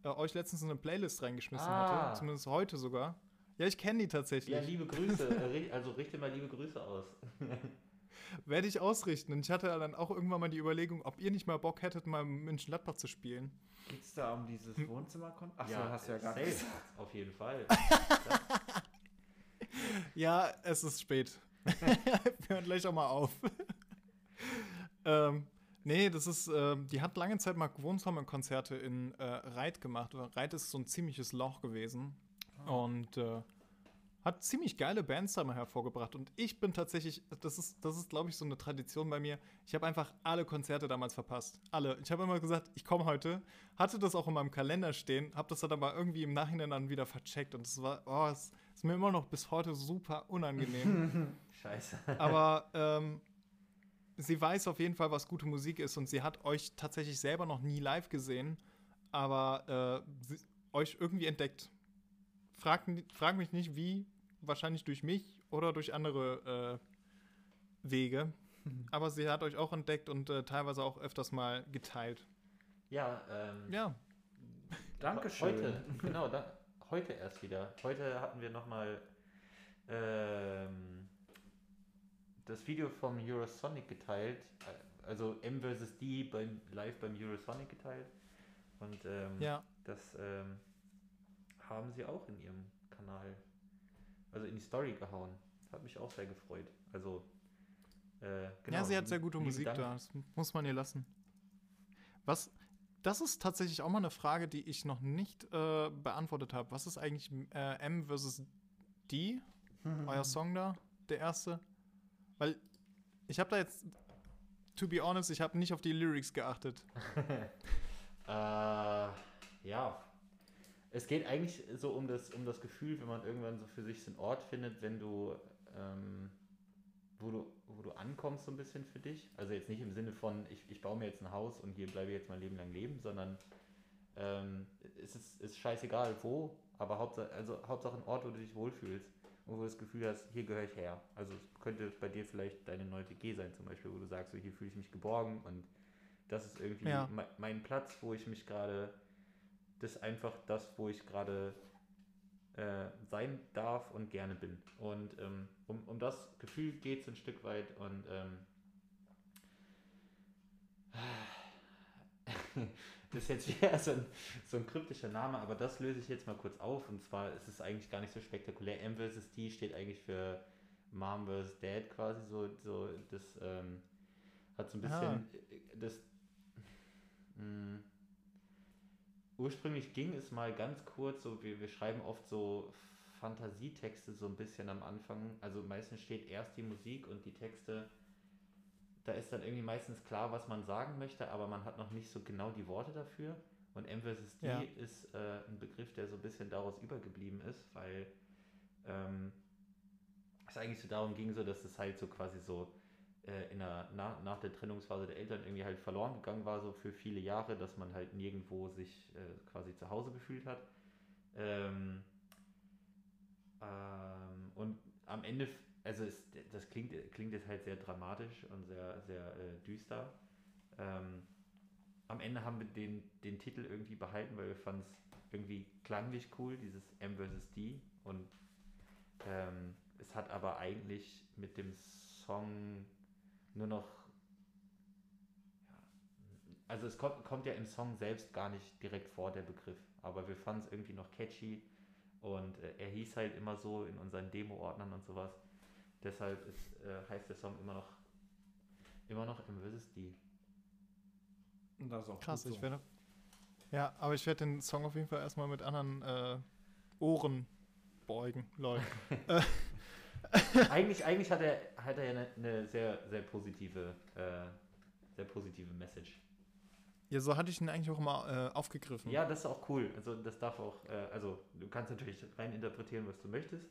S2: äh, euch letztens in eine Playlist reingeschmissen
S3: Ah.
S2: hatte. Zumindest heute sogar. Ja, ich kenne die tatsächlich.
S3: Ja, liebe Grüße. äh, also richte mal liebe Grüße aus.
S2: Werde ich ausrichten. Und ich hatte dann auch irgendwann mal die Überlegung, ob ihr nicht mal Bock hättet, mal in München-Gladbach zu spielen.
S1: Geht es da um dieses Wohnzimmerkonzert? Achso, hast du ja gar nicht.
S3: Auf jeden Fall.
S2: Ja, es ist spät. Wir hören gleich auch mal auf. ähm, nee, das ist, ähm, die hat lange Zeit mal Wohnzimmerkonzerte in äh, Reit gemacht. Reit ist so ein ziemliches Loch gewesen. Und äh, hat ziemlich geile Bands da mal hervorgebracht. Und ich bin tatsächlich, das ist, das ist glaube ich, so eine Tradition bei mir. Ich habe einfach alle Konzerte damals verpasst. Alle. Ich habe immer gesagt, ich komme heute. Hatte das auch in meinem Kalender stehen, habe das dann aber irgendwie im Nachhinein dann wieder vercheckt. Und es war, oh, es ist mir immer noch bis heute super unangenehm.
S3: Scheiße.
S2: Aber ähm, sie weiß auf jeden Fall, was gute Musik ist und sie hat euch tatsächlich selber noch nie live gesehen, aber äh, sie, euch irgendwie entdeckt. Frag, frag mich nicht, wie. Wahrscheinlich durch mich oder durch andere äh, Wege. Aber sie hat euch auch entdeckt und äh, teilweise auch öfters mal geteilt.
S3: Ja, ähm,
S2: Ja,
S1: Dankeschön.
S3: Heute, genau, da, heute erst wieder. Heute hatten wir nochmal ähm, das Video vom Eurosonic geteilt. Also M vs. D beim, live beim Eurosonic geteilt. Und ähm,
S2: ja.
S3: das ähm, haben sie auch in ihrem Kanal, also in die Story gehauen. Hat mich auch sehr gefreut. Also, äh, genau.
S2: ja, sie hat sehr gute Musik
S3: Dank.
S2: da. Das muss man ihr lassen. Was, das ist tatsächlich auch mal eine Frage, die ich noch nicht äh, beantwortet habe. Was ist eigentlich äh, M versus D? Euer Song da, der erste? Weil ich habe da jetzt, to be honest, ich habe nicht auf die Lyrics geachtet.
S3: Äh, ja. Es geht eigentlich so um das, um das Gefühl, wenn man irgendwann so für sich so einen Ort findet, wenn du, ähm, wo du, wo du ankommst so ein bisschen für dich. Also jetzt nicht im Sinne von, ich, ich baue mir jetzt ein Haus und hier bleibe ich jetzt mein Leben lang leben, sondern ähm, es ist, ist scheißegal wo, aber Hauptsache, also Hauptsache ein Ort, wo du dich wohlfühlst wo du das Gefühl hast, hier gehöre ich her. Also es könnte bei dir vielleicht deine neue WG sein zum Beispiel, wo du sagst, so, hier fühle ich mich geborgen und das ist irgendwie
S2: Ja.
S3: me- mein Platz, wo ich mich gerade, das ist einfach das, wo ich gerade äh, sein darf und gerne bin. Und ähm, um, um das Gefühl geht es ein Stück weit und ähm, das ist jetzt wieder so ein, so ein kryptischer Name, aber das löse ich jetzt mal kurz auf. Und zwar ist es eigentlich gar nicht so spektakulär. M vs. T steht eigentlich für Mom vs. Dad quasi so, so das ähm, hat so ein bisschen
S2: Ah.
S3: äh, das mh, ursprünglich ging es mal ganz kurz, so wir, wir schreiben oft so Fantasietexte so ein bisschen am Anfang. Also meistens steht erst die Musik und die Texte da ist dann irgendwie meistens klar, was man sagen möchte, aber man hat noch nicht so genau die Worte dafür. Und M versus D
S2: Ja.
S3: ist äh, ein Begriff, der so ein bisschen daraus übergeblieben ist, weil ähm, es eigentlich so darum ging, so dass es halt so quasi so äh, in der, nach, nach der Trennungsphase der Eltern irgendwie halt verloren gegangen war, so für viele Jahre, dass man halt nirgendwo sich äh, quasi zu Hause gefühlt hat. Ähm, ähm, und am Ende, also es, das klingt, klingt jetzt halt sehr dramatisch und sehr, sehr äh, düster. Ähm, am Ende haben wir den, den Titel irgendwie behalten, weil wir fanden es irgendwie klanglich cool, dieses M vs. D. Und ähm, es hat aber eigentlich mit dem Song nur noch. Ja, also es kommt, kommt ja im Song selbst gar nicht direkt vor, der Begriff. Aber wir fanden es irgendwie noch catchy. Und äh, er hieß halt immer so in unseren Demo-Ordnern und sowas. Deshalb ist, äh, heißt der Song immer noch immer noch M vs. D.
S1: Und das ist auch
S2: Krass,
S1: gut
S2: ich
S1: so.
S2: werde. Ja, aber ich werde den Song auf jeden Fall erstmal mit anderen äh, Ohren beugen, Leute.
S3: eigentlich, eigentlich hat er, hat er ja eine, eine sehr, sehr positive, äh, sehr positive Message.
S2: ja, so hatte ich ihn eigentlich auch immer äh, aufgegriffen.
S3: Ja, das ist auch cool. Also das darf auch, äh, also du kannst natürlich rein interpretieren, was du möchtest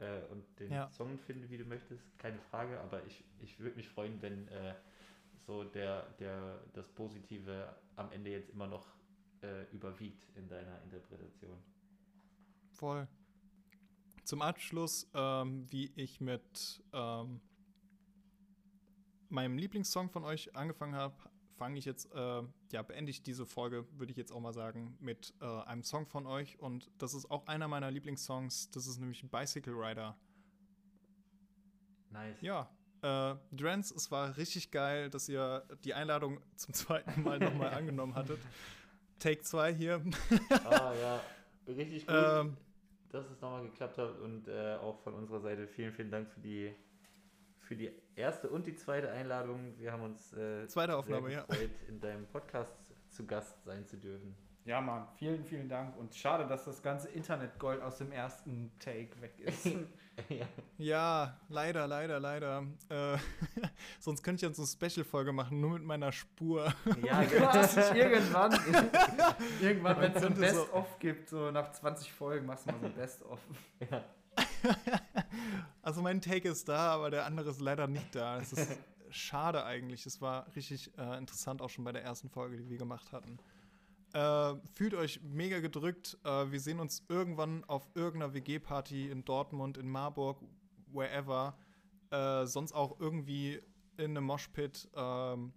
S3: äh, und den
S2: Ja.
S3: Song finden, wie du möchtest, keine Frage. Aber ich, ich würde mich freuen, wenn äh, so der, der, das Positive am Ende jetzt immer noch äh, überwiegt in deiner Interpretation.
S2: Voll. Zum Abschluss, ähm, wie ich mit ähm, meinem Lieblingssong von euch angefangen habe, fange ich jetzt, äh, ja, beende ich diese Folge, würde ich jetzt auch mal sagen, mit äh, einem Song von euch. Und das ist auch einer meiner Lieblingssongs. Das ist nämlich Bicycle Rider.
S3: Nice.
S2: Ja, äh, Drance, es war richtig geil, dass ihr die Einladung zum zweiten Mal nochmal angenommen hattet. Take 2 hier.
S3: Ah ja, richtig gut,
S2: ähm,
S3: dass es nochmal geklappt hat und äh, auch von unserer Seite vielen, vielen Dank für die für die erste und die zweite Einladung. Wir haben uns äh,
S2: Zweite Aufnahme,
S3: sehr
S2: ja.
S3: gefreut, in deinem Podcast zu Gast sein zu dürfen.
S1: Ja, Mann, vielen, vielen Dank. Und schade, dass das ganze Internetgold aus dem ersten Take weg ist.
S3: ja.
S2: Ja, leider, leider, leider. Äh, sonst könnte ich jetzt eine Special-Folge machen, nur mit meiner Spur.
S3: ja, genau.
S1: irgendwann, irgendwann, wenn es so ein
S2: könnte so-
S1: Best-of gibt, so nach 20 Folgen machst du mal so ein Best-of.
S3: ja.
S2: Also mein Take ist da, aber der andere ist leider nicht da. Es ist schade eigentlich. Es war richtig äh, interessant auch schon bei der ersten Folge, die wir gemacht hatten. Äh, fühlt euch mega gedrückt. Äh, wir sehen uns irgendwann auf irgendeiner WG-Party in Dortmund, in Marburg, wherever. Äh, sonst auch irgendwie in einem Moshpit. Ähm,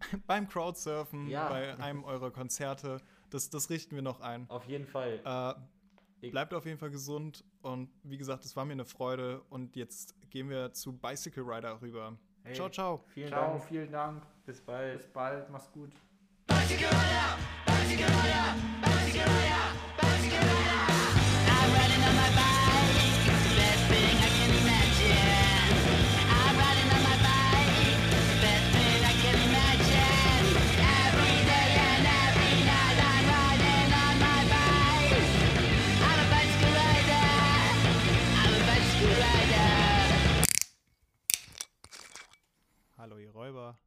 S2: beim Crowdsurfen,
S3: Ja.
S2: bei einem eurer Konzerte. Das, das richten wir noch ein.
S3: Auf jeden Fall.
S2: Äh, bleibt auf jeden Fall gesund und wie gesagt, es war mir eine Freude und jetzt gehen wir zu Bicycle Rider rüber.
S3: Hey,
S2: Ciao, ciao.
S3: Vielen
S1: Ciao,
S3: Dank.
S1: vielen Dank.
S3: Bis bald.
S1: Bis bald, mach's gut.
S9: I'm
S2: Räuber.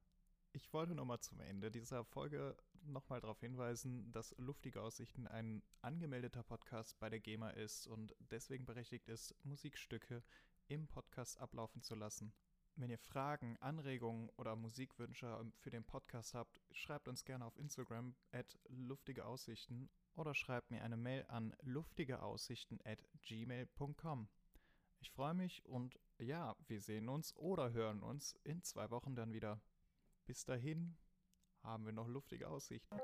S2: Ich wollte nochmal zum Ende dieser Folge nochmal darauf hinweisen, dass Luftige Aussichten ein angemeldeter Podcast bei der GEMA ist und deswegen berechtigt ist, Musikstücke im Podcast ablaufen zu lassen. Wenn ihr Fragen, Anregungen oder Musikwünsche für den Podcast habt, schreibt uns gerne auf Instagram at luftige Aussichten oder schreibt mir eine Mail an luftigeaussichten at gmail.com. Ich freue mich und ja, wir sehen uns oder hören uns in zwei Wochen dann wieder. Bis dahin haben wir noch luftige Aussichten.